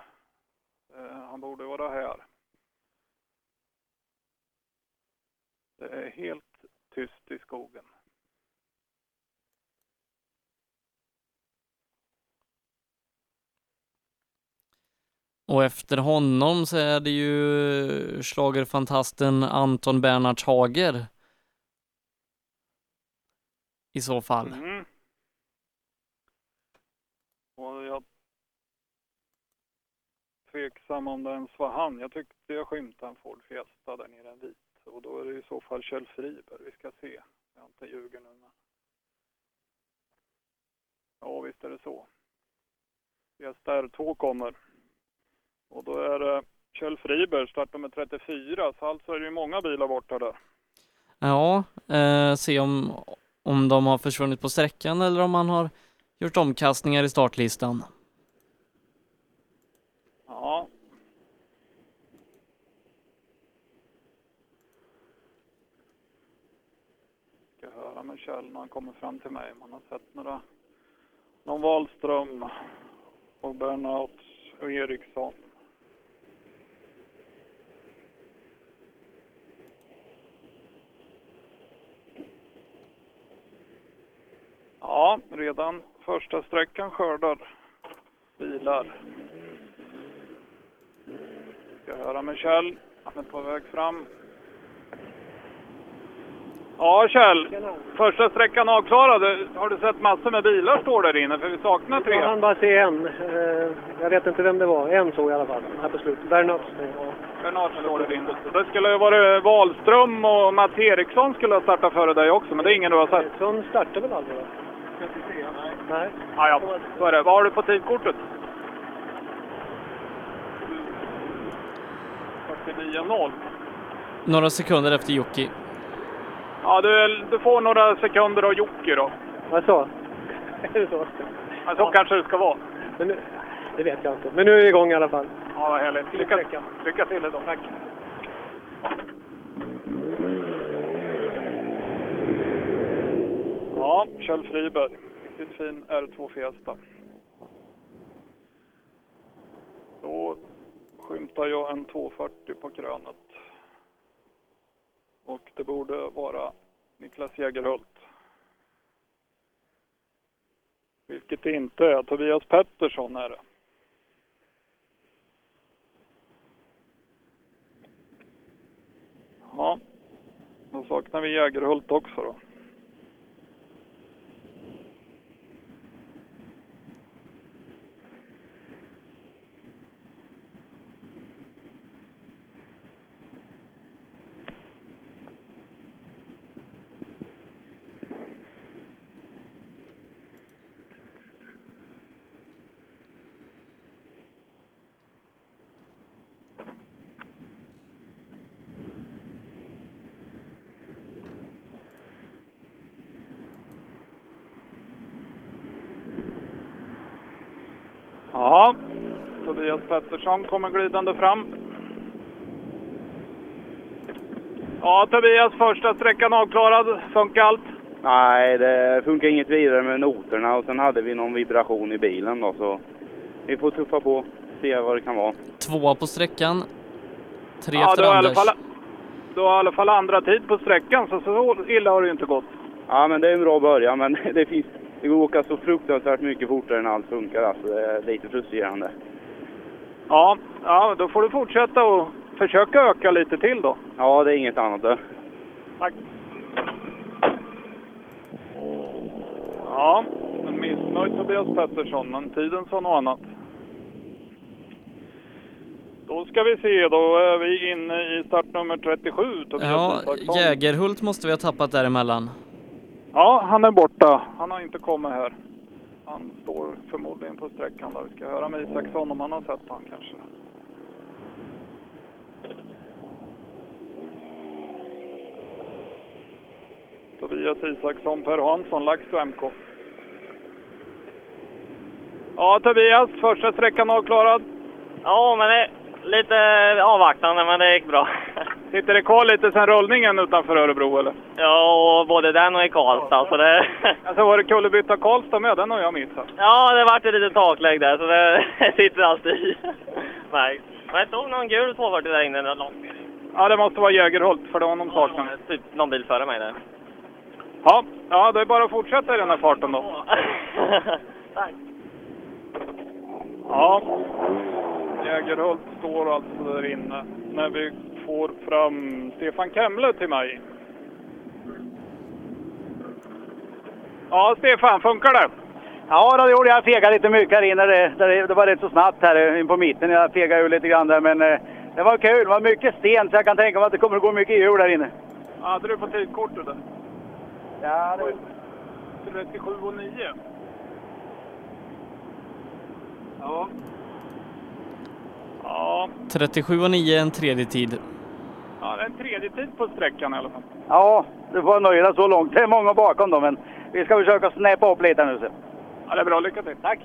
Eh, han borde vara här. Det är helt tyst i skogen. Och efter honom så är det ju schlagerfantasten Anton Bernhardshager. I så fall. Mm. Och jag tveksam om det ens var han. Jag tyckte jag skymtade en Ford Fiesta där nere, en vit. Och då är det i så fall Kjell Friberg. Vi ska se. Jag inte ljuger nu. Men... Ja, visst är det så. Fiesta R2 kommer. Och då är det Kjell Friberg, startnummer 34. Så alltså är det ju många bilar borta där. Ja, eh, se om, om de har försvunnit på sträckan eller om man har gjort omkastningar i startlistan. Ja. Ska höra med Kjell när han kommer fram till mig. Man har sett några, någon Wahlström och Bernhardt och Eriksson. Ja, redan första sträckan skördar bilar. Ska höra med Kjell. Han är på väg fram. Ja, Kjell. Första sträckan avklarad. Har du sett massor med bilar står där inne? För vi saknar tre. Jag hann bara se en. Eh, Jag vet inte vem det var. En såg jag i alla fall. Här på slutet. Bernhards. Bernhard står där inne. Det skulle ju vara Wahlström och Mats Eriksson skulle ha startat före dig också, men det är ingen du har sett. Eriksson startade väl aldrig? va? Nej. Ja, ja, så är det. Vad har du på tidkortet? 49.0. Några sekunder efter Jocke. Ja, du, du får några sekunder av Jocke då. Vad så? Är det så? Ja, så kanske det ska vara. Men nu, det vet jag inte. Men nu är vi igång i alla fall. Ja, vad härligt. Lycka, lycka till idag. Tack. Ja, Kjell Friberg. Riktigt fin R2 Fiesta. Då skymtar jag en 240 på krönet. Och det borde vara Niklas Jägerhult. Vilket det inte är. Tobias Pettersson är det. Ja, då saknar vi Jägerhult också då. Ja, Tobias Pettersson kommer glidande fram. Ja, Tobias, första sträckan avklarad. Funkar allt? Nej, det funkar inget vidare med noterna och sen hade vi någon vibration i bilen då så vi får tuffa på, se vad det kan vara. Tvåa på sträckan. Tre Ja, efter du har, Anders. fall, du har i alla fall andra tid på sträckan, så så illa har det ju inte gått. Ja, men det är en bra början men det finns, det går att åka så fruktansvärt mycket fortare än allt funkar alltså. Det är lite frustrerande. Ja, ja, då får du fortsätta och försöka öka lite till då. Ja, det är inget annat det. Tack. Ja, en missnöjd Tobias Pettersson, men tiden sa något annat. Då ska vi se, då är vi inne i startnummer 37, Tobias Ja. Jägerhult måste vi ha tappat däremellan. Ja, han är borta. Han har inte kommit här. Han står förmodligen på sträckan där. Vi ska höra med Isaksson om han har sett han kanske. Tobias Isaksson, Per Hansson, Laxå MK. Ja, Tobias, första sträckan avklarad. Ja, men det är lite avvaktande, men det gick bra. Sitter det kvar lite sen rullningen utanför Örebro eller? Ja, både den och i Karlstad, så det... Alltså var det kullerbytta Karlstad med? Den har jag missat. Ja, det vart ett litet taklägg där, så det sitter alltid i. Nej. Men jag såg någon gul 240 där inne, någon. Ja, det måste vara Jägerhult, för det var någon saknad. Typ någon bil före mig där. Ja, ja, det är bara att fortsätta i den här farten då. Tack. Ja, Jägerhult står alltså där inne när vi får fram Stefan Kemle till mig. Ja, Stefan, funkar det? Ja, det gjorde jag. Jag fegade lite mycket här inne. Det, det, det var rätt så snabbt här in på mitten. Jag fegade ju lite grann där, men eh, det var kul. Det var mycket sten, så jag kan tänka mig att det kommer att gå mycket hjul där inne. Hade du på tidkortet där? Ja, det... 37 och 9. Ja. Ja, 37 och 9 en tredje tid. Ja, det är en tredje tid på sträckan i alla fall. Ja, du får nöja så långt. Det är många bakom då, men vi ska försöka snäppa upp lite nu. Så. Ja, det är bra. Lycka till. Tack.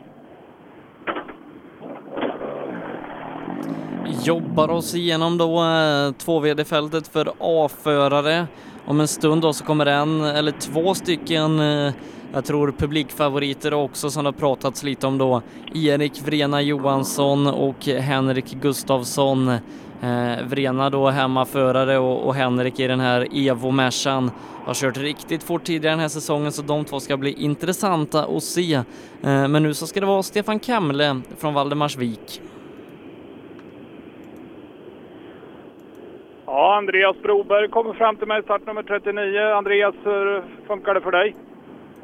Jobbar oss igenom då eh, 2VD-fältet för A-förare. Om en stund då så kommer en eller två stycken, eh, jag tror publikfavoriter också som det har pratats lite om då. Erik Vrena Johansson och Henrik Gustafsson. Eh, Vrena då hemmaförare och, och Henrik i den här Evo Mercan har kört riktigt fort tidigare den här säsongen så de två ska bli intressanta att se. Eh, men nu så ska det vara Stefan Kemle från Valdemarsvik. Ja, Andreas Broberg kommer fram till mig, startnummer 39. Andreas, hur funkar det för dig?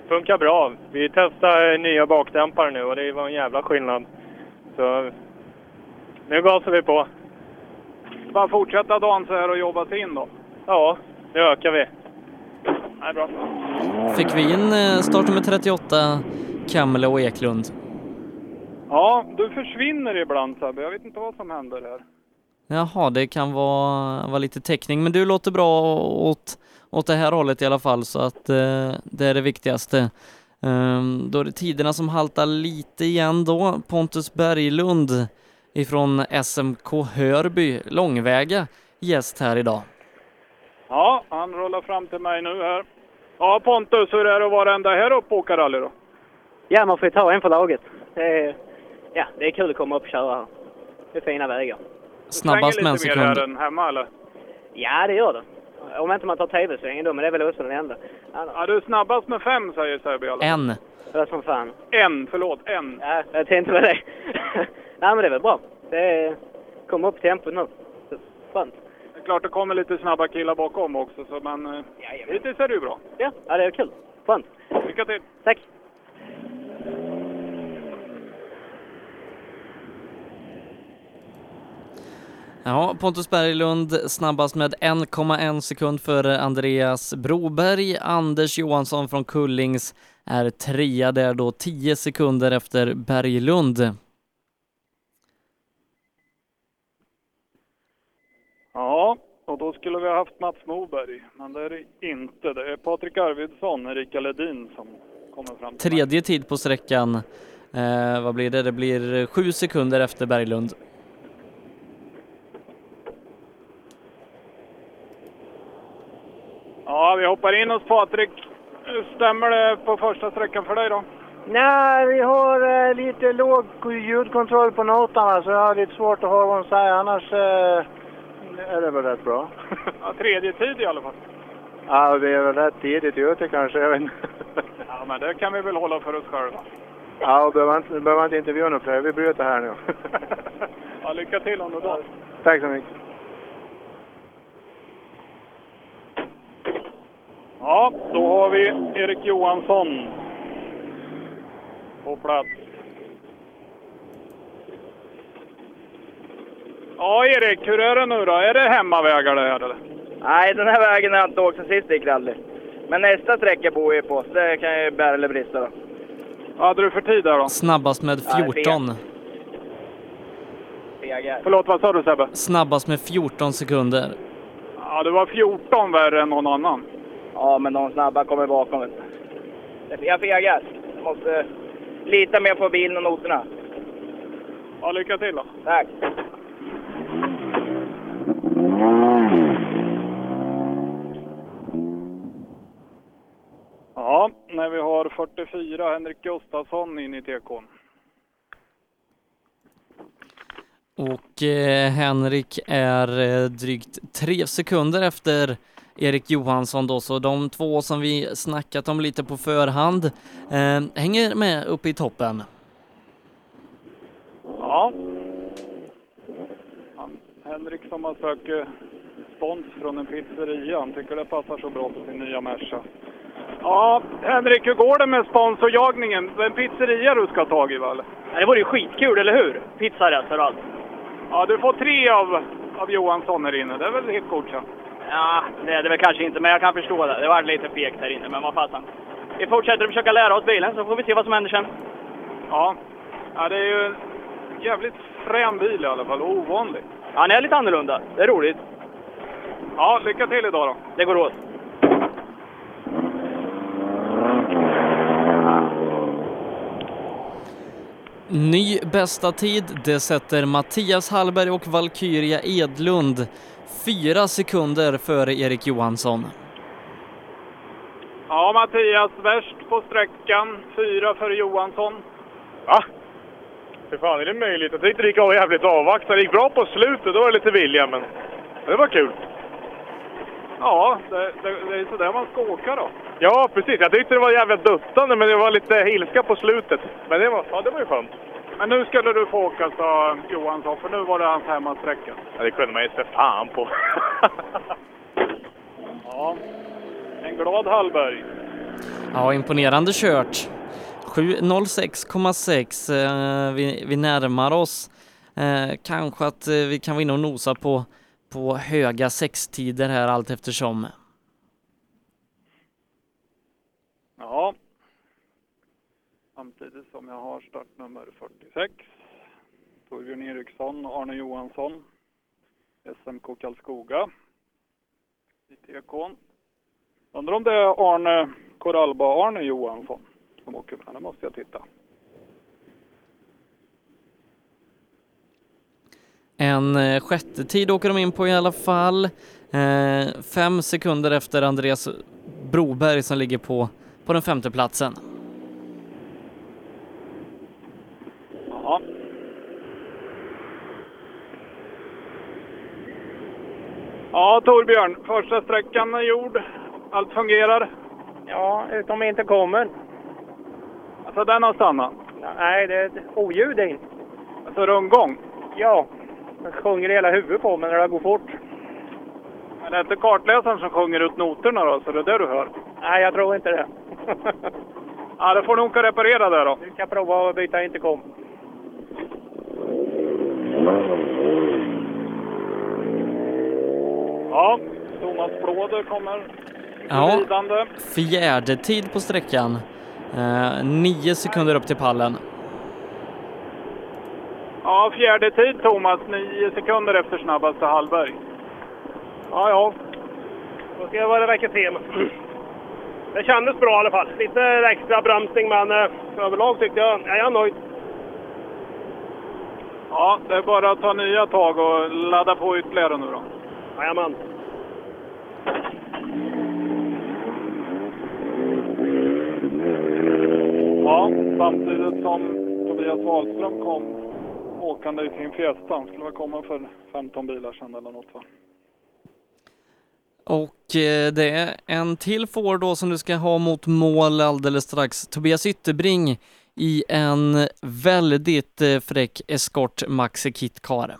Funkar bra. Vi testar nya bakdämpare nu och det var en jävla skillnad. Så nu gasar vi på. Bara fortsätta dagen så här och jobba sig in då. Ja, nu ökar vi. Nej, bra. Fick vi in eh, startnummer 38, Kamle och Eklund. Ja, du försvinner ibland Sebbe. Jag vet inte vad som händer här. Jaha, det kan vara, vara lite täckning, men du låter bra åt, åt det här hållet i alla fall, så att eh, det är det viktigaste. Ehm, då är det tiderna som haltar lite igen då. Pontus Berglund ifrån SMK Hörby, långväga gäst här idag. Ja, han rullar fram till mig nu här. Ja, Pontus, hur är det att vara ända här uppe och åka rally då? Ja, man får ju ta en för laget. Det är, ja, det är kul att komma upp och köra här. Det är fina vägar. Snabbast med en Svänger lite mer sekund. här än hemma eller? Ja, det gör det. Om inte man tar TV-svängen då, men det är väl också den enda. Ja, du är snabbast med fem säger Sebbe i alla fall. En. Det är som fan. En, förlåt, en. Ja, jag tänkte på det. Nej, men det är väl bra. Det kommer upp tempot nu. Skönt. Det är klart det kommer lite snabba killar bakom också, så, men eh, hittills är det ju bra. Ja, ja det är kul. Skönt. Lycka till! Tack! Ja, Pontus Berglund snabbast med 1,1 sekund före Andreas Broberg. Anders Johansson från Kullings är trea där då 10 sekunder efter Berglund. Ja, och då skulle vi ha haft Mats Moberg, men det är det inte. Det är Patrik Arvidsson, Erika Ledin som kommer fram. Tredje tid på sträckan. Eh, vad blir det? Det blir sju sekunder efter Berglund. Ja, vi hoppar in hos Patrik. Stämmer det på första sträckan för dig då? Nej, vi har eh, lite låg ljudkontroll på noterna så jag har lite svårt att höra vad de säger. Annars eh, är det väl rätt bra. Ja, tredje tid i alla fall. Ja, vi är väl rätt tidigt ute kanske. Jag vet inte. Ja, men det kan vi väl hålla för oss själva. Ja, och behöver inte, behöver inte intervjua någon fler. Vi bryter här nu. Ja, lycka till du då. Tack så mycket. Ja, då har vi Erik Johansson på plats. Ja, Erik, hur är det nu då? Är det hemmavägar det här eller? Nej, den här vägen har jag inte åkt sen sist gick rally. Men nästa sträcka bor jag på, så det kan ju bära eller brista då. Vad hade du för tid där då? Snabbast med Ja, det är 14. Fegar. Förlåt, vad sa du Sebbe? Snabbast med 14 sekunder. Ja, det var 14 värre än någon annan. Ja, men de snabba kommer bakom. Jag fegar. Jag måste lita mer på bilen och noterna. Ja, lycka till då. Tack. Ja, när vi har 44, Henrik Gustafsson in i TK'n. Och eh, Henrik är eh, drygt tre sekunder efter Erik Johansson då, så de två som vi snackat om lite på förhand eh, hänger med uppe i toppen. Ja. Han, Henrik som har sökt eh, spons från en pizzeria, han tycker det passar så bra på sin nya Merca. Ja, Henrik, hur går det med sponsorjagningen? Det är en pizzeria du ska ha tag i, eller? Det vore ju skitkul, eller hur? Och allt. Ja, du får tre av, av Johansson här inne. Det är väl helt godkänt? Ja, det är det väl kanske inte, men jag kan förstå det. Det var lite fegt här inne, men vad fasen. Vi fortsätter att försöka lära oss bilen, så får vi se vad som händer sen. Ja. ja, det är ju en jävligt frän bil i alla fall, och ovanlig. Ja, han är lite annorlunda. Det är roligt. Ja, lycka till idag då. Det går åt. Ny bästa tid, det sätter Mattias Hallberg och Valkyria Edlund fyra sekunder före Erik Johansson. Ja, Mattias värst på sträckan. Fyra för Johansson. Va? Hur fan är det möjligt? Jag tyckte det gick av jävligt avvaktande. Det gick bra på slutet, då var det lite vilja, men det var kul. Ja, det, det, det är sådär man ska åka då. Ja, precis. Jag tyckte det var jävligt duttande, men det var lite ilska på slutet. Men det var, ja, det var ju skönt. Men nu skulle du få åka, sa Johansson, för nu var det hans hemmasträcka. Ja, det kunde man ju se fan på. Ja, en glad Hallberg. Ja, imponerande kört. 7.06,6. Eh, vi, vi närmar oss. Eh, kanske att eh, vi kan vara inne och nosa på, på höga sextider här allt eftersom. Ja. Samtidigt som jag har startnummer 46. Torbjörn Eriksson och Arne Johansson. SMK Karlskoga. I TK'n. Undrar om det är Arne Korallba-Arne Johansson som åker med. Det måste jag titta. En eh, sjätte tid åker de in på i alla fall. Eh, fem sekunder efter Andreas Broberg som ligger på, på den femte platsen. Ja. Ja, Torbjörn. Första sträckan är gjord. Allt fungerar. Ja, utom inte kommer. Alltså den har stannat? Nej, det är ett oljud in. Alltså rundgång? Ja. Den sjunger hela huvudet på mig när det går fort. Men det är inte kartläsaren som sjunger ut noterna då, så det är det du hör? Nej, jag tror inte det. Ja, det får du nog reparera det då. Du ska prova att byta intercom. Ja, Thomas Blåder kommer Ja, ridande. fjärde tid på sträckan. Eh, nio sekunder upp till pallen. Ja, fjärde tid Thomas, nio sekunder efter snabbaste Hallberg. Ja, ja. Då ska jag det verkar se. Det kändes bra i alla fall. Lite extra bromsning, men eh, överlag tyckte jag, jag är nöjd. Ja, det är bara att ta nya tag och ladda på ytterligare nu då. Jajamän. Ja, samtidigt som Tobias Wahlström kom åkande i sin Fiesta. Skulle väl komma för 15 bilar sedan eller något va? Och eh, det är en till Ford då som du ska ha mot mål alldeles strax. Tobias Ytterbring i en väldigt eh, fräck Escort Maxi Kit Car.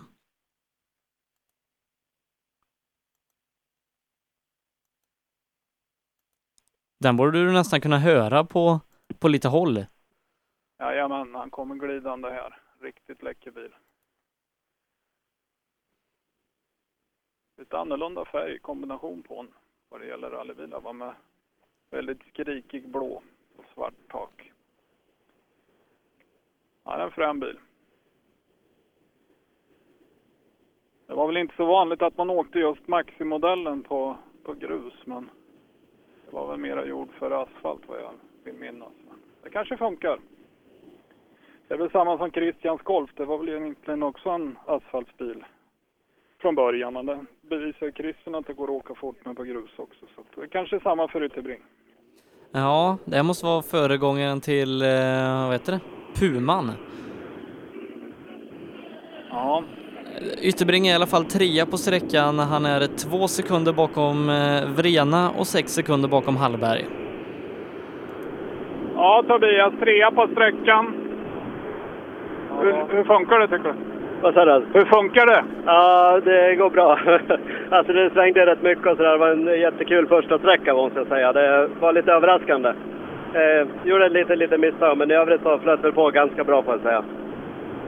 Den borde du nästan kunna höra på, på lite håll. Jajamän, han kommer glidande här. Riktigt läcker bil. Lite annorlunda färgkombination på den vad det gäller rallybilar. Var med väldigt skrikig blå och svart tak. Ja, det är en frän bil. Det var väl inte så vanligt att man åkte just Maxi-modellen på, på grus, men det var väl mera gjord för asfalt vad jag vill minnas. Men det kanske funkar. Det är väl samma som Christians Golf. Det var väl egentligen också en asfaltsbil från början. Men det bevisar Christian att det går att åka fort med på grus också. Så det är kanske samma för Ytterbring. Ja, det måste vara föregångaren till, eh, vad heter det, Puman. Ja, Ytterbring är i alla fall trea på sträckan. Han är två sekunder bakom eh, Vrena och sex sekunder bakom Hallberg. ja Tobias, trea på sträckan. Hur, hur funkar det tycker du? Vad sa du? Hur funkar det? Ja, det går bra. alltså det svängde rätt mycket och sådär. Det var en jättekul första sträcka måste jag säga. Det var lite överraskande. Eh, gjorde ett litet, litet misstag, men i övrigt så flöt det på ganska bra får jag säga.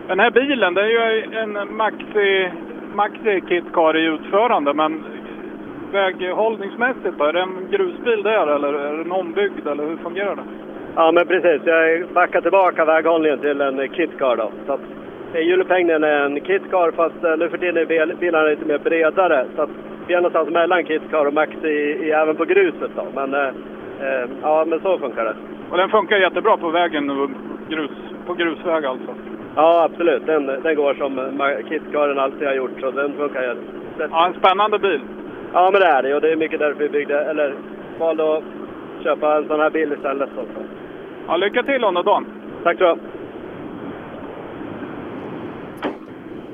Den här bilen, det är ju en Maxi, Maxi Kit Car i utförande, men väghållningsmässigt då? Är det en grusbil där eller är den ombyggd eller hur fungerar det? Ja, men precis. Jag backar tillbaka väghållningen till en kitcar då. Så att eh, hjulupphängningen är en kitcar fast eh, nu för tiden är bil- bilarna lite mer bredare. Så att vi är någonstans mellan kitcar och maxi även på gruset då. Men eh, eh, ja, men så funkar det. Och den funkar jättebra på vägen grus, på grusväg alltså? Ja, absolut. Den, den går som ma- kitcaren alltid har gjort. Så den funkar jätte- Ja, en spännande bil. Ja, men det är det. Och det är mycket därför vi byggde, eller valde att köpa en sån här bil istället. Så. Ja, lycka till under dagen. Tack så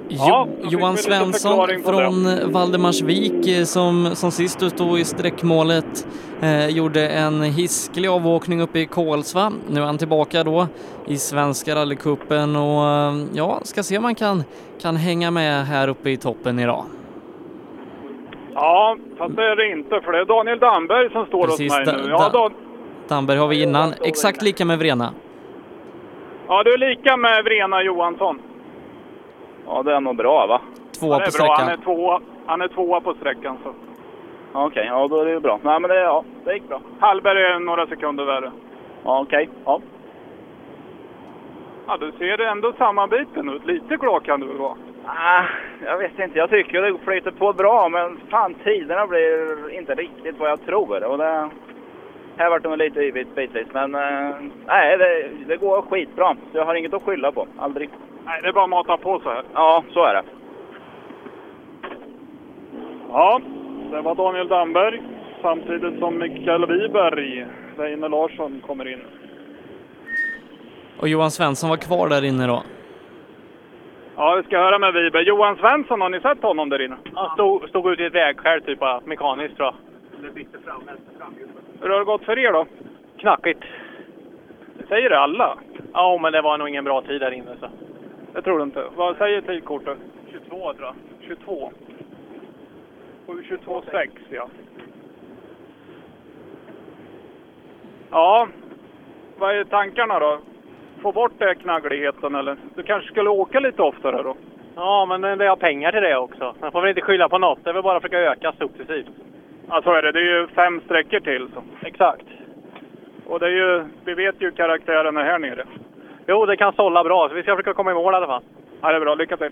Ja, Jo, Johan Svensson från Valdemarsvik eh, som, som sist då i sträckmålet eh, gjorde en hisklig avåkning uppe i Kolsva. Nu är han tillbaka då i Svenska rallycupen och eh, ja, ska se om han kan, kan hänga med här uppe i toppen idag. Ja, fast det är det inte för det är Daniel Damberg som står Precis, hos mig nu. Ja, da- Damberg har vi innan, exakt lika med Vrena. ja, du är lika med Vrena Johansson. Ja, det är nog bra va? Tvåa Ja, det är bra. Han är tvåa, han är tvåa på sträckan. Så. Okej, ja då är det ju bra. Nej men det, ja, det gick bra. Hallberg är några sekunder värre. Ja, okej. Ja. Ja, du ser ändå sammanbiten ut. Lite glad kan du väl vara? Ah, jag vet inte, jag tycker det flyter på bra men fan tiderna blir inte riktigt vad jag tror. Och det, här vart de lite yvigt bitvis men eh, nej det, det går skitbra. Så jag har inget att skylla på. Aldrig. Nej, det är bara att mata på så här. Ja, så är det. Ja, det var Daniel Damberg samtidigt som Mikael Wiberg, Weine Larsson, kommer in. Och Johan Svensson var kvar där inne då. Ja, vi ska höra med Wiberg. Johan Svensson, har ni sett honom där inne? Han stod, stod ute i ett vägskäl, typ bara, mekaniskt tror jag. Hur har det gått för er då? Knackigt. Det säger det alla. Ja, men det var nog ingen bra tid där inne. Så. Det tror du inte. Vad säger tidkortet? 22 tror jag. 22. 7.22,6 ja. Ja, vad är tankarna då? Få bort den knaggligheten eller? Du kanske skulle åka lite oftare då? Ja, men vi har pengar till det också. Man får väl inte skylla på något. Det är väl bara att försöka öka successivt. Ja, så är det. Det är ju fem sträckor till. Så. Exakt. Och det är ju, vi vet ju karaktären här nere. Jo, det kan sålla bra, så vi ska försöka komma i mål i alla fall. Ja, det är bra. Lycka till!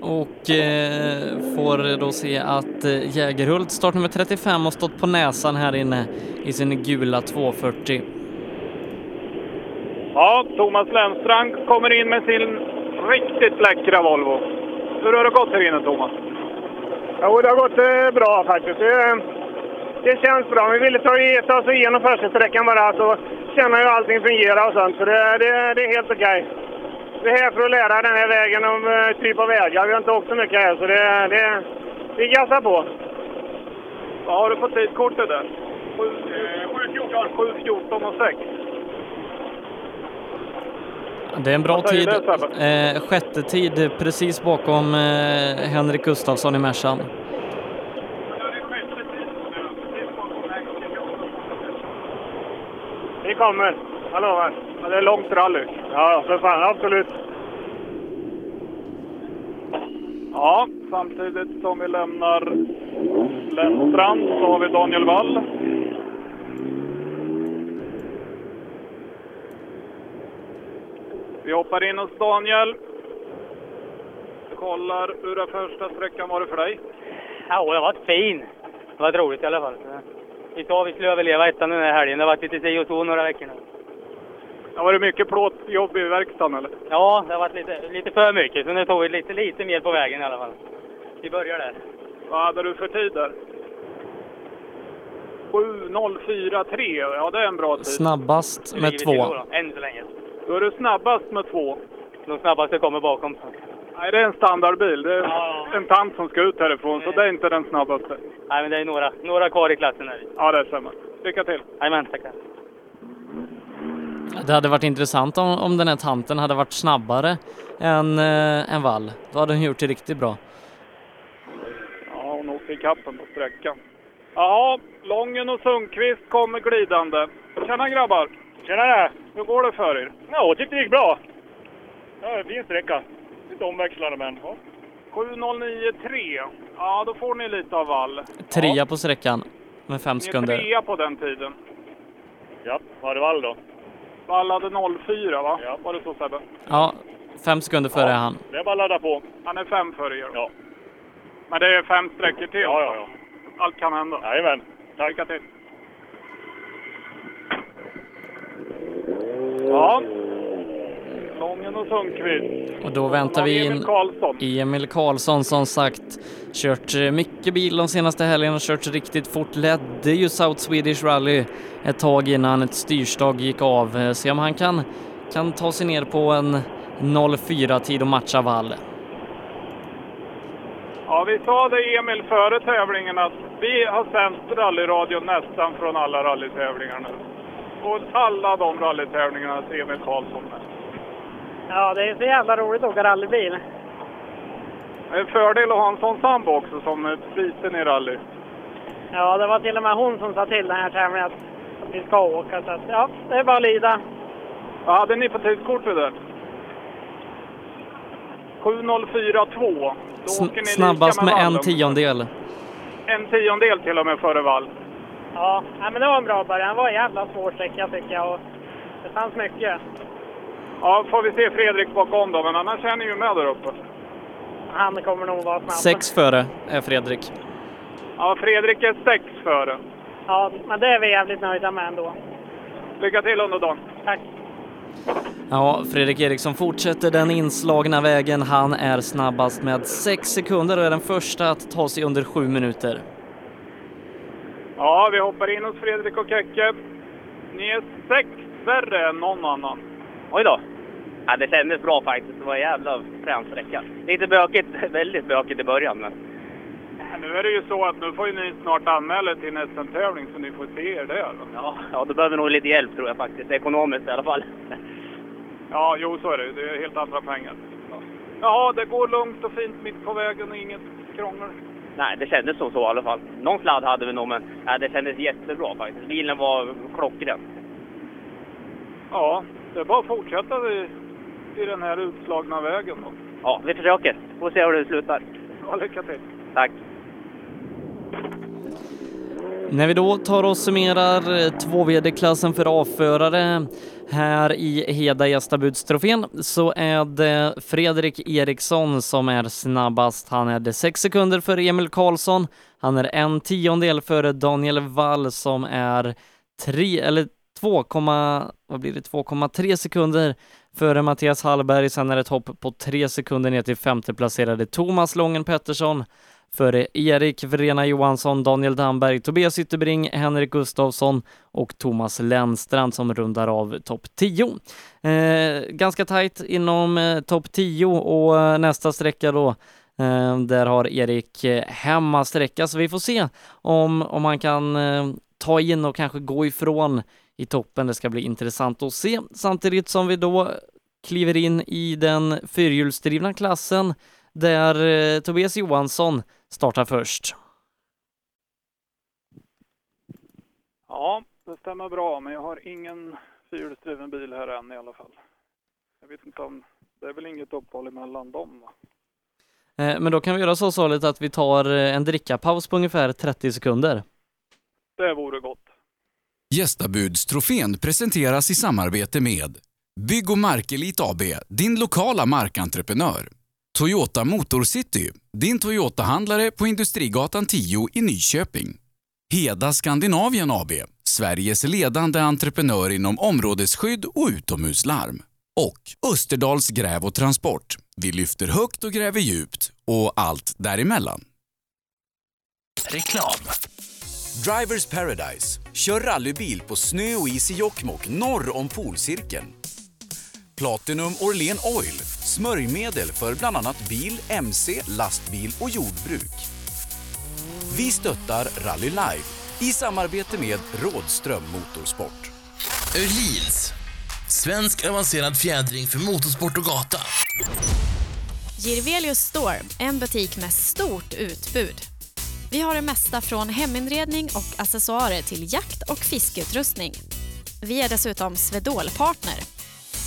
Och eh, får då se att eh, Jägerhult, startnummer 35, har stått på näsan här inne i sin gula 240. Ja, Thomas Lennstrand kommer in med sin riktigt läckra Volvo. Hur har det gått här inne Thomas? Jo, det har gått eh, bra faktiskt. Det, det känns bra. Vi ville ta, ta oss igenom första sträckan bara så känna hur allting fungerar och sånt. Så det, det, det är helt okej. Vi är här för att lära den här vägen om eh, typ av vägar. Vi har inte åkt så mycket här så det, det, vi gassar på. Vad har du på tidkortet där? 7.14 eh, och 6. Det är en bra tid. Eh, sjätte tid precis bakom eh, Henrik Gustafsson i Mercan. Vi kommer. Jag lovar. Det är långt rally. Ja, för fan. Absolut. Ja, samtidigt som vi lämnar Lennstrand så har vi Daniel Wall. Vi hoppar in hos Daniel. Kollar hur den första sträckan var det för dig. Ja, det var fin. Det var roligt i alla fall. Vi sa vi skulle överleva ettan den här helgen. Det har varit lite si och så några veckor nu. Ja, var det mycket plåtjobb i verkstaden eller? Ja, det har varit lite, lite för mycket. Så nu tog vi lite, lite mer på vägen i alla fall. Vi börjar där. Vad hade du för tid där? 7.043, ja det är en bra tid. Snabbast med två. Än så länge. Då är du snabbast med två. De snabbaste kommer bakom. Nej, det är en standardbil. Det är en tant som ska ut härifrån, så det är inte den snabbaste. Nej, men det är några, några kvar i klassen här. Ja, det stämmer. Lycka till! Jajamän, tackar. Det hade varit intressant om, om den här tanten hade varit snabbare än, eh, än Wall. Då hade hon gjort det riktigt bra. Ja, hon åkte ikappen på sträckan. Ja, Lången och Sundqvist kommer glidande. Tjena grabbar! Tjenare! Hur går det för er? Ja, jag tyckte det gick bra. Ja, fin sträcka. Lite omväxlande men ja. 7.09,3. Ja, då får ni lite av vall. Trea på sträckan med fem Ni är sekunder. trea på den tiden. Ja, vad hade Wall då? Wall hade 04 va? Ja. Var det så Sebbe? Ja, fem sekunder före han. Det är bara att ladda på. Han är fem före er. Ja. Men det är fem sträckor till. Ja, ja, ja. Allt kan hända. Jajamän. Tack. Lycka till. Ja. Lången och Sundqvist. Och då väntar vi in Emil Karlsson. Emil Karlsson som sagt kört eh, mycket bil de senaste helgerna, kört riktigt fort, ledde ju South Swedish Rally ett tag innan ett styrstag gick av. Eh, Se om han kan, kan ta sig ner på en 04-tid och matcha Wall. Ja, vi sa det Emil före tävlingen att vi har sänt rallyradio nästan från alla rallytävlingar nu. Och alla de rallytävlingarna är Emil Karlsson med. Ja, det är så jävla roligt att åka rallybil. Det är en fördel att ha en sån sambo också som är biten i rally. Ja, det var till och med hon som sa till den här tävlingen att, vi ska åka. Så att, ja, det är bara att lida. Vad hade ni på tidskortet där? 7.04,2. Då åker ni Snabbast med en tiondel. En tiondel till och med före vall. Ja, men det var en bra början. Det var en jävla svår sträcka tycker jag. Och det fanns mycket. Ja, får vi se Fredrik bakom då, men annars är ni ju med där uppe. Han kommer nog vara snabb. Sex före är Fredrik. Ja, Fredrik är sex före. Ja, men det är vi jävligt nöjda med ändå. Lycka till under dagen. Tack. Ja, Fredrik Eriksson fortsätter den inslagna vägen. Han är snabbast med sex sekunder och är den första att ta sig under sju minuter. Ja, vi hoppar in hos Fredrik och Kekke. Ni är sex värre än någon annan. Oj då. Ja, det kändes bra faktiskt. Det var en jävla frän sträcka. Lite bökigt, väldigt bökigt i början. Men... Nu är det ju så att nu får ju ni snart anmäla er till nästa tävling så ni får se er där. Ja, ja, då behöver vi nog lite hjälp tror jag faktiskt. Ekonomiskt i alla fall. Ja, jo så är det. Det är helt andra pengar. Ja, det går lugnt och fint mitt på vägen och inget krångel. Nej, det kändes som så i alla fall. Någon sladd hade vi nog, men ja, det kändes jättebra faktiskt. Bilen var klockren. Ja, det är bara att fortsätta i, i den här utslagna vägen då. Ja, vi försöker. Får se hur det slutar. Ja, lycka till. Tack. När vi då tar och summerar 2VD-klassen för A-förare här i Heda Gästabudstrofén så är det Fredrik Eriksson som är snabbast. Han är det sex sekunder före Emil Karlsson. Han är en tiondel före Daniel Wall som är tre, eller 2, vad blir det, 2,3 sekunder före Mattias Hallberg. Sen är det ett hopp på 3 sekunder ner till femteplacerade Thomas Lången Pettersson före Erik Vrena Johansson, Daniel Damberg, Tobias Ytterbring, Henrik Gustafsson och Thomas Lennstrand som rundar av topp 10. Eh, ganska tajt inom eh, topp 10 och eh, nästa sträcka då eh, där har Erik eh, hemmasträcka, så vi får se om, om han kan eh, ta in och kanske gå ifrån i toppen. Det ska bli intressant att se. Samtidigt som vi då kliver in i den fyrhjulsdrivna klassen där eh, Tobias Johansson startar först. Ja, det stämmer bra, men jag har ingen fyrhjulsdriven bil här än i alla fall. Jag vet inte om, det är väl inget uppehåll emellan dem va? Eh, Men då kan vi göra så Salit att vi tar eh, en drickapaus på ungefär 30 sekunder. Det vore gott. Gästabudstrofén presenteras i samarbete med Bygg och Markelit AB, din lokala markentreprenör. Toyota Motorcity, din Toyota-handlare på Industrigatan 10 i Nyköping. Heda Skandinavien AB, Sveriges ledande entreprenör inom områdesskydd och utomhuslarm. Och Österdals Gräv och Transport. Vi lyfter högt och gräver djupt och allt däremellan. Reklam. Drivers Paradise. Kör rallybil på snö och is i Jokkmokk norr om polcirkeln. Platinum Orlen Oil. Smörjmedel för bland annat bil, mc, lastbil och jordbruk. Vi stöttar Rally Life i samarbete med Rådström Motorsport. Öhlins. Svensk avancerad fjädring för motorsport och gata. Girvelius Store, en butik med stort utbud. Vi har det mesta från heminredning och accessoarer till jakt och fiskeutrustning. Vi är dessutom Swedol-partner.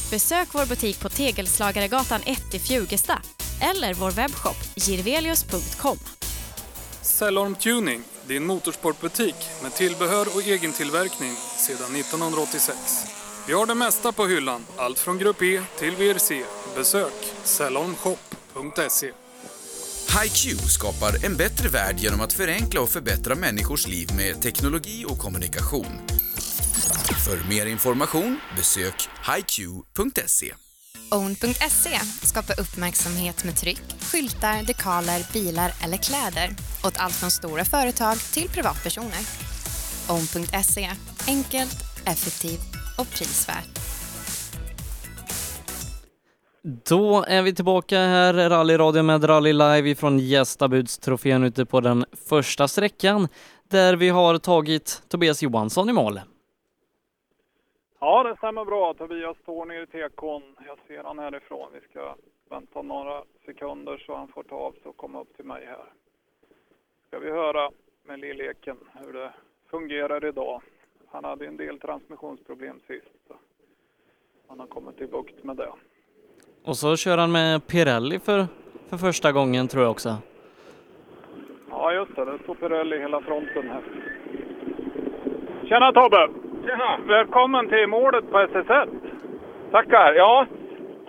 Besök vår butik på Tegelslagaregatan 1 i Fjugesta eller vår webbshop girvelius.com. Cellorm Tuning, din motorsportbutik med tillbehör och egen tillverkning sedan 1986. Vi har det mesta på hyllan, allt från Grupp E till VRC. Besök cellormshop.se. HiQ skapar en bättre värld genom att förenkla och förbättra människors liv med teknologi och kommunikation. För mer information besök hiq.se. Own.se skapar uppmärksamhet med tryck, skyltar, dekaler, bilar eller kläder åt allt från stora företag till privatpersoner. Own.se enkelt, effektivt och prisvärt. Då är vi tillbaka här, rallyradio med Rally Live ifrån Gästabudstrofén ute på den första sträckan där vi har tagit Tobias Johansson i mål. Ja, det stämmer bra. Tobias står nere i tekon. Jag ser han härifrån. Vi ska vänta några sekunder så han får ta av sig och komma upp till mig här. Ska vi höra med Lilleken hur det fungerar idag. Han hade en del transmissionsproblem sist. Så han har kommit till bukt med det. Och så kör han med Pirelli för, för första gången tror jag också. Ja, just det. Det står Pirelli hela fronten här. Tjena Tobbe! Tjena! Välkommen till målet på SS1. Tackar! Ja,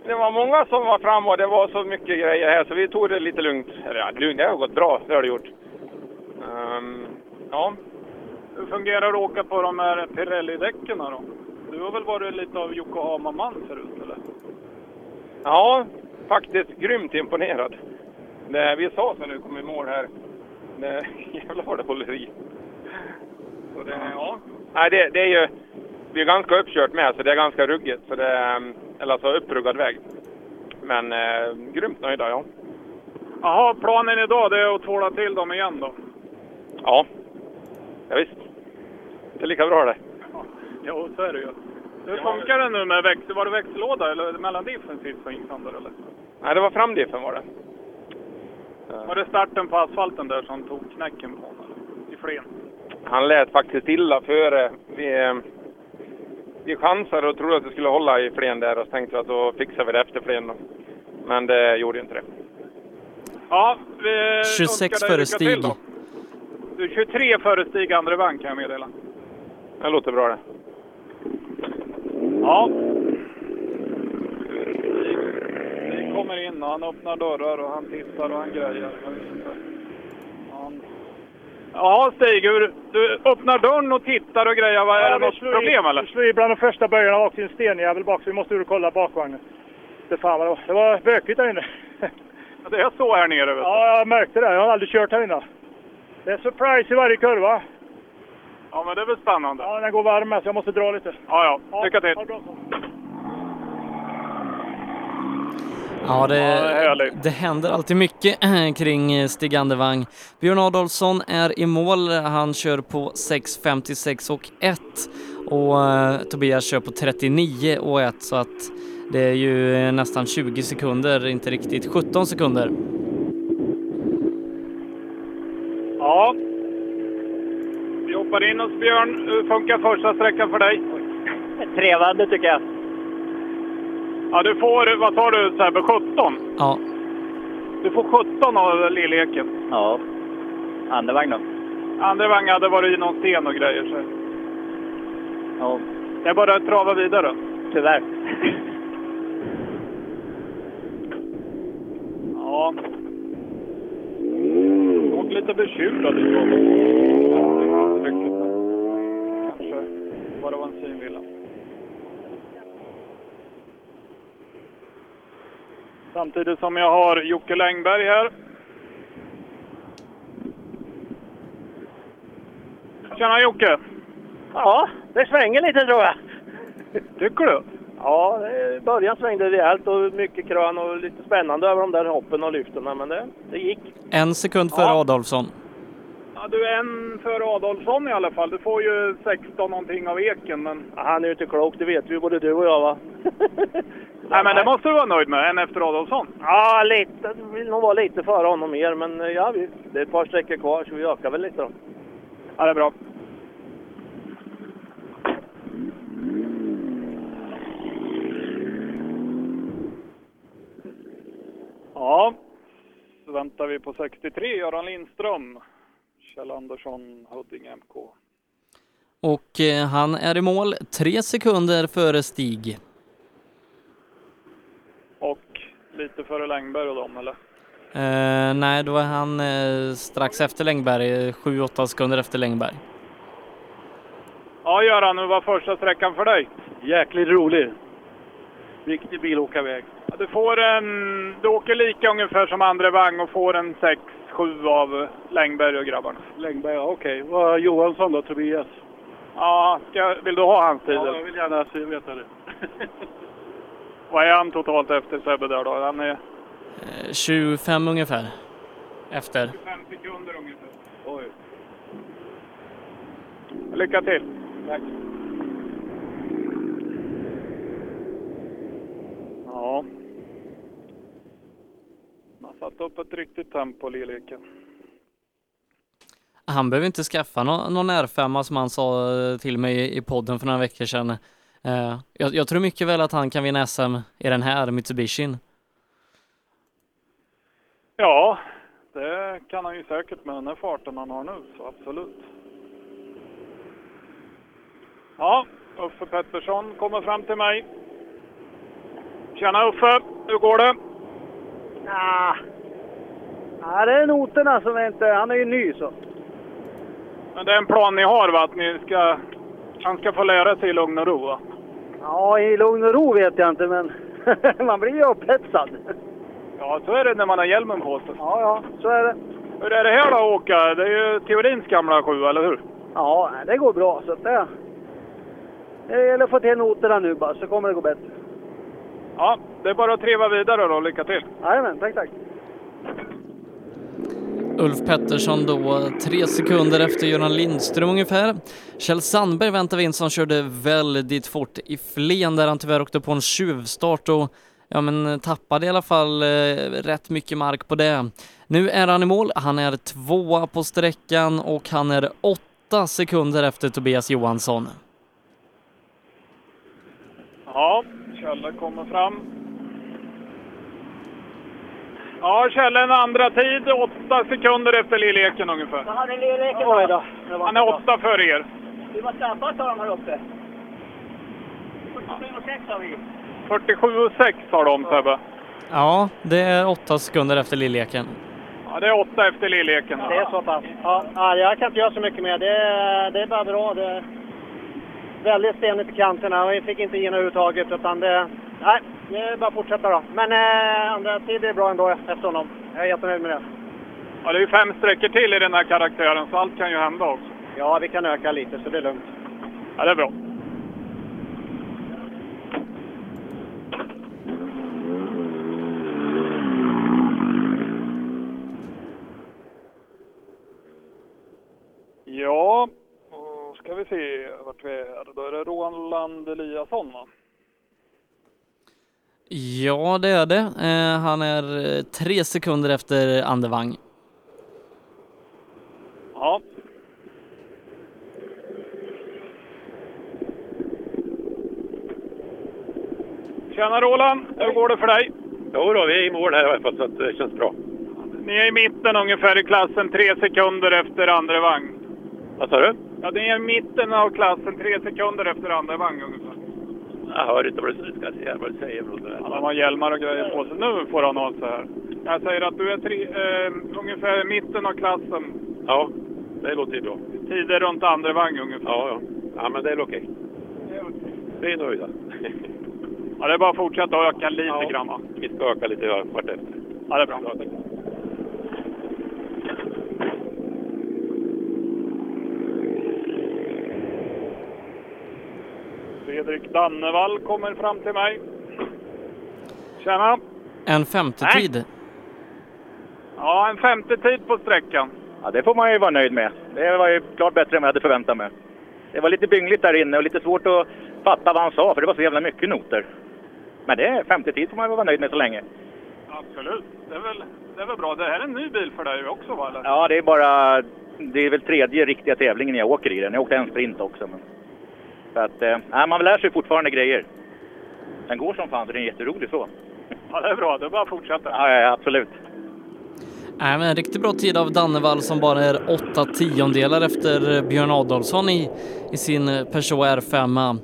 det var många som var fram och det var så mycket grejer här så vi tog det lite lugnt. Eller ja, lugnt, det har gått bra, det har det gjort. Um, ja, Hur fungerar det att åka på de här Pirelli-däcken då? Du har väl varit lite av Yokohama-man förut eller? ja, faktiskt grymt imponerad. Det vi sa så nu kom i mål här. Det, jävlar vad det håller i. Så det, ja. Nej, det, det är ju... Vi är ganska uppkört med så det är ganska ruggigt. Så det, eller alltså uppruggad väg. Men eh, grymt nöjda, ja. Jaha, planen idag det är att tvåla till dem igen då? Ja, ja visst. Det är lika bra det. Jo, så är det ju. Hur funkar det nu med växel? Var det växellåda eller mellandiffen sist som gick sönder eller? Nej, det var framdiffen var det. Var det starten på asfalten där som tog knäcken på honom? I flen? Han lät faktiskt illa före. Vi, eh, vi chansade och trodde att det skulle hålla i flen där och så tänkte vi att då fixar vi det efter flen. Men det gjorde inte det. Ja, vi 26 önskar dig före Stig. Du är 23 före Stig andra vagn kan jag meddela. Det låter bra det. Ja. Vi kommer in och han öppnar dörrar och han tittar och han grejer. Jag vet inte. Han, Ja, Stig, hur, du öppnar dörren och tittar och grejer. Vad, är det vi något problem i, eller? Vi slog i bland de första böjarna och åkte en stenjävel bak, så vi måste ur och kolla bakvagnen. Det, fan vad det, var. det var bökigt där inne. Ja, Det är så här nere vet du. Ja, jag märkte det. Jag har aldrig kört här inne. Det är surprise i varje kurva. Ja, men det är väl spännande. Ja, den går varm så jag måste dra lite. Ja, ja. Lycka till. det så. Ja, det, Ja, det händer alltid mycket kring Stig Andevang. Björn Adolfsson är i mål. Han kör på 6.56 och 1 och eh, Tobias kör på 39 och 1 så att det är ju nästan 20 sekunder, inte riktigt 17 sekunder. Ja. Vi hoppar in hos Björn. Hur funkar första sträckan för dig? Trevande tycker jag. Ja, du får, vad tar du Sebbe, 17? Ja. Du får 17 av lilleken. Ja. Andevagn då? Andra vagn hade varit i någon sten och grejer. Så. Ja. Det är bara att trava vidare. Tyvärr. Ja. Och lite bekymrad i jobbet. Kanske bara var en synvilla. Samtidigt som jag har Jocke Längberg här. Tjena Jocke! Ja, det svänger lite tror jag. Tycker du? Ja, det- i början svängde det rejält och mycket krön och lite spännande över de där hoppen och lyfterna, men det, det gick. En sekund före Adolfsson. Ja, du är en för Adolfsson i alla fall. Du får ju 16 någonting av eken, men... Ja, han är ju inte klok, det vet vi både du och jag va? Nej, men det måste du vara nöjd med. En efter Adolfsson. Ja, lite. Vill nog vara lite före honom mer, men eh, ja, vi, det är ett par sträckor kvar så vi ökar väl lite då. Ja, det är bra. Ja, så väntar vi på 63, Göran Lindström. Kjell Andersson, Huddinge MK. Och eh, han är i mål tre sekunder före Stig. Och lite före Längberg och dem, eller? Eh, nej, då är han eh, strax efter Längberg, 7-8 sekunder efter Längberg. Ja, Göran, hur var första sträckan för dig? Jäkligt rolig. Riktig bilåkarväg. Ja, du får en... Du åker lika ungefär som andra vagn och får en 6-7 av Längberg och grabbarna. Längberg, ja okej. Vad Johansson då, Tobias? Ja, ska, vill du ha hans tid? Ja, jag vill gärna se- veta det. Vad är han totalt efter Sebbe där då? Han är Eh, 25 ungefär efter. 25 sekunder ungefär. Oj. Lycka till! Tack. Ja. Har satt upp ett riktigt tempo, Lilleken. Han behöver inte skaffa nå- någon R5 som han sa eh, till mig i podden för några veckor sedan. Eh, jag, jag tror mycket väl att han kan vinna SM i den här Mitsubishin. Ja, det kan han ju säkert med den här farten han har nu, så absolut. Ja, Uffe Pettersson kommer fram till mig. Tjena Uffe, hur går det? Ah. Ja, det är noterna som är inte... Han är ju ny så. Men det är en plan ni har va? Att ni ska... Han ska få lära sig i lugn och ro va? Ja, i lugn och ro vet jag inte, men man blir ju upphetsad. Ja, så är det när man har hjälmen på sig. Ja, ja, så är det. Hur är det här då åka? Det är ju teorins gamla sju, eller hur? Ja, det går bra. Så det, det gäller att få till noterna nu bara, så kommer det gå bättre. Ja, det är bara att treva vidare då. Lycka till! Jajamän, tack, tack. Ulf Pettersson då tre sekunder efter Göran Lindström ungefär. Kjell Sandberg väntar vi in som körde väldigt fort i Flen där han tyvärr åkte på en tjuvstart och ja men tappade i alla fall eh, rätt mycket mark på det. Nu är han i mål, han är tvåa på sträckan och han är åtta sekunder efter Tobias Johansson. Ja, Kjelle kommer fram. Ja, Kjelle en andra tid, åtta sekunder efter Lilleken ungefär. Han är leken Oj då. Han är åtta för er. Vi var snabbast av dem här uppe. 47,6 har vi. 47,6 har de Sebbe. Ja, det är åtta sekunder efter Lilleken. Ja, det är åtta efter Lilleken. Det är så pass. Ja, ja, jag kan inte göra så mycket mer. Det, är- det är bara bra. Det väldigt stenigt i kanterna och jag fick inte in överhuvudtaget. Utan det, nej, det är bara att fortsätta då. Men eh, andra tid är bra ändå efter honom. Jag är jättenöjd med det. Ja, det är ju fem sträckor till i den här karaktären, så allt kan ju hända också. Ja, vi kan öka lite så det är lugnt. Ja, det är bra. Ja, ska vi se vart vi är. Då är det Roland Eliasson va? Ja, det är det. Eh, han är eh, tre sekunder efter Andevang. Ja. Tjena Roland, hur går det för dig? Jo då, vi är i mål här i alla fall så att det känns bra. Ni är i mitten ungefär i klassen, tre sekunder efter andra vagn. Vad sa du? Ja, ni är mitten av klassen, tre sekunder efter andra vagn ungefär. Jag hör inte vad du ska säga, vad du säger. Bro. Han har hjälmar och grejer på sig. Nu får han ha så här. Jag säger att du är tre, eh, ungefär i mitten av klassen. Ja, det låter ju bra. Tider runt andra vagn ungefär. Ja, ja. Ja, men det är okej. Vi är nöjda. Ja, det är bara att fortsätta öka lite grann va? Vi ska öka lite vartefter. Ja, det är bra. Fredrik Dannevall kommer fram till mig. Tjena! En femte Nej. tid. Ja, en femte tid på sträckan. Ja, det får man ju vara nöjd med. Det var ju klart bättre än vad jag hade förväntat mig. Det var lite byngligt där inne och lite svårt att fatta vad han sa, för det var så jävla mycket noter. Men det är 50 tid får man väl vara nöjd med så länge. Absolut. Det är, väl, det är väl bra. Det här är en ny bil för dig också va? Eller? Ja, det är bara... Det är väl tredje riktiga tävlingen jag åker i den. Jag åkte en sprint också. Men... Så att, eh, man lär sig fortfarande grejer. Den går som fan, så den är jätterolig så. Ja, det är bra. Det är bara att fortsätta. Ja, ja, ja absolut. Nej, men en riktigt bra tid av Dannevall som bara är åtta tiondelar efter Björn Adolfsson i, i sin Peugeot R5.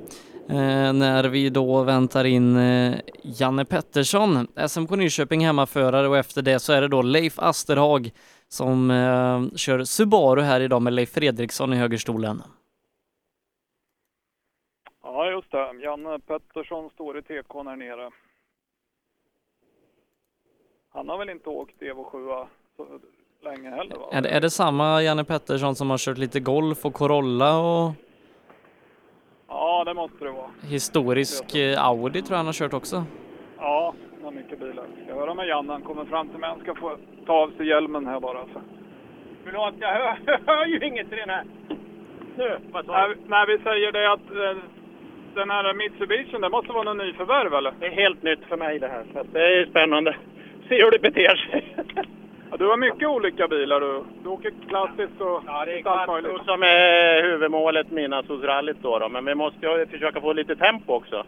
Eh, när vi då väntar in eh, Janne Pettersson, SMK Nyköping hemmaförare och efter det så är det då Leif Asterhag som eh, kör Subaru här idag med Leif Fredriksson i högerstolen. Ja, just det. Janne Pettersson står i TK här nere. Han har väl inte åkt Evo 7 så länge heller va? Är, det- är det samma Janne Pettersson som har kört lite Golf och Corolla och Ja, det måste det vara. historisk eh, Audi tror jag han har kört också? Ja, han har mycket bilar. Ska höra med Janne. Han kommer fram till mig. Han ska få ta av sig hjälmen här bara. Så. Förlåt, jag hör, jag hör ju inget i den här. Nu, vad sa Nej, nej, vi säger det att eh, den här Mitsubishi, det måste vara någon nyförvärv eller? Det är helt nytt för mig det här. Så det är spännande. Se hur det beter sig. Ja, du har mycket olika bilar du. Du åker klassiskt och Ja, det är lite allt möjligt. Quattro som är huvudmålet midnattssolsrallyt då, då. Men vi måste ju försöka få lite tempo också.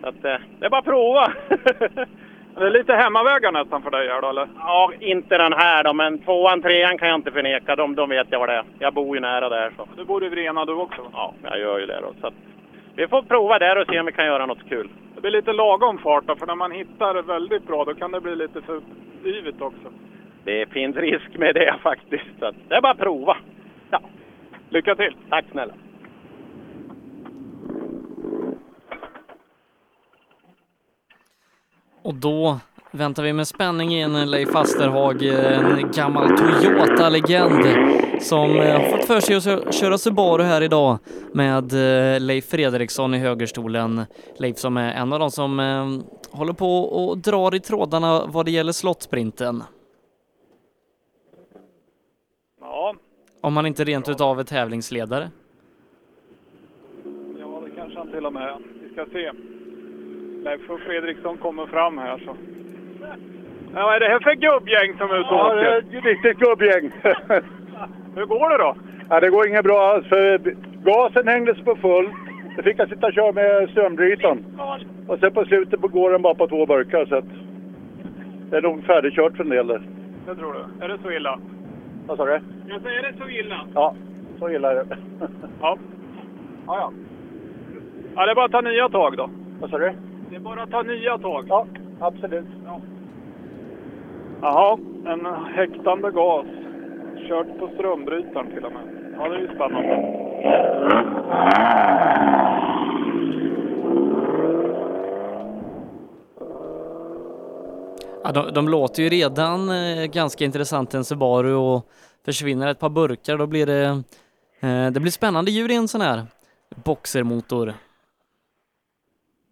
Så att, eh, det är bara att prova. Det är lite hemmavägar nästan för dig här då eller? ja, inte den här då, men tvåan, trean kan jag inte förneka. De, de vet jag vad det är. Jag bor ju nära där så. Du bor i Vrena du också? Ja, jag gör ju det då. Så att, vi får prova där och se om vi kan göra något kul. Det blir lite lagom fart då, för när man hittar väldigt bra då kan det bli lite för yvigt också. Det finns risk med det faktiskt. Så det är bara att prova. Ja. Lycka till! Tack snälla! Och då väntar vi med spänning in Leif Asterhag, en gammal Toyota-legend som eh, har fått för sig att kö- köra Subaru här idag med eh, Leif Fredriksson i högerstolen. Leif som är en av de som eh, håller på och drar i trådarna vad det gäller slottsprinten. Ja, Om han inte rent utav är tävlingsledare. ja det kanske han till och med är. Vi ska se. Leif och Fredriksson kommer fram här så. Ja, vad är det här för gubbgäng som är ute och Ja, det är åker? ett riktigt gubbgäng. Hur går det då? ja, det går inget bra alls för gasen hängdes på full. Då fick jag sitta och köra med strömbrytaren. Och sen på slutet går den bara på två burkar så att det är nog färdigkört för en del där. Det tror du? Är det så illa? Vad sa du? Jag säger, är det så illa? Ja, så illa är det. Ja. Ja, ja. Ja, det är bara att ta nya tag då. Vad sa du? Det är bara att ta nya tag. Ja, absolut. Jaha, en häktande gas. Kört på strömbrytaren till och med. Ja, det är ju spännande. Ja, de, de låter ju redan eh, ganska intressant en Subaru och försvinner ett par burkar då blir det, eh, det blir spännande ljud i en sån här boxermotor.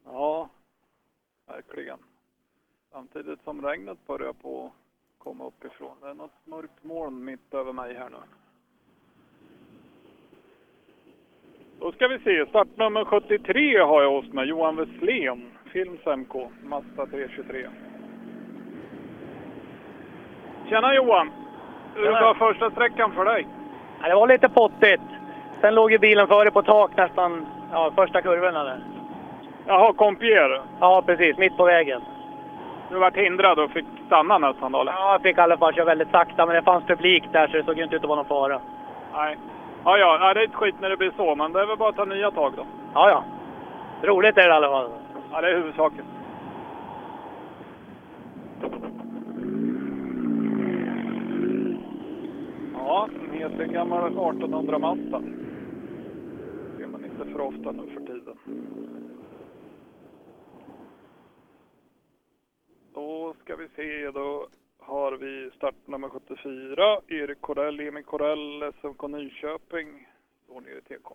Ja, verkligen. Samtidigt som regnet börjar på komma uppifrån. Det är något mörkt moln mitt över mig här nu. Då ska vi se, startnummer 73 har jag hos mig, Johan Westlén, Films MK, Mazda 323. Tjena Johan! Hur var första sträckan för dig? Ja, det var lite pottigt. Sen låg ju bilen före på tak nästan ja, första kurvorna där. Jaha, Compier. Ja, precis. Mitt på vägen. Du vart hindrad och fick stanna nästan då? Ja, jag fick i alla fall köra väldigt sakta, men det fanns publik där så det såg inte ut att vara någon fara. Nej. Ja, ja, det är ett skit när det blir så, men det är väl bara att ta nya tag då. Ja, ja. Roligt är det i alla fall. Ja, det är huvudsaken. Ja, en het gammal 1800 Mazda. ser man inte för ofta nu för tiden. Då ska vi se, då har vi startnummer 74, Erik Corell, Emil Corell, SMK Nyköping, står nere i TK.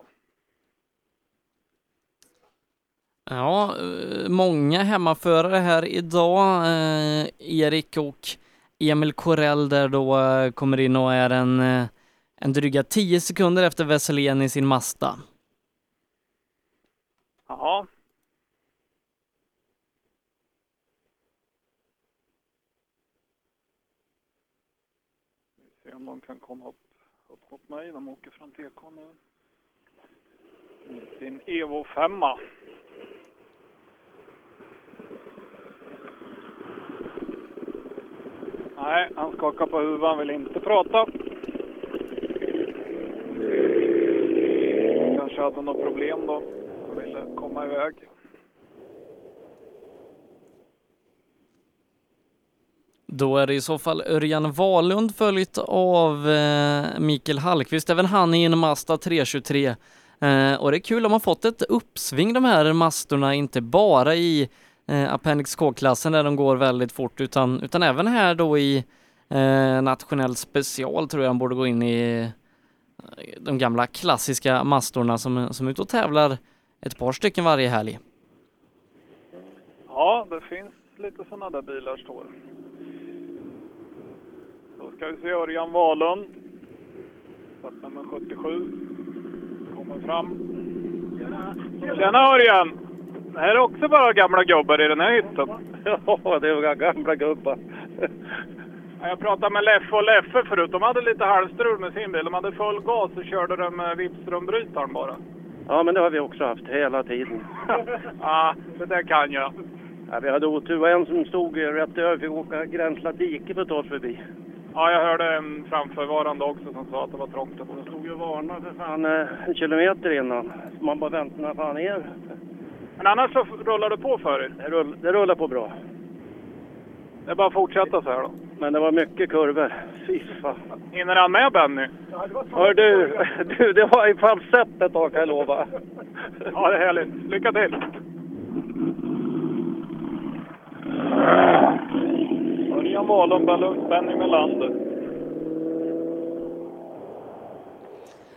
Ja, eh, många hemmaförare här idag. Eh, Erik och Emil Korell där då eh, kommer in och är en, en dryga 10 sekunder efter Wesselén i sin Mazda. Jaha. Vi ser om de kan komma upp, upp mot mig. De åker från TK nu. Sin Evo 5. Nej, han skakar på huvudet. Han vill inte prata. Kanske hade något problem då. Han ville komma iväg. Då är det i så fall Örjan Wahlund följt av eh, Mikael Hallqvist, även han i en Mazda 323. Eh, och det är kul, de har fått ett uppsving de här Mastorna, inte bara i eh, Appendix K-klassen där de går väldigt fort, utan, utan även här då i eh, nationell special tror jag de borde gå in i eh, de gamla klassiska Mastorna som, som är ute och tävlar ett par stycken varje helg. Ja, det finns lite sådana där bilar står. Ska vi se Örjan Wahlund. Startnummer 77. Kommer fram. Tjena Örjan! Det här är också bara gamla gubbar i den här hytten. Ja, det är gamla gubbar. Ja, Jag pratade med Leffe och Leffe förut. De hade lite halvstrul med sin bil. De hade full gas och körde de med Vipströmbrytaren bara. Ja, men det har vi också haft hela tiden. Ja, det där kan jag. Ja, vi hade otur. En som stod rätt över, fick åka gränsla dike för att ta oss förbi. Ja, jag hörde en framförvarande också som sa att det var trångt. De stod ju och varnade för fan eh, en kilometer innan. Så man bara väntade när fan är. Men annars så rullar det på för er? Det, rull, det rullar på bra. Det är bara att fortsätta så här då. Men det var mycket kurvor. Fy fan. Hinner han med Benny? Hör du, du, det var i falsett ett tag kan jag lova. Ja, det är härligt. Lycka till! Örjan Wahlund, Benny- Melander.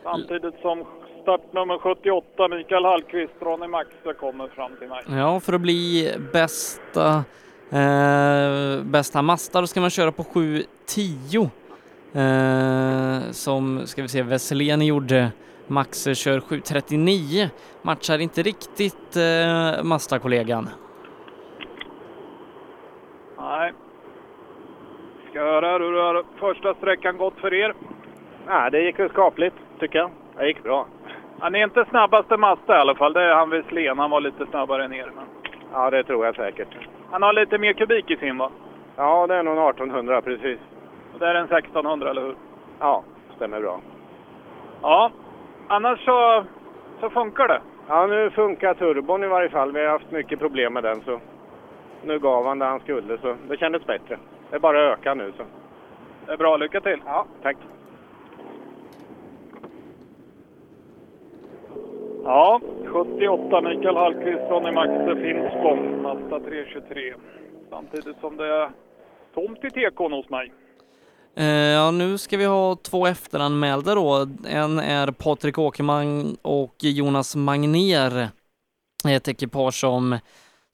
Samtidigt som startnummer 78, Mikael Hallqvist, Ronny Maxe, kommer fram till mig. Ja, för att bli bästa, eh, bästa då ska man köra på 7.10. Eh, som, ska vi se, Wesselén gjorde. Maxe kör 7.39. Matchar inte riktigt eh, Mazda-kollegan. Nej. Ska höra hur har första sträckan gått för er? Nej, det gick skapligt, tycker jag. Det gick bra. Han är inte snabbaste Mazda i alla fall. Det är han Westlén. Han var lite snabbare ner. Men Ja, det tror jag säkert. han har lite mer kubik i sin va? Ja, det är nog en 1800 precis. Och det är en 1600, eller hur? Ja, stämmer bra. Ja. Annars så, så funkar det. Ja, nu funkar turbon i varje fall. Vi har haft mycket problem med den, så nu gav han det han skulle, så det kändes bättre. Det är bara att öka nu så. Det är bra, lycka till! Ja, tack! Ja, 78 Mikael Hallqvist, Ronny Maxe, Finspång, Mazda 323. Samtidigt som det är tomt i tekon hos mig. Eh, Ja, nu ska vi ha två efteranmälda då. En är Patrik Åkerman och Jonas Magner. Ett ekipage som,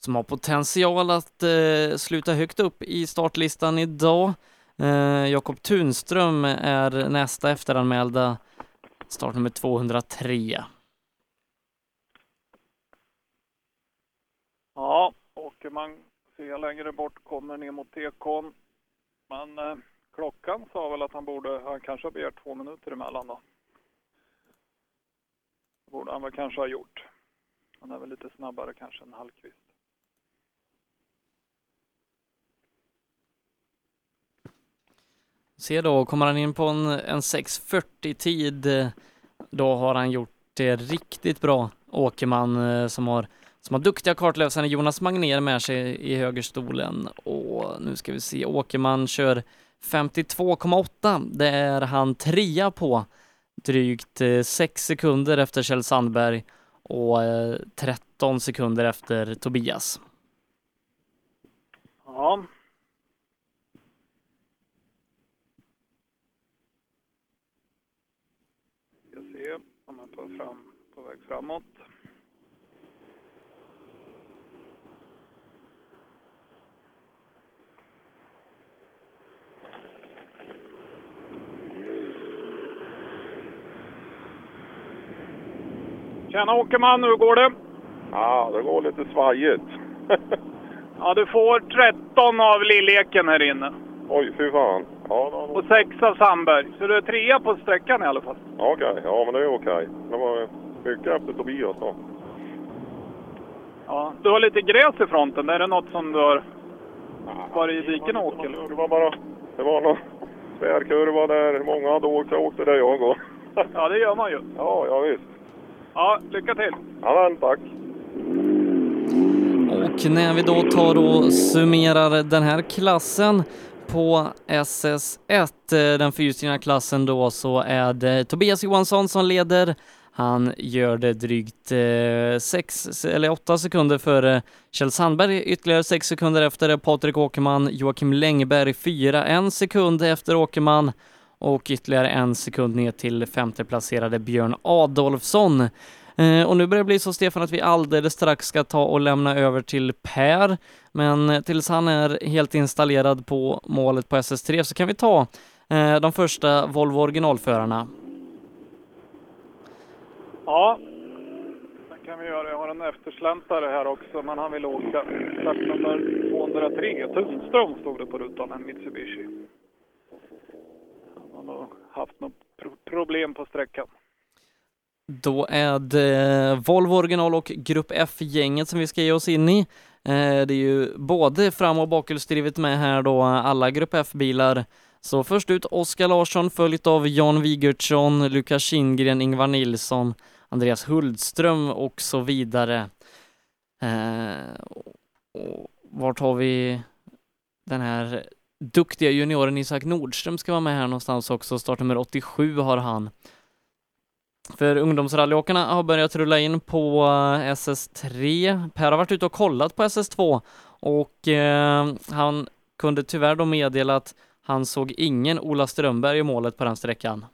som har potential att eh, sluta högt upp i startlistan idag. Eh, Jakob Tunström är nästa efteranmälda, startnummer 203. Ja, åker man ser längre bort kommer ner mot tekon. Men eh, klockan sa väl att han borde, han kanske har begärt två minuter emellan då. Det borde han väl kanske ha gjort. Han är väl lite snabbare kanske än Hallqvist. Se då, kommer han in på en, en 6.40 tid, då har han gjort det riktigt bra. Åkerman eh, som har, som har duktiga kartlösare, Jonas Magnér med sig i högerstolen. Och nu ska vi se, Åkerman kör 52,8. Det är han trea på. Drygt eh, 6 sekunder efter Kjell Sandberg och eh, 13 sekunder efter Tobias. Ja. Ska se tar fram, på väg framåt. Tjena Åkerman, hur går det? Ja, det går lite svajigt. Ja, du får 13 av Lilleken här inne. Oj, fy fan. Ja. Och 6 av Sandberg. Så du är trea på sträckan i alla fall. Okej, ja men det är okej. Det var mycket efter Tobias då. Ja, du har lite gräs i fronten. Är det något som du har varit i diken och åkt? Det var bara... Det var någon tvärkurva där många hade åkt. Jag åkte där jag och... Ja, det gör man ju. Ja, ja visst. Ja, lycka till! Ja, men tack. Och när vi då tar och summerar den här klassen på SS1, eh, den fyrstegna klassen då, så är det Tobias Johansson som leder. Han gör det drygt eh, 6 eller 8 sekunder före Kjell Sandberg, ytterligare 6 sekunder efter Patrik Åkerman, Joakim Längberg fyra, en sekund efter Åkerman och ytterligare en sekund ner till femteplacerade Björn Adolfsson. Eh, och nu börjar det bli så, Stefan, att vi alldeles strax ska ta och lämna över till Per. Men eh, tills han är helt installerad på målet på SS3 så kan vi ta eh, de första Volvo originalförarna. Ja, det kan vi göra. Jag har en eftersläntare här också, men han vill åka. Startnummer 203, Tunström stod det på rutan, en Mitsubishi. Han har nog haft något problem på sträckan. Då är det eh, Volvo original och Grupp F-gänget som vi ska ge oss in i. Eh, det är ju både fram och bakhjulsdrivet med här då, alla Grupp F-bilar. Så först ut Oskar Larsson följt av Jan Wigertsson, Lukas Kindgren, Ingvar Nilsson, Andreas Hultström och så vidare. Eh, och vart har vi den här duktiga junioren Isak Nordström ska vara med här någonstans också. Startnummer 87 har han. För ungdomsrallyåkarna har börjat rulla in på eh, SS3. Per har varit ute och kollat på SS2 och eh, han kunde tyvärr då meddela att han såg ingen Ola Strömberg i målet på den sträckan.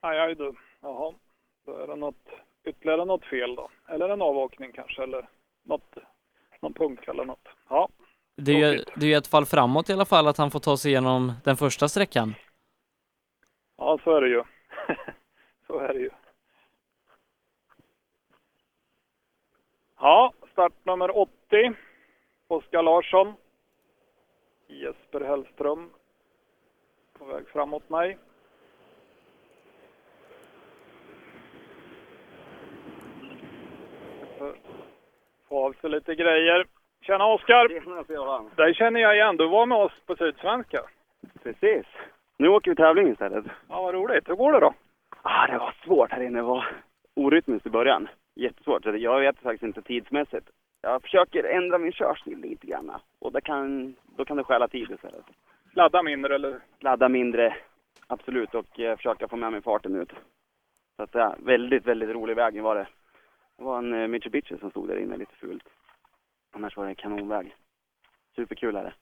Aj, aj du. Jaha, då är det något, ytterligare något fel då. Eller en avåkning kanske, eller något, någon punkt eller något. Ja, Det är, ju, det är ju ett fall framåt i alla fall att han får ta sig igenom den första sträckan. ja så är det ju. så är det ju. Ja, startnummer 80. Oskar Larsson. Jesper Hellström. På väg framåt mig. Få av sig lite grejer. Tjena Oskar! Dig känner jag igen. Du var med oss på Sydsvenska. Precis. Nu åker vi tävling istället. Ja, vad roligt. Hur går det då? Ah, det var svårt här inne. Det var orytmiskt i början. Jättesvårt. Jag vet faktiskt inte tidsmässigt. Jag försöker ändra min körstil lite grann. Och det kan då kan det stjäla tid istället. Ladda mindre eller? Ladda mindre, absolut, och eh, försöka få med mig farten ut. Så att, ja, väldigt, väldigt rolig väg var det. Det var en eh, Mitsubishi som stod där inne lite fult. Annars var det en kanonväg. Superkul är det.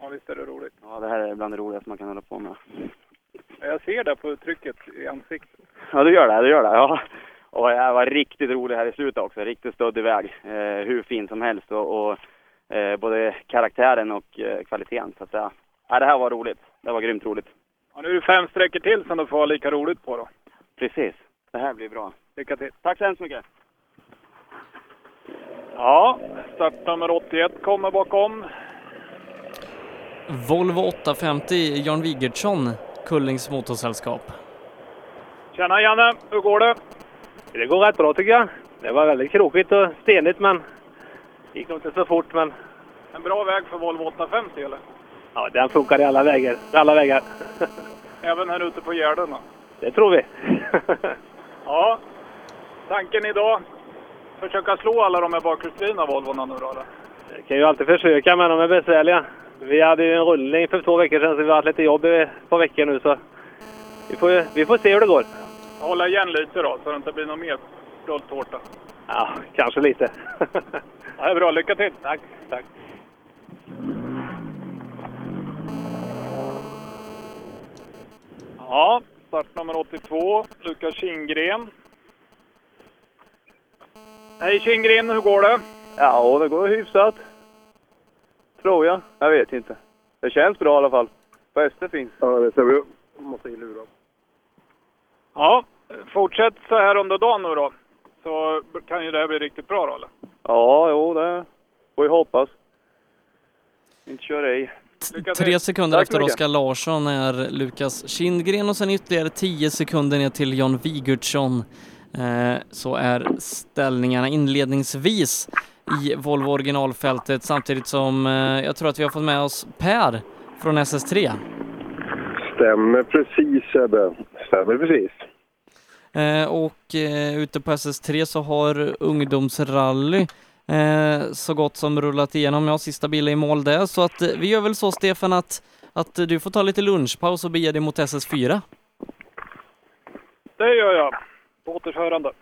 Ja, visst är det roligt. Ja, det här är bland det roligaste man kan hålla på med. Jag ser det på trycket i ansiktet. Ja, det gör det. Det gör det. Ja. Och det var riktigt roligt här i slutet också. Riktigt stöddig väg. Eh, hur fin som helst och, och eh, både karaktären och eh, kvaliteten. Så att, ja. ja, det här var roligt. Det var grymt roligt. Ja, nu är det fem sträckor till som du får ha lika roligt på då. Precis. Det här blir bra. Lycka till. Tack så hemskt mycket. Ja, startnummer 81 kommer bakom. Volvo 850, Jan Wigertsson, Kullings Motorsällskap. Tjena Janne, hur går det? Det går rätt bra tycker jag. Det var väldigt krokigt och stenigt men gick nog inte så fort men En bra väg för Volvo 850 eller? ja, den funkar i alla vägar. Alla vägar. Även här ute på Gärden då? Det tror vi. Ja. Tanken idag? Försöka slå alla de här bakhjulsdrivna Volvorna nu då eller? Det kan ju alltid försöka men de är besvärliga. Vi hade ju en rullning för två veckor sedan så vi har haft lite jobb i ett par veckor nu så vi får, vi får se hur det går. Hålla igen lite då så det inte blir någon mer rulltårta. Ja, kanske lite. Ja, det är bra, lycka till! Tack, tack. Ja, startnummer 82, Lukas Kindgren. Hej Kindgren, hur går det? Ja, det går hyfsat. Tror jag. Jag vet inte. Det känns bra i alla fall. Bästa finns. Ja, det ser vi. Måste in luren. Ja, fortsätt så här under dagen nu då. Så kan ju det här bli riktigt bra då eller? Ja, jo, det får vi hoppas. Inte i. Lycka till. Tre sekunder efter. Oskar Larsson är Lukas Kindgren och sen ytterligare tio sekunder ner till Jan Wigertsson. Eh, så är ställningarna inledningsvis i Volvo originalfältet samtidigt som eh, jag tror att vi har fått med oss Per från SS3. Stämmer precis Sebbe. Stämmer precis. Eh, och eh, ute på SS3 så har ungdomsrally eh, så gott som rullat igenom. Ja, sista bilen i mål där. Så att eh, vi gör väl så Stefan att, att du får ta lite lunchpaus och bege dig mot SS4. Det gör jag. På återförande.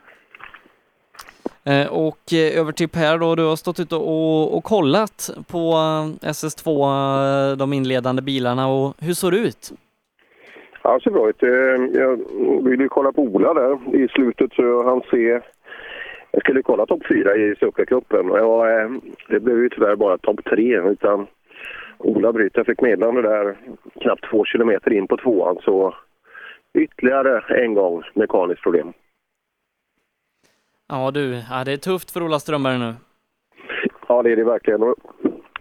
Eh, och eh, över till Per då, du har stått ute och, och kollat på eh, SS2, de inledande bilarna och hur såg det ut? Ja, det ser bra ut. Jag ville ju kolla på Ola där i slutet så jag hann se... Jag skulle kolla topp fyra i Succa-cupen och det blev ju tyvärr bara topp tre utan Ola bryter. Fick meddelande där knappt två kilometer in på tvåan så ytterligare en gång mekaniskt problem. Ja du, ja, det är tufft för Ola Strömberg nu. Ja, det är det verkligen.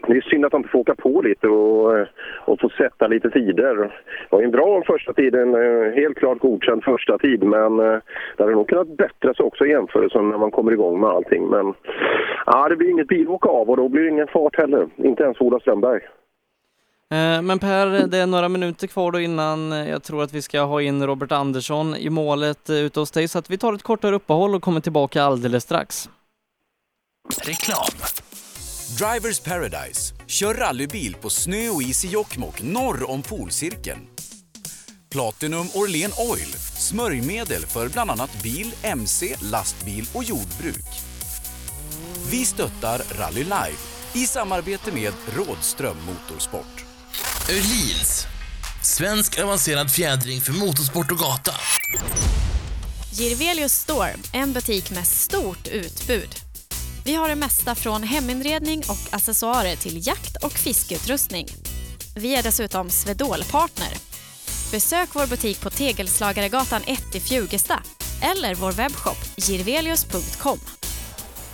Det är synd att han inte får åka på lite och, och få sätta lite tider. Det var en bra första tiden, en helt klart godkänd första tid, men eh, det hade nog kunnat bättras också i jämförelse när man kommer igång med allting. Men ja, det blir inget bilåk av och då blir det ingen fart heller. Inte ens Ola Strömberg. Eh, men Per, det är några minuter kvar då innan eh, jag tror att vi ska ha in Robert Andersson i målet eh, ute hos dig, så att vi tar ett kortare uppehåll och kommer tillbaka alldeles strax. Reklam. Drivers Paradise. Kör rallybil på snö och is i Jokkmokk norr om polcirkeln. Platinum Orlen Oil. Smörjmedel för bland annat bil, mc, lastbil och jordbruk. Vi stöttar Rally Life i samarbete med Rådström Motorsport. Öhlins. Svensk avancerad fjädring för motorsport och gata. Girvelius Store, en butik med stort utbud. Vi har det mesta från heminredning och accessoarer till jakt och fiskeutrustning. Vi är dessutom Swedol-partner. Besök vår butik på Tegelslagaregatan 1 i Fjugesta eller vår webbshop girvelius.com.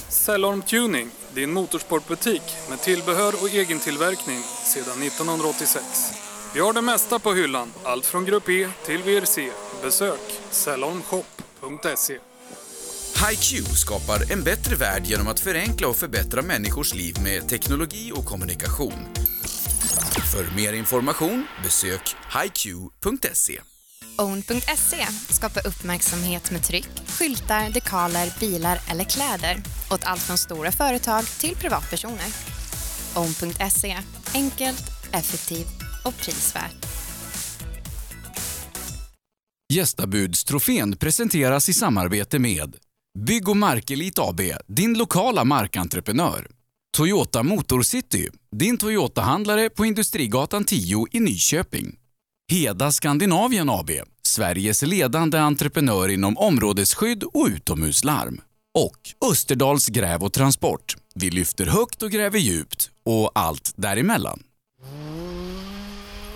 Cellorm Tuning, din motorsportbutik med tillbehör och egen tillverkning sedan 1986. Vi har det mesta på hyllan, allt från Grupp E till VRC. Besök salonshop.se. HiQ skapar en bättre värld genom att förenkla och förbättra människors liv med teknologi och kommunikation. För mer information besök hiq.se. Own.se skapar uppmärksamhet med tryck, skyltar, dekaler, bilar eller kläder åt allt från stora företag till privatpersoner. Own.se. Enkelt, effektivt och prisvärt. Gästabudstrofén presenteras i samarbete med Bygg och Markelit AB, din lokala markentreprenör. Toyota Motorcity, din Toyota-handlare på Industrigatan 10 i Nyköping. Heda Skandinavien AB, Sveriges ledande entreprenör inom områdesskydd och utomhuslarm. Och Österdals Gräv och Transport. Vi lyfter högt och gräver djupt och allt däremellan.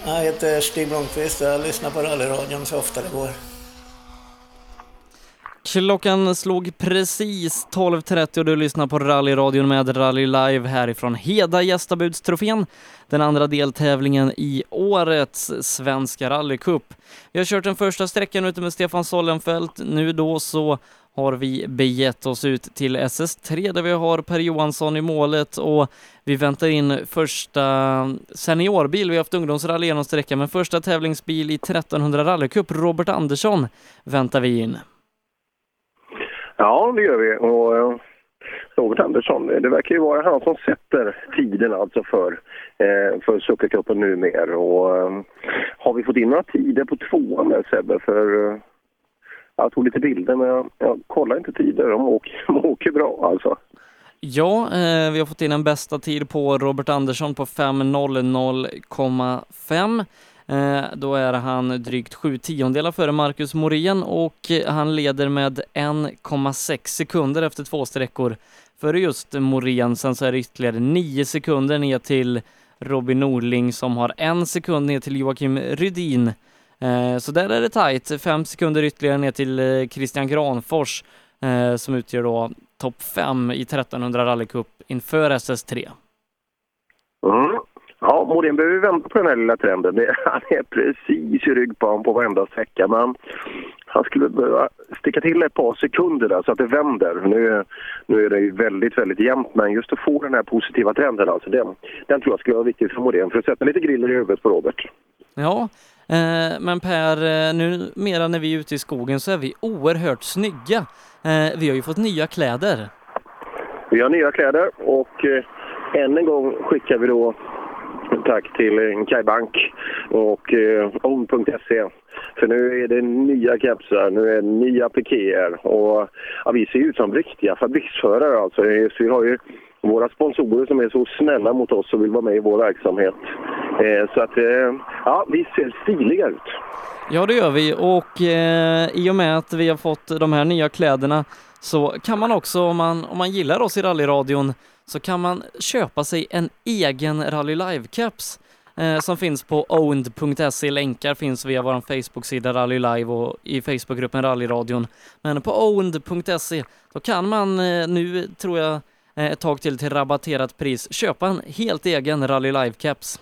Jag heter Stig Blomqvist och jag lyssnar på rallyradion så ofta det går. Klockan slog precis 12.30 och du lyssnar på rallyradion med Rally Live härifrån Heda Gästabudstrofén, den andra deltävlingen i årets Svenska rallycup. Vi har kört den första sträckan ute med Stefan Sollenfelt. Nu då så har vi begett oss ut till SS3 där vi har Per Johansson i målet och vi väntar in första seniorbil. Vi har haft ungdomsrally genom sträckan, men första tävlingsbil i 1300 rallycup, Robert Andersson, väntar vi in. Ja, det gör vi. Och eh, Robert Andersson, det verkar ju vara han som sätter tiden alltså för, eh, för Suckercupen numera. Och eh, har vi fått in några tider på tvåan där Sebbe? För eh, jag tog lite bilder men jag, jag kollar inte tider. De åker, de åker bra alltså. Ja, eh, vi har fått in en bästa tid på Robert Andersson på 5.00,5. Eh, då är han drygt sju tiondelar före Marcus Morén och han leder med 1,6 sekunder efter två sträckor före just Morén. Sen så är det ytterligare 9 sekunder ner till Robin Norling som har en sekund ner till Joakim Rydin. Eh, så där är det tajt. Fem sekunder ytterligare ner till eh, Christian Granfors eh, som utgör då topp fem i 1300 rallycup inför SS3. Mm. Ja, Morén behöver vänta på den här lilla trenden. Det, han är precis i ryggpan på varenda sträcka. Men han skulle behöva sticka till ett par sekunder där så att det vänder. Nu, nu är det ju väldigt, väldigt jämnt, men just att få den här positiva trenden, alltså den, den tror jag skulle vara viktig för Morén för att sätta lite griller i huvudet på Robert. Ja, eh, men Per, eh, nu mera när vi är ute i skogen så är vi oerhört snygga. Eh, vi har ju fått nya kläder. Vi har nya kläder och eh, än en gång skickar vi då tack till Kaj Bank och eh, own.se. För nu är det nya kepsar, nu är det nya pikéer och ja, vi ser ut som riktiga fabriksförare alltså. Så vi har ju våra sponsorer som är så snälla mot oss och vill vara med i vår verksamhet. Eh, så att, eh, ja, vi ser stiliga ut. Ja, det gör vi och eh, i och med att vi har fått de här nya kläderna så kan man också, om man, om man gillar oss i rallyradion, så kan man köpa sig en egen Rally Live-keps eh, som finns på owned.se. Länkar finns via vår Facebook-sida Rally Live och i Facebookgruppen Rallyradion. Men på owned.se då kan man eh, nu, tror jag, eh, ett tag till till rabatterat pris köpa en helt egen Rally Live-keps.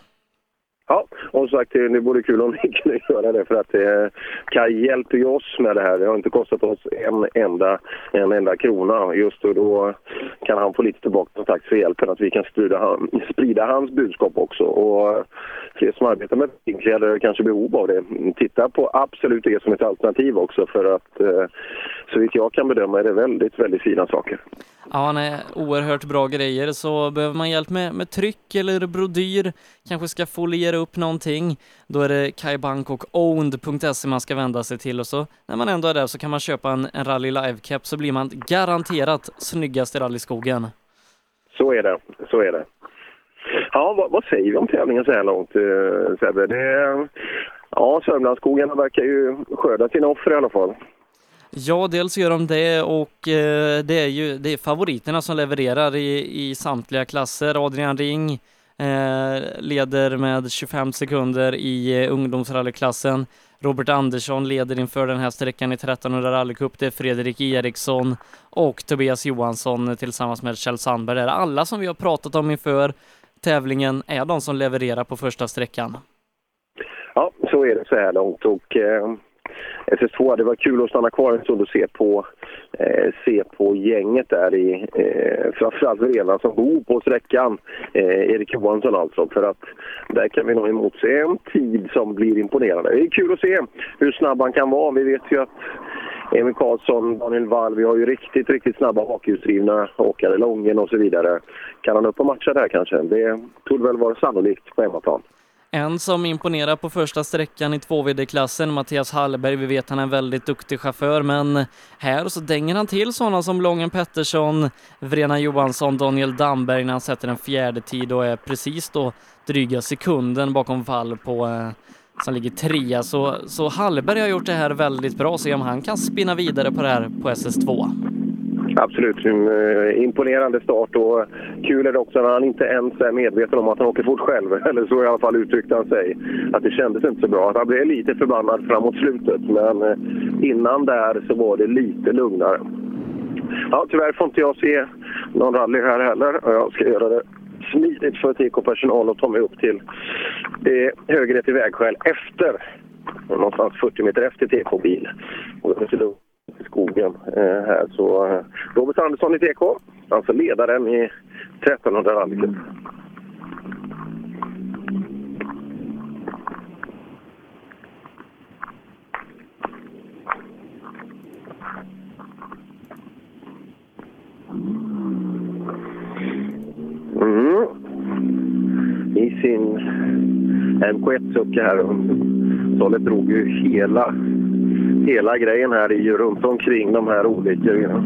Ja, och som sagt, det vore kul om vi kunde göra det för att eh, Kaj hjälper ju oss med det här. Det har inte kostat oss en enda, en enda krona. Just och då kan han få lite tillbaka som tack för hjälpen att vi kan sprida, han, sprida hans budskap också. Och eh, fler som arbetar med binkläder kanske behov av det. Titta på absolut det som ett alternativ också för att eh, så vitt jag kan bedöma är det väldigt, väldigt fina saker. Ja, nej, oerhört bra grejer. Så behöver man hjälp med, med tryck eller brodyr, kanske ska foliera upp någonting, då är det kaibank och owned.se man ska vända sig till och så när man ändå är där så kan man köpa en, en Rally Live-keps så blir man garanterat snyggast i rallyskogen. Så är det, så är det. Ja, vad, vad säger vi om tävlingen så här långt, eh, Sebbe? Det, ja, Sörmlandsskogarna verkar ju skörda sina offer i alla fall. Ja, dels gör de det och eh, det är ju det är favoriterna som levererar i, i samtliga klasser. Adrian Ring eh, leder med 25 sekunder i eh, ungdomsrallyklassen. Robert Andersson leder inför den här sträckan i 1300 rallycup. Det är Fredrik Eriksson och Tobias Johansson tillsammans med Kjell Sandberg. Det är alla som vi har pratat om inför tävlingen är de som levererar på första sträckan. Ja, så är det så här långt och eh, SS2, det var kul att stanna kvar en stund och se på, eh, se på gänget där i, eh, framförallt redan som bor på sträckan, eh, Erik Johansson alltså, för att där kan vi nog emotse en tid som blir imponerande. Det är kul att se hur snabb han kan vara. Vi vet ju att Emil Karlsson, Daniel Wall. Vi har ju riktigt, riktigt snabba bakhjulsdrivna åkare, Lången och så vidare. Kan han upp och matcha där kanske? Det torde väl vara sannolikt på hemmaplan. En som imponerar på första sträckan i 2VD-klassen, Mattias Hallberg. Vi vet han är en väldigt duktig chaufför, men här så dänger han till sådana som Lången Pettersson, Vrena Johansson, Daniel Damberg när han sätter en fjärde tid och är precis då dryga sekunden bakom fall på eh, som ligger trea. Så, så Hallberg har gjort det här väldigt bra. Se om han kan spinna vidare på det här på SS2. Absolut. En, eh, imponerande start och kul är det också när han inte ens är medveten om att han åker fort själv. Eller så i alla fall uttryckte han sig. Att det kändes inte så bra. Att han blev lite förbannad framåt slutet. Men eh, innan där så var det lite lugnare. Ja, tyvärr får inte jag se någon rally här heller. Jag ska göra det smidigt för TK-personal att ta mig upp till eh, högre till vägskäl efter, någonstans 40 meter efter TK-bil. Och det är lite lugnt i skogen eh, här. Så eh, Robert Andersson i TK, alltså ledaren i 1300-rallyt. Mm. I sin MK1 sucka här. Solle drog ju hela, hela grejen här i, runt omkring de här grejerna.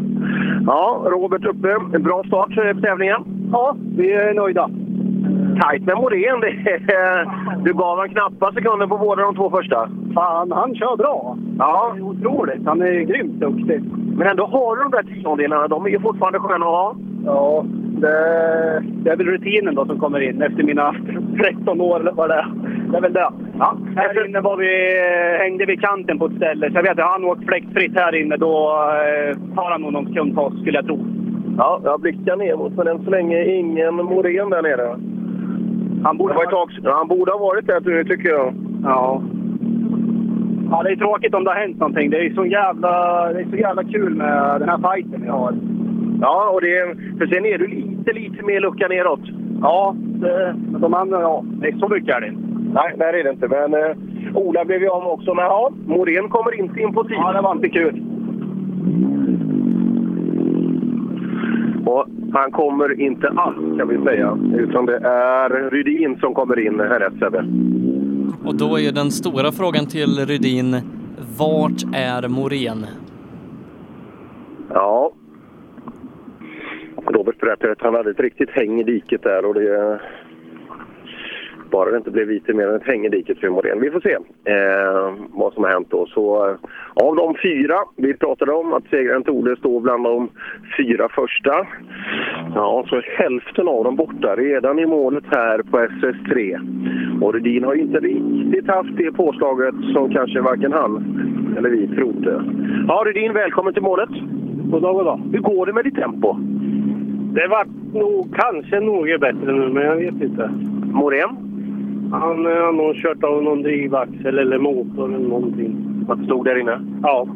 Ja, Robert uppe. En bra start på tävlingen. Ja, vi är nöjda. Tajt med Morén. Det är- Du gav han knappa sekunder på båda de två första. Fan, han kör bra. Ja. Det är otroligt. Han är grymt duktig. Men ändå har du de där tiondelarna. De är ju fortfarande sköna att ha. Ja, det, det är väl rutinen då som kommer in efter mina 13 år eller vad det är. Det är väl det. Ja, här inne var vi, hängde vi kanten på ett ställe. Så jag vet att han åkt fläktfritt här inne. Då eh, tar han nog någon sekund på oss, skulle jag tro. Ja, jag blickar neråt, men än så länge ingen Morén där nere. Han borde, ett tag, han borde ha varit där, tycker jag. Ja. Ja, det är tråkigt om det har hänt någonting. Det är så jävla, det är så jävla kul med den här fighten vi har. Ja, och det, för sen är du lite, lite mer lucka neråt. Ja, det, de andra, ja. Det är så mycket är det inte. Nej, där är det inte. Men eh, Ola blev ju av också. Men ja, Morén kommer inte in på tid. Ja, det var inte kul. Och han kommer inte alls, kan vi säga. Utan det är Rydin som kommer in här rätt, Sebbe. Och då är den stora frågan till Rydin, vart är Morén? Ja. Robert berättade att han hade ett riktigt häng i diket där och det... Bara det inte blev lite mer än ett häng i diket för Morén. Vi får se eh, vad som har hänt då. Så, eh, av de fyra, vi pratade om att segraren torde stå bland de fyra första. Ja, så är hälften av dem borta redan i målet här på SS3. Och Rudin har ju inte riktigt haft det påslaget som kanske varken han eller vi trodde. Ja, Rudin, välkommen till målet. God dag, god dag. Hur går det med ditt tempo? Det var nog kanske något bättre nu, men jag vet inte. Morén? Han eh, har nog kört av någon drivaxel eller motor eller någonting. Att stod där inne? Ja.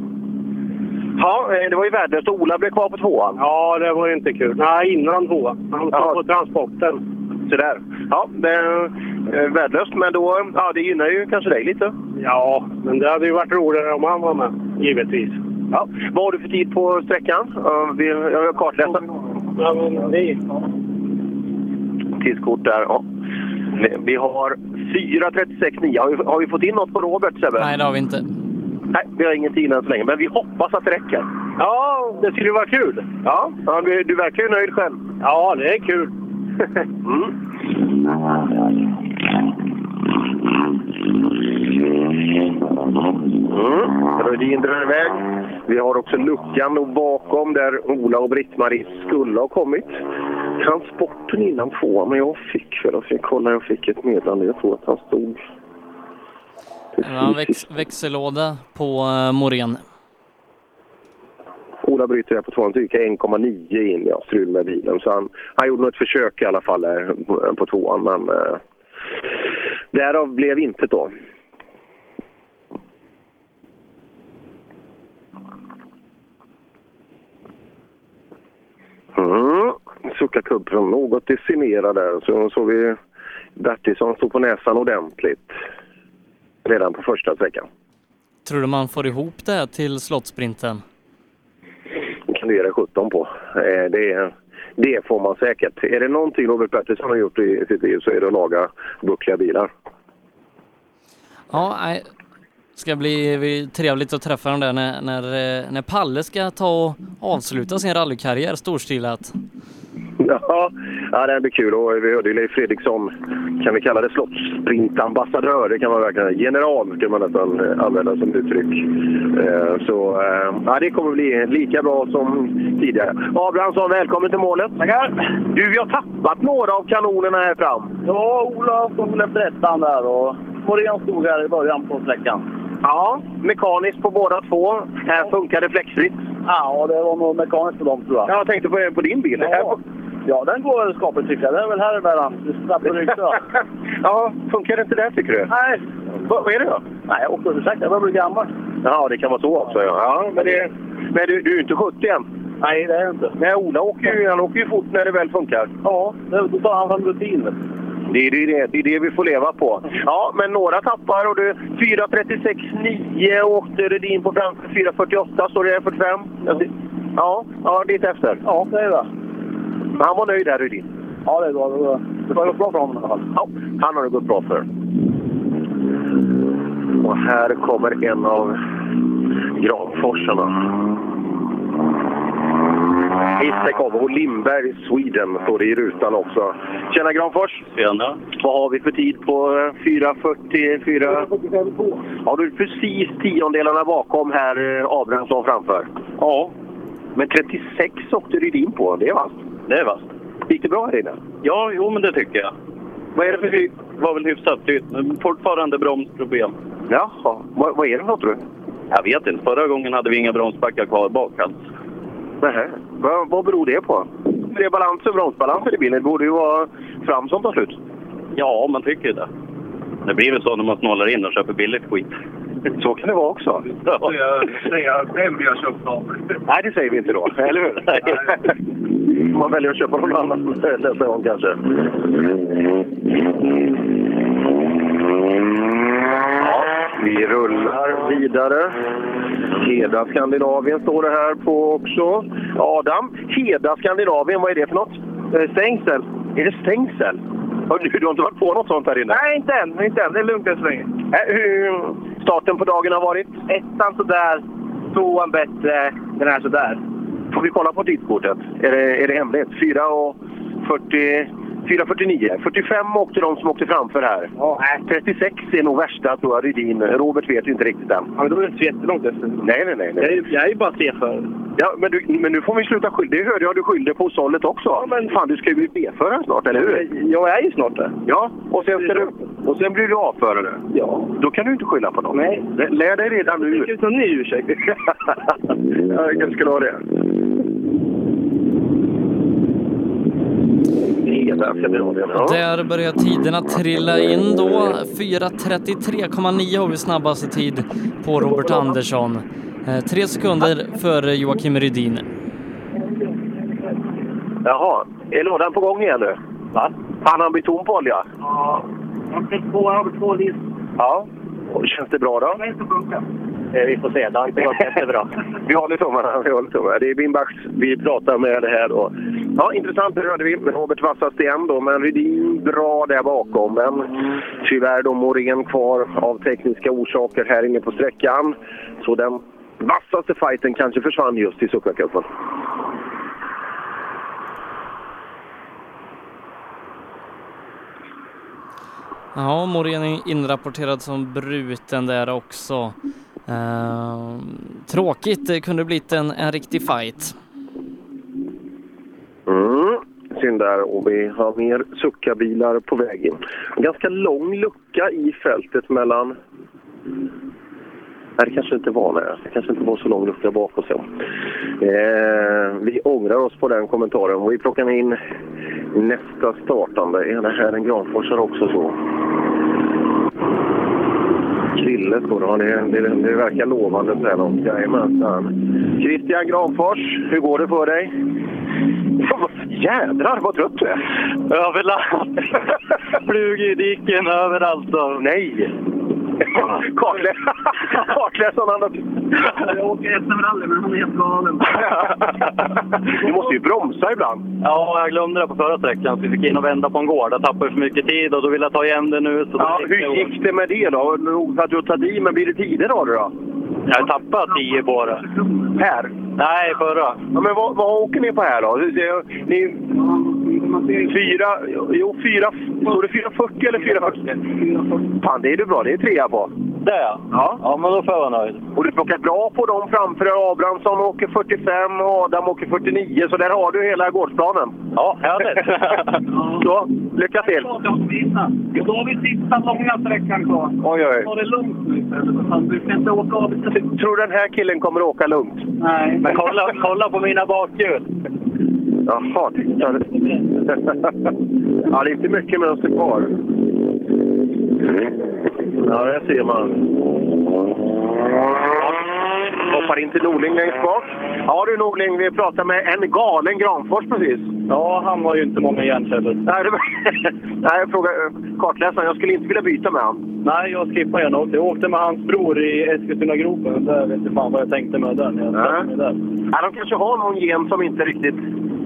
Ja, eh, det var ju värdelöst. Ola blev kvar på tvåan. Ja, det var ju inte kul. Nej, innan tvåan. Han stod Ja. på transporten. Så där. Ja, det är eh, värdelöst, men då, ja, det gynnar ju kanske dig lite. Ja, men det hade ju varit roligare om han var med, givetvis. Ja. Vad har du för tid på sträckan? Jag har kartläsat. Ja, men det... Tidskort där, ja. Vi har 4.36,9. Har, vi- har vi fått in något på Robert, Sebbe? Nej, det har vi inte. Nej, vi har ingen tid än så länge, men vi hoppas att det räcker. Ja, det skulle vara kul. Ja, ja du, du verkar ju nöjd själv. Ja, det är kul. mm. Mm. Rödin drar iväg. Vi har också luckan bakom där Ola och Britt-Marie skulle ha kommit. Transporten innan tvåan, men jag fick väl, jag fick kolla, jag fick ett meddelande. Jag tror att han stod... En väx växellåda på eh, Morén. Ola bryter här på tvåan, tycker 1,9 in, ja, strul med bilen. Så han, han gjorde nog ett försök i alla fall där på- på tvåan, men eh, därav blev inte då. Mm. Sucka kubben något decimerad där. Så såg vi Bertilsson stå på näsan ordentligt redan på första sträckan. Tror du man får ihop det här till slottsprinten? kan du ge dig 17 på. Eh, Det, det får man säkert. Är det någonting Robert Pettersson har gjort i sitt liv så är det att laga buckliga bilar. Ja, nej. Ska bli trevligt att träffa dem där när, när, eh, när Palle ska ta och avsluta sin rallykarriär storstilat. Ja, ja, det blir kul. Och vi hörde ju Leif Fredriksson, kan vi kalla det slottspringambassadör? Det kan man verkligen. General kan man nästan eh, använda som uttryck. Eh, Så eh, ja, det kommer bli lika bra som tidigare. Abrahamsson, välkommen till målet. Tackar. Du, vi har tappat några av kanonerna här fram. Ja, Ola stod efter ettan där och Morén stod här i början på sträckan. Ja, mekaniskt på båda två. Här funkar det fläckfritt. Ja, det var nog mekaniskt på dem tror jag. Jag tänkte på, på din bil. Ja, ja den går väl skapligt tycker jag. Den är väl här emellan. Och Ja, funkar det inte där tycker du? Nej. Vad, vad är det då? Nej, jag åkte under Jag börjar bli gammal. Ja, det kan vara så också. Ja, ja men det, men du, du är inte 70 än. Nej, det är jag inte. Nej, Ola åker ju, han åker ju fort när det väl funkar. Ja, det- då tar han fram rutin. Det är det, det, är det vi får leva på. Ja, men några tappar och du 4.36,9 åkte Rudin på framför 4.48, står det 45? Ja, ja, lite efter. Ja, det är det. Men han var nöjd där Rudin. Ja, det är bra. Det har gått bra för honom i alla fall. Ja, han har det gått bra för. Och här kommer en av Granforsarna. Istekov och Lindberg, Sweden, står det i rutan också. Tjena Granfors! Tjena! Vad har vi för tid på eh, 4.40? 4... Ja, du är precis tiondelarna bakom här eh, Abrahamsson framför. Ja. Men 36 åkte Rydin på, det är vasst. Det är vasst. Gick det bra här inne? Ja, jo men det tycker jag. Vad är det för Det var väl hyfsat tyst, men fortfarande bromsproblem. Jaha, vad, vad är det för något tror du? Jag vet inte. Förra gången hade vi inga bromsbackar kvar bak alls. Vad, vad beror det på? Det är balans och bromsbalansen i bilen. Det borde ju vara fram som tar slut. Ja, man tycker ju det. Det blir väl så när man snålar in och köper billigt skit. Så kan det vara också. Ja. säga vem vi har köpt av. Nej, det säger vi inte då. Eller hur? Man väljer att köpa någon annan nästa gång kanske. Ja, vi rullar vidare. Heda Skandinavien står det här på också. Adam, Heda Skandinavien, vad är det för något? Stängsel. Är det stängsel? Du, du har inte varit på något sånt här inne? Nej, inte än. Inte än. Det är lugnt än så länge. Äh, hur starten på dagen har varit? Ettan sådär, tvåan bättre, den här sådär. Får vi kolla på tidskortet? Är det, är det hemligt? 4 och 40... 4.49. 45 åkte de som åkte framför här. Ja. 36 är nog värsta tror jag, Rydin. Robert vet ju inte riktigt än. Ja, men då är det inte så jättelångt efter. Nej, nej, nej. nej. Jag är, jag är ju bara C för. Ja, men, du, men nu får vi sluta skylla. Det hörde jag du skyllde på sållet också. Ja, men... Fan, du ska ju bli B-förare snart, eller hur? Jag är ju snart det. Ja, och sen, ska du, och sen blir du A-förare. Ja. Då kan du inte skylla på någon. Nej. Lä- Lär dig redan nu. Det är som ny ursäkt. ja, jag kanske skulle ha det. Skandinavien, ja. Där börjar tiderna trilla in då. 4.33,9 har vi snabbaste tid på Robert Andersson. Eh, tre sekunder före Joakim Rydin. Jaha, är lådan på gång igen nu? Va? Han har blivit tom på olja? Ja. Jag fick två, två list. Ja. Och känns det bra då? Eh, Vi får se. Det har inte gått jättebra. Vi håller tummarna. Vi håller tummarna. Det är Bimbachs vi pratar med det här då. Ja, intressant. Det hörde vi. Robert vassast igen då, men Rydin bra där bakom. Men tyvärr då Morén kvar av tekniska orsaker här inne på sträckan. Så den vassaste fighten kanske försvann just i Supercupen. Ja, Morén är inrapporterad som bruten där också. Ehm, tråkigt, det kunde blivit en, en riktig fight. Mm. Synd där och vi har mer suckabilar på väg in. En ganska lång lucka i fältet mellan... Nej, det kanske inte var nej. Det kanske inte var så lång lucka bak oss. Eh, vi ångrar oss på den kommentaren. Och vi plockar in nästa startande. Är det här en Granforsare också så? Krille står det. Ja, det, det, det verkar lovande. så långt. Jajamensan. Christian Granfors, hur går det för dig? Jädrar vad trött du är! Överallt. Flugor i diken överallt. Och... Nej! Kartlä... Kartläsaren han har... Jag åker SM-rally, men han är helt galen. Du måste ju bromsa ibland. Ja, jag glömde det på förra sträckan. Så vi fick in och vända på en gård. Jag tappade för mycket tid och då ville jag ta igen det nu. Så Ja, hur gick det med det då? Nog för att du har tagit i, men blir det tider då? då? Jag har tappat 10 på det. Här? Nej, förra. Ja, men vad, vad åker ni på här då? Det, det, ni, fyra... Jo, fyra... Står det 440 eller 440? Fan, det är du bra. Det är trea på. Det ja. Ja. Ja, men då får jag vara nöjd. Och du plockar bra på dem framför. Abrahamsson åker 45 och Adam åker 49, så där har du hela gårdsplanen. Ja, härligt. så, lycka till! Då har vi sista långa sträckan kvar. Oj, oj. Ta det lugnt nu. Du ska inte åka av. Tror du den här killen kommer åka lugnt? Nej. Men kolla, kolla på mina bakhjul. Jaha, titta. ja, det är inte mycket mönster kvar. Ja, det ser man. Hoppar in till Norling längst bak. Ja du Norling, vi pratar med en galen Granfors precis. Ja, han har ju inte många hjärnceller. Nej, var... Nej, jag frågade eh, kartläsaren. Jag skulle inte vilja byta med honom. Nej, jag skippar gärna. Jag åkte med hans bror i Eskilstuna-gropen. Där vet inte fan vad jag tänkte med när jag där. Nej, de kanske har någon gen som inte riktigt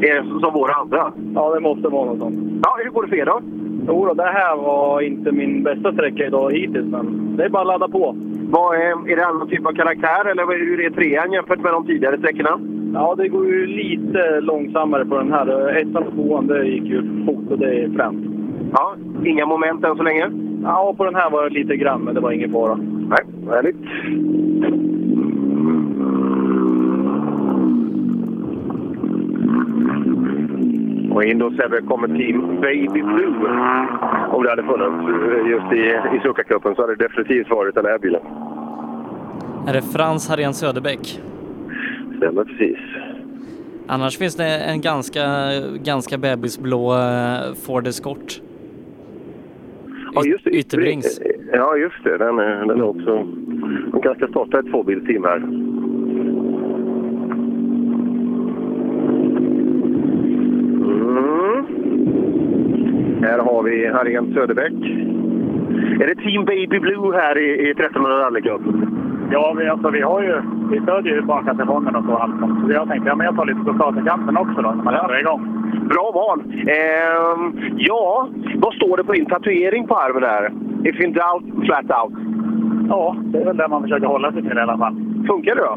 är som våra andra. Ja, det måste vara något sånt. Ja, hur går det för er då? Jo det här var inte min bästa sträcka idag hittills, men det är bara att ladda på. Vad är, är det annan typ av karaktär eller hur är trean jämfört med de tidigare sträckorna? Ja, det går ju lite långsammare på den här. Ettan och tvåan, det gick ju fort och det är främt. Ja, inga moment än så länge? Ja, på den här var det lite grann, men det var ingen fara. Nej, härligt. Och in då Sebbe kommer Team Baby Blue. Om det hade funnits just i, i Succa-cupen så hade det definitivt varit den här bilen. Är det Frans Harén Söderbäck? Stämmer precis. Annars finns det en ganska, ganska bebisblå eh, Ford Escort. Ja, just det. Ytterbrings. Ja, just det. Den är, den är också... De kanske ska starta ett tvåbilsteam här. Mm. Här har vi Harrigan Söderbäck. Är det Team Baby Blue här i, i 1300 Rally Cup? Ja, vi, alltså, vi har ju... Vi stödjer ju bakatelefoonen och så. allt sånt. Så jag tänkte, ja, men jag tar lite på starterkanten också då, när man är igång. Bra val! Ehm, ja, vad står det på din tatuering på armen där? If in doubt, flat out. Ja, det är väl det man försöker hålla sig till i alla fall. Funkar det då?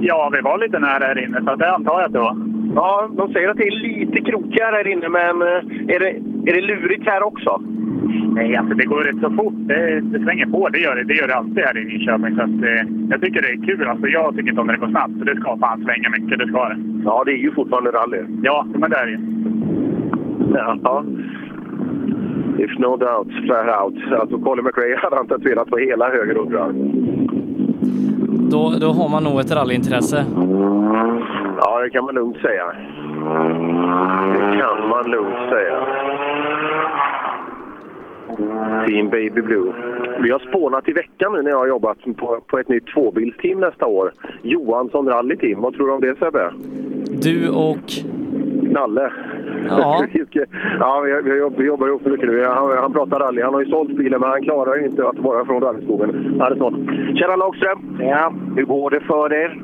Ja, vi var lite nära här inne, så det antar jag att det var. Ja, de säger att det är lite krokigare här inne, men eh, är det, är det lurigt här också? Nej, alltså det går rätt så fort. Det, det svänger på. Det gör det, det gör det alltid här i Nyköping. Så att, eh, jag tycker det är kul. Alltså, jag tycker inte om när det går snabbt. Så det ska fan svänga mycket. Det ska det. Ja, det är ju fortfarande rally. Ja, men det är det ju. Ja. If no doubt, flat out. Alltså Colin McRae hade han tatuerat på hela höger underarm. Då, då har man nog ett rallyintresse. Ja, det kan man lugnt säga. Det kan man lugnt säga. Team Baby Blue. Vi har spånat i veckan nu när jag har jobbat på, på ett nytt tvåbilsteam nästa år. Johansson Rally Team. Vad tror du om det Sebbe? Du och... Nalle. Ja. ja vi, vi, jobbar, ihop mycket nu. Han, han pratar rally. Han har ju sålt bilen men han klarar ju inte att vara från rallyskogen. Är. Tjena Lagström! Ja. Hur går det för er?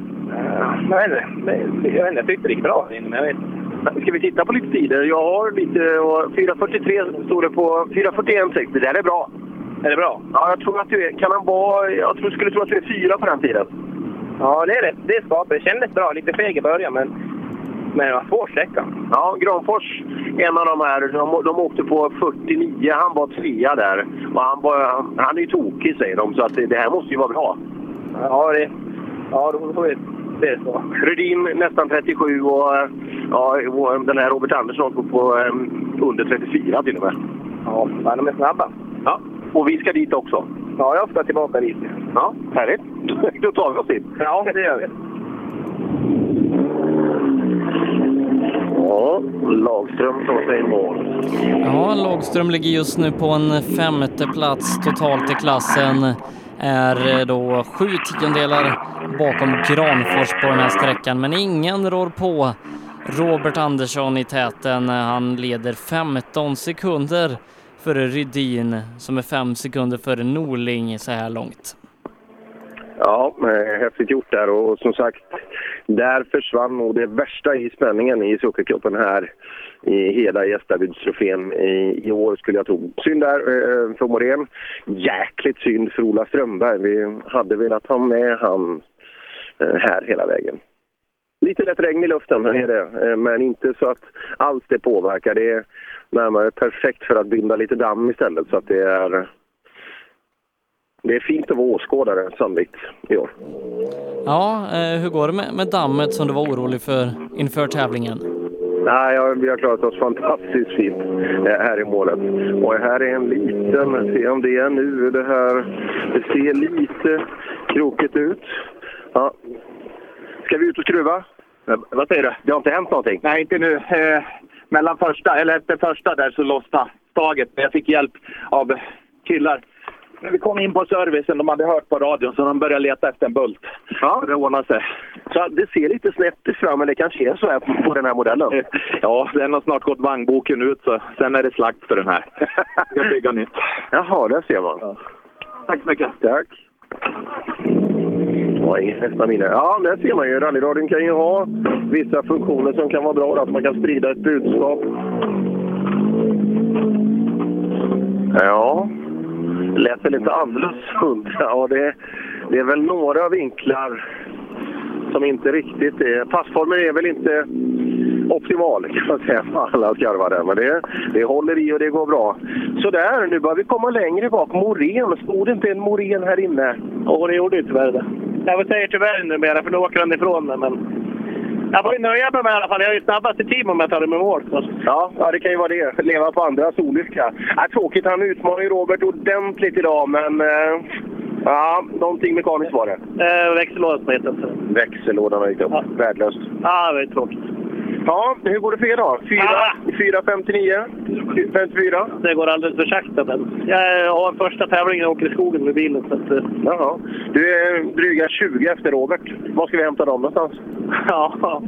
Jag vet inte. Jag, vet inte, jag tyckte det gick bra men jag vet inte. Ska vi titta på lite tider? Jag har lite... och 4.43 står det på. 4.41,60. Det där är bra. Är det bra? Ja, jag tror att du är... Kan han vara... Jag tror, skulle tro att du är fyra på den tiden. Ja, det är det. Det är skapligt. Det kändes bra. Lite feg i början, men, men det var svår sträcka. Ja, Granfors, en av de här, de, de åkte på 49. Han var trea där. Och han, var, han, är ju tokig säger de, så att det, det här måste ju vara bra. Ja, det, ja då får vi det är så. Rudin nästan 37 och, ja, och den här Robert Andersson på um, under 34 till och med. Ja, de är snabba. Ja, och vi ska dit också. Ja, jag ska tillbaka dit. Ja, härligt. Då tar vi oss dit. Ja, det gör vi. Ja, Lagström tar sig i mål. Ja, Lagström ligger just nu på en femte plats totalt i klassen. Är eh, då sju tiondelar bakom Granfors på den här sträckan, men ingen rår på Robert Andersson i täten. Han leder 15 sekunder före Rydin som är fem sekunder före Norling så här långt. Ja, eh, häftigt gjort där och som sagt, där försvann nog det värsta i spänningen i Sockercupen här i hela gästabudstrofén i, i år skulle jag tro. Synd där eh, för Morén. Jäkligt synd för Ola Strömberg. Vi hade velat ha med han eh, här hela vägen. Lite lätt regn i luften är det, eh, men inte så att allt det påverkar. Det är närmare perfekt för att binda lite damm istället så att det är det är fint att vara åskådare sannolikt i år. Ja, eh, hur går det med, med dammet som du var orolig för inför tävlingen? Nej, ja, vi har klarat oss fantastiskt fint eh, här i målet. Och här är en liten, se om det är nu det här, det ser lite krokigt ut. Ja. Ska vi ut och skruva? Vad säger du? Det har inte hänt någonting? Nej, inte nu. Eh, mellan första, eller efter första där så lossnade staget. Men jag fick hjälp av killar. När vi kom in på servicen, de hade hört på radion, så de började leta efter en bult. Ja. Det ordnade sig. Så det ser lite snett ut fram, men det kanske är så här på den här modellen? Ja, den har snart gått vagnboken ut, så sen är det slakt för den här. Jag ska bygga nytt. Jaha, där ser man. Ja. Tack så mycket. Tack. Oj, nästa minne. Ja, där ser man ju. Rallyradion kan ju ha vissa funktioner som kan vara bra. Att man kan sprida ett budskap. Ja, lät väl lite annorlunda. Ja, det, det är väl några vinklar som inte riktigt är... Passformen är väl inte optimal kan man säga på alla skarvar där. Men det, det håller i och det går bra. Så där, nu börjar vi komma längre bak. Morén, stod det inte en Morén här inne? Ja, det gjorde ju tyvärr det. Jag säger tyvärr numera, för nu åker han ifrån mig. Men jag får ju mig med i alla fall. Jag är ju snabbast i team om jag tar det med mål. Ja, ja, det kan ju vara det. Leva på andras olycka. Ja, tråkigt, han utmanar ju Robert ordentligt idag, men... Eh, ja, någonting mekaniskt var det. Eh, växellådan som heter. Växellådan har gick upp. Ja. Värdelöst. Ja, det är tråkigt. Ja, hur går det för er då? 4.59? 54? Det går alldeles för sakta. Men jag har första tävlingen och åker i skogen med bilen. Så att, eh, Jaha. Du är dryga 20 efter Robert. Var ska vi hämta dem någonstans? ja,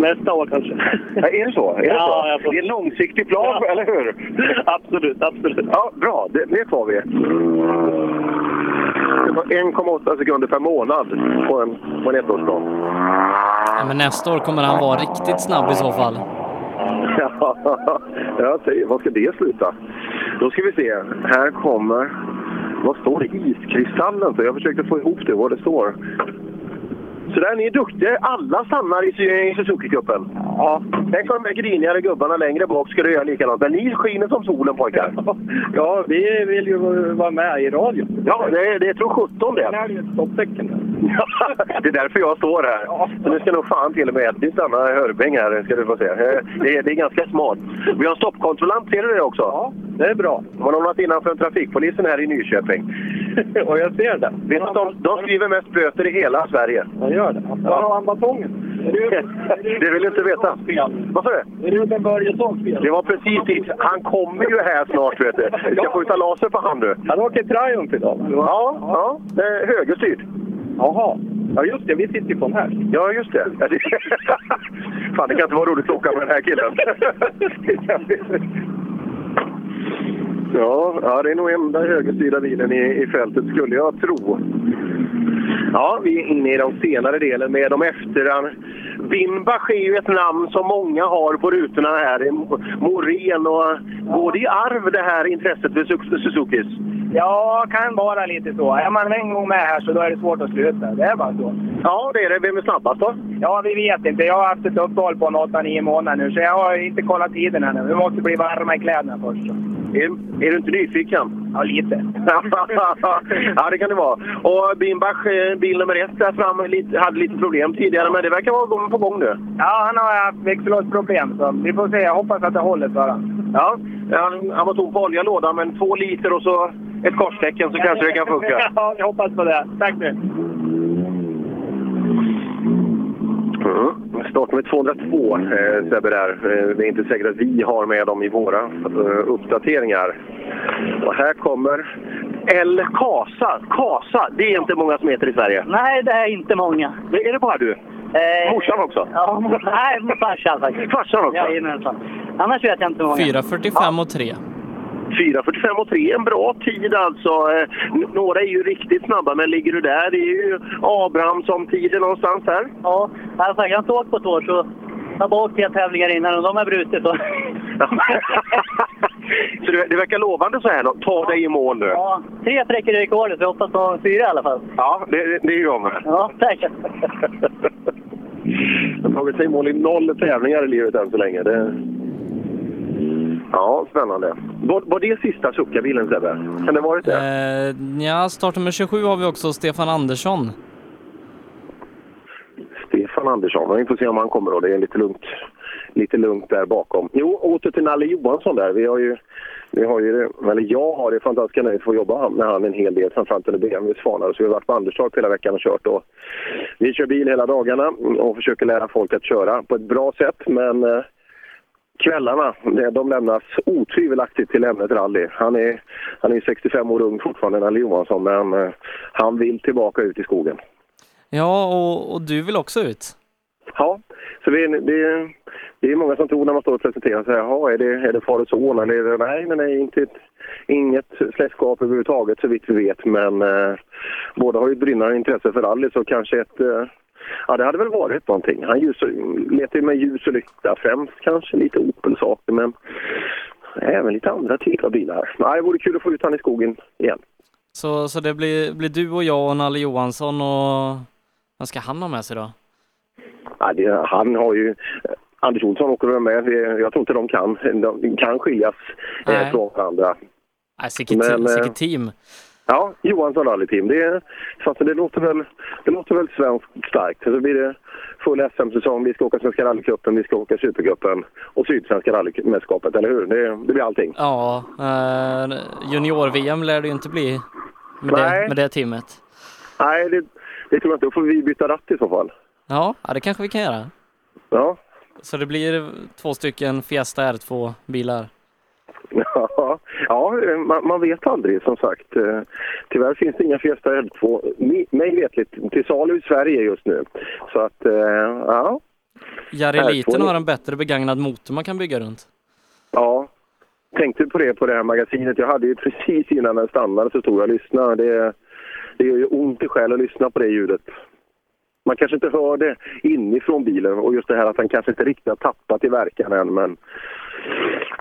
nästa år kanske. Ja, är det så? Är det, Ja, så? jag det är en långsiktig plan, Ja. eller hur? absolut, absolut. Ja, bra. Det, det får vi. Det var 1,8 sekunder per månad på en, på en ettårsplan. Ja, men nästa år kommer han vara riktigt snabb i så fall. Ja, jag säger, vad ska det sluta? Då ska vi se. Här kommer... Vad står det? Iskristallen. Så jag försökte få ihop det, vad det står. Så där, ni är duktiga. Alla stannar i, i Suzuki-cupen. Ja. Tänk om de grinigare gubbarna längre bak skulle göra likadant. Men ni skiner som solen pojkar. Ja, vi vill ju vara med i radion. Ja, det, det tror 17 det. Det här är ju ett stopptecken. det är därför jag står här. Så nu ska nog fan till och med Edvin stanna i Hörping här, ska du få se. Eh, Det är, det är ganska smart. Vi har en stoppkontrollant, ser du det också? Ja, det är bra. De har lämnat innanför trafikpolisen här i Nyköping. Och jag ser det. Vet du de, de skriver mest böter i hela Sverige? Jag gör det. Var har han batongen? Det vill du inte veta. Är det ut en Börjessons fel? Det var precis dit. Han kommer ju här snart, vet du. Vi ska skjuta laser på han, du. Han åker Triumph idag. Ja, ja. Är högerstyrd. Jaha. Ja, just det. Vi sitter ju på den här. Ja, just det. Ja, det... Fan, det kan inte vara roligt att åka med den här killen. ja, ja, det är nog enda högerstyrda bilen i, i fältet, skulle jag tro. Ja, vi är inne i den senare delen med de efter... Wimbach är ju ett namn som många har på rutorna här. Morén och... Går det i arv det här intresset för Suzukis? Ja, kan vara lite så. Är man en gång med här så då är det svårt att sluta. Det är bara så. Ja, det är det. Vem är snabbast då? Ja, vi vet inte. Jag har haft ett uppehåll på en 8-9 månader nu, så jag har inte kollat tiden ännu. Vi måste bli varma i kläderna först. Är, är du inte nyfiken? Ja, lite. ja, det kan det vara. Och Bimbach, eh, bil nummer ett där lite, hade lite problem tidigare, men det verkar vara på gång nu. Ja, han har haft växellådsproblem, så vi får se. Jag hoppas att det håller för honom. Ja, han, han var tom på olja lådan, men två liter och så ett korstecken så kanske det kan funka. Ja, jag hoppas på det. Tack nu. Mm. Start med 202, eh, Sebbe där. Eh, det är inte säkert att vi har med dem i våra eh, uppdateringar. Och här kommer El Casa. Casa, det är inte många som heter i Sverige. Nej, det är inte många. Det är det bara du? Eh, Morsan också? Ja, nej, farsan faktiskt. Farsan också? Jajamensan. Annars vet jag inte många. 4.45 och 3. 4.45 och 3 en bra tid alltså. Eh, Några är ju riktigt snabba, men ligger du där? Det är ju Abrahamsson-tiden någonstans här. Ja, alltså, jag har inte åkt på ett år så jag har bara åkt tre tävlingar innan och de har brutit. Och... Så det, det verkar lovande så här då. Ta dig i mål nu. Ja, tre sträckor i rekordet, så jag hoppas på fyra i alla fall. Ja, det, det, det är jag med. Ja, tack. Jag har tagit sig i mål i noll tävlingar i livet än så länge. Det... Ja, spännande. Var, var det sista suckarbilen Sebbe? Kan det ha varit det? Eh, ja, startnummer 27 har vi också Stefan Andersson. Stefan Andersson. Vi får se om han kommer då. Det är lite lugnt, lite lugnt där bakom. Jo, åter till Nalle Johansson där. Vi har ju, vi har ju det, eller jag har det fantastiska nöjet att få jobba med han en hel del, framförallt under BMW Svanar. Så vi har varit på Anderstorp hela veckan och kört. Och vi kör bil hela dagarna och försöker lära folk att köra på ett bra sätt. Men eh, kvällarna, de lämnas otvivelaktigt till ämnet rally. Han är, han är 65 år ung fortfarande, Nalle Johansson, men eh, han vill tillbaka ut i skogen. Ja, och, och du vill också ut? Ja, så vi, det, det är många som tror när man står och presenterar sig, jaha, är det, är det far och son eller är det, nej, nej, nej, inte ett, inget släktskap överhuvudtaget så vitt vi vet, men eh, båda har ju ett brinnande intresse för rally så kanske ett, eh, ja det hade väl varit någonting. Han ljus, letar ju med ljus och lykta, främst kanske lite Opel-saker, men även lite andra typer av bilar. Nej, det vore kul att få ut han i skogen igen. Så, så det blir, blir du och jag och Nalle Johansson och vad ska han ha med sig då? Ja, det, han har ju... Anders Olsson åker väl med. Jag tror inte de kan, de kan skiljas eh, Nej. från varandra. Nej, sicket, Men, eh, sicket team. Ja, Johansson rallyteam. Det, är- fast det, låter väl, det låter väl svenskt starkt. Så blir det full SM-säsong. Vi ska åka Svenska rallycupen, vi ska åka Supercupen och Sydsvenska rallymästerskapet, eller hur? Det, det blir allting. Ja, eh, junior-VM lär det ju inte bli med det, Nej. med det teamet. Nej, det, det tror jag inte. Då får vi byta ratt i så fall. Ja, ja, det kanske vi kan göra. Ja. Så det blir två stycken Fiesta R2-bilar. Ja, ja man, man vet aldrig som sagt. Eh, Tyvärr finns det inga Fiesta L2, mi- mig vetligt, till salu i Sverige just nu. Så att, eh, ja. Jari R2 Liten har en bättre begagnad motor man kan bygga runt. Ja, tänkte på det på det här magasinet. Jag hade ju precis innan den stannade så stod jag och lyssnade. Det, det gör ju ont i själ att lyssna på det ljudet. Man kanske inte hör det inifrån bilen och just det här att han kanske inte riktigt har tappat i verkan än men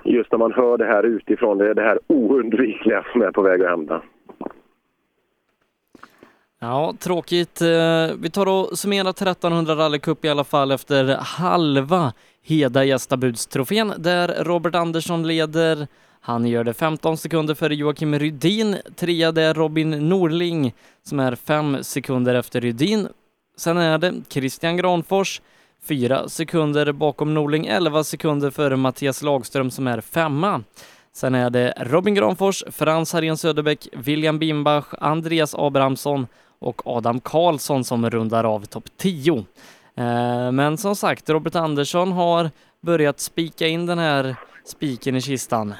just när man hör det här utifrån, det är det här oundvikliga som är på väg att hända. Ja, tråkigt. Eh, vi tar och summerar 1300 rallycup i alla fall efter halva Heda gästabudstrofén där Robert Andersson leder. Han gör det 15 sekunder före Joakim Rydin. Trea det är Robin Norling som är fem sekunder efter Rydin. Sen är det Christian Granfors, fyra sekunder bakom Norling, 11 sekunder före Mattias Lagström som är femma. Sen är det Robin Granfors, Frans Harén Söderbäck, William Bimbach, Andreas Abrahamsson och Adam Karlsson som rundar av topp 10. Eh, men som sagt, Robert Andersson har börjat spika in den här spiken i kistan.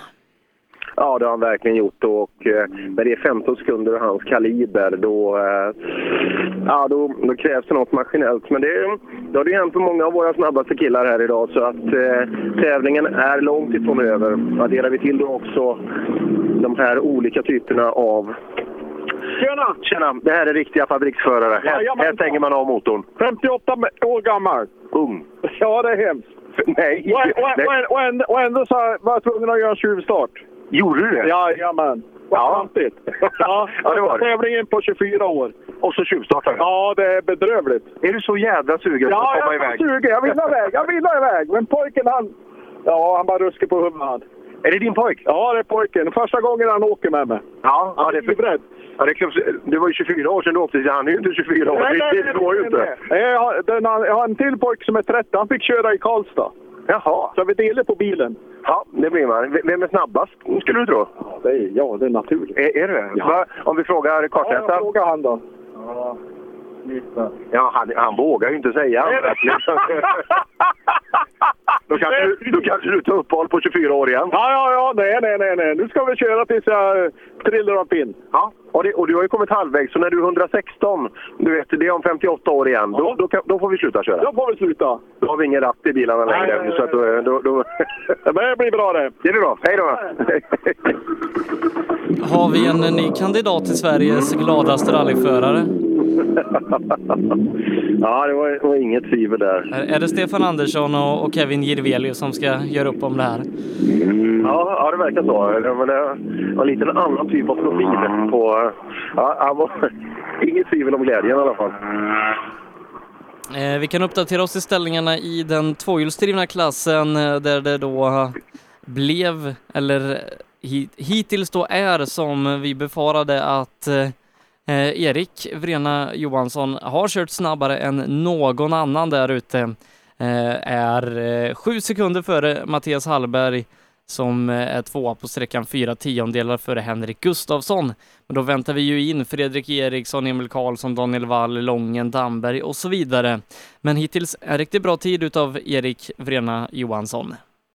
Ja, det har han verkligen gjort. Och eh, när det är 15 sekunder och hans kaliber, då, eh, ja, då, då krävs det något maskinellt. Men det, det har det hänt på många av våra snabbaste killar här idag, så att eh, tävlingen är långt ifrån över. Adderar vi till då också de här olika typerna av... Tjena! Tjena! Det här är riktiga fabriksförare. Här, Jajamän. här stänger man av motorn. 58 år gammal. Ung. Ja, det är hemskt. Nej. Och, och, och, och ändå så var jag tvungen att göra en tjuvstart. Gjorde du det? Jajamän. Vad Ja. klantigt. Ja, Ja, det var det. Tävlingen på 24 år. Och så tjuvstartar? Ja, det är bedrövligt. Är du så jävla sugen på Ja, att komma jag är iväg? sugen. Jag vill iväg. Jag vill iväg. Men pojken han... Ja, han bara ruskar på huvudet. han. Är det din pojk? Ja, det är pojken. Första gången han åker med mig. Ja, ja det är beredd. Ja, det, är det var ju 24 år sedan du åkte, han är ju inte 24 år. det, det går ju inte. Nej, Jag har, den, jag har en till pojke som är 30. Han fick köra i Karlstad. Jaha. Så vi delar på bilen. Ja, det blir man. Vem är snabbast, skulle du tro? Ja, det är, ja, det är naturligt. Är, är det Ja. Va? Om vi frågar Ja, kartläsaren? jag frågar han då. Ja, han, han vågar ju inte säga annat. då, kanske, du- då kanske du tar uppehåll på 24 år igen. Ja, ja, ja. Nej, nej, nej, nej. Nu ska vi köra tills jag eh, trillar av pinn. Ja, och, det, och du har ju kommit halvvägs, så när du är 116, du vet, det är om 58 år igen, då, då, kan, då får vi sluta köra. Då får vi sluta. Då har vi ingen ratt i bilarna Nej, längre. nej, Så att då, då, då... Men det blir bra det. Det blir bra. Hej då! Har vi en ny kandidat till Sveriges gladaste rallyförare? ja, det var, var inget tvivel där. Är, är det Stefan Andersson och, och Kevin Jirvelius som ska göra upp om det här? Ja, ja, det verkar så. Det- Men det var en liten annan typ av profil på... Ja, var inget tvivel om glädjen i alla fall. Eh, vi kan uppdatera oss i ställningarna i den tvåhjulsdrivna klassen eh, där det då blev, eller hi- hittills då är som vi befarade att eh, Erik Vrena Johansson har kört snabbare än någon annan där ute. Eh, är eh, sju sekunder före Mattias Hallberg som eh, är tvåa på sträckan fyra tiondelar före Henrik Gustafsson. Men då väntar vi ju in Fredrik Eriksson, Emil Karlsson, Daniel Wall, Lången, Damberg och så vidare. Men hittills en riktigt bra tid utav Erik Vrena Johansson.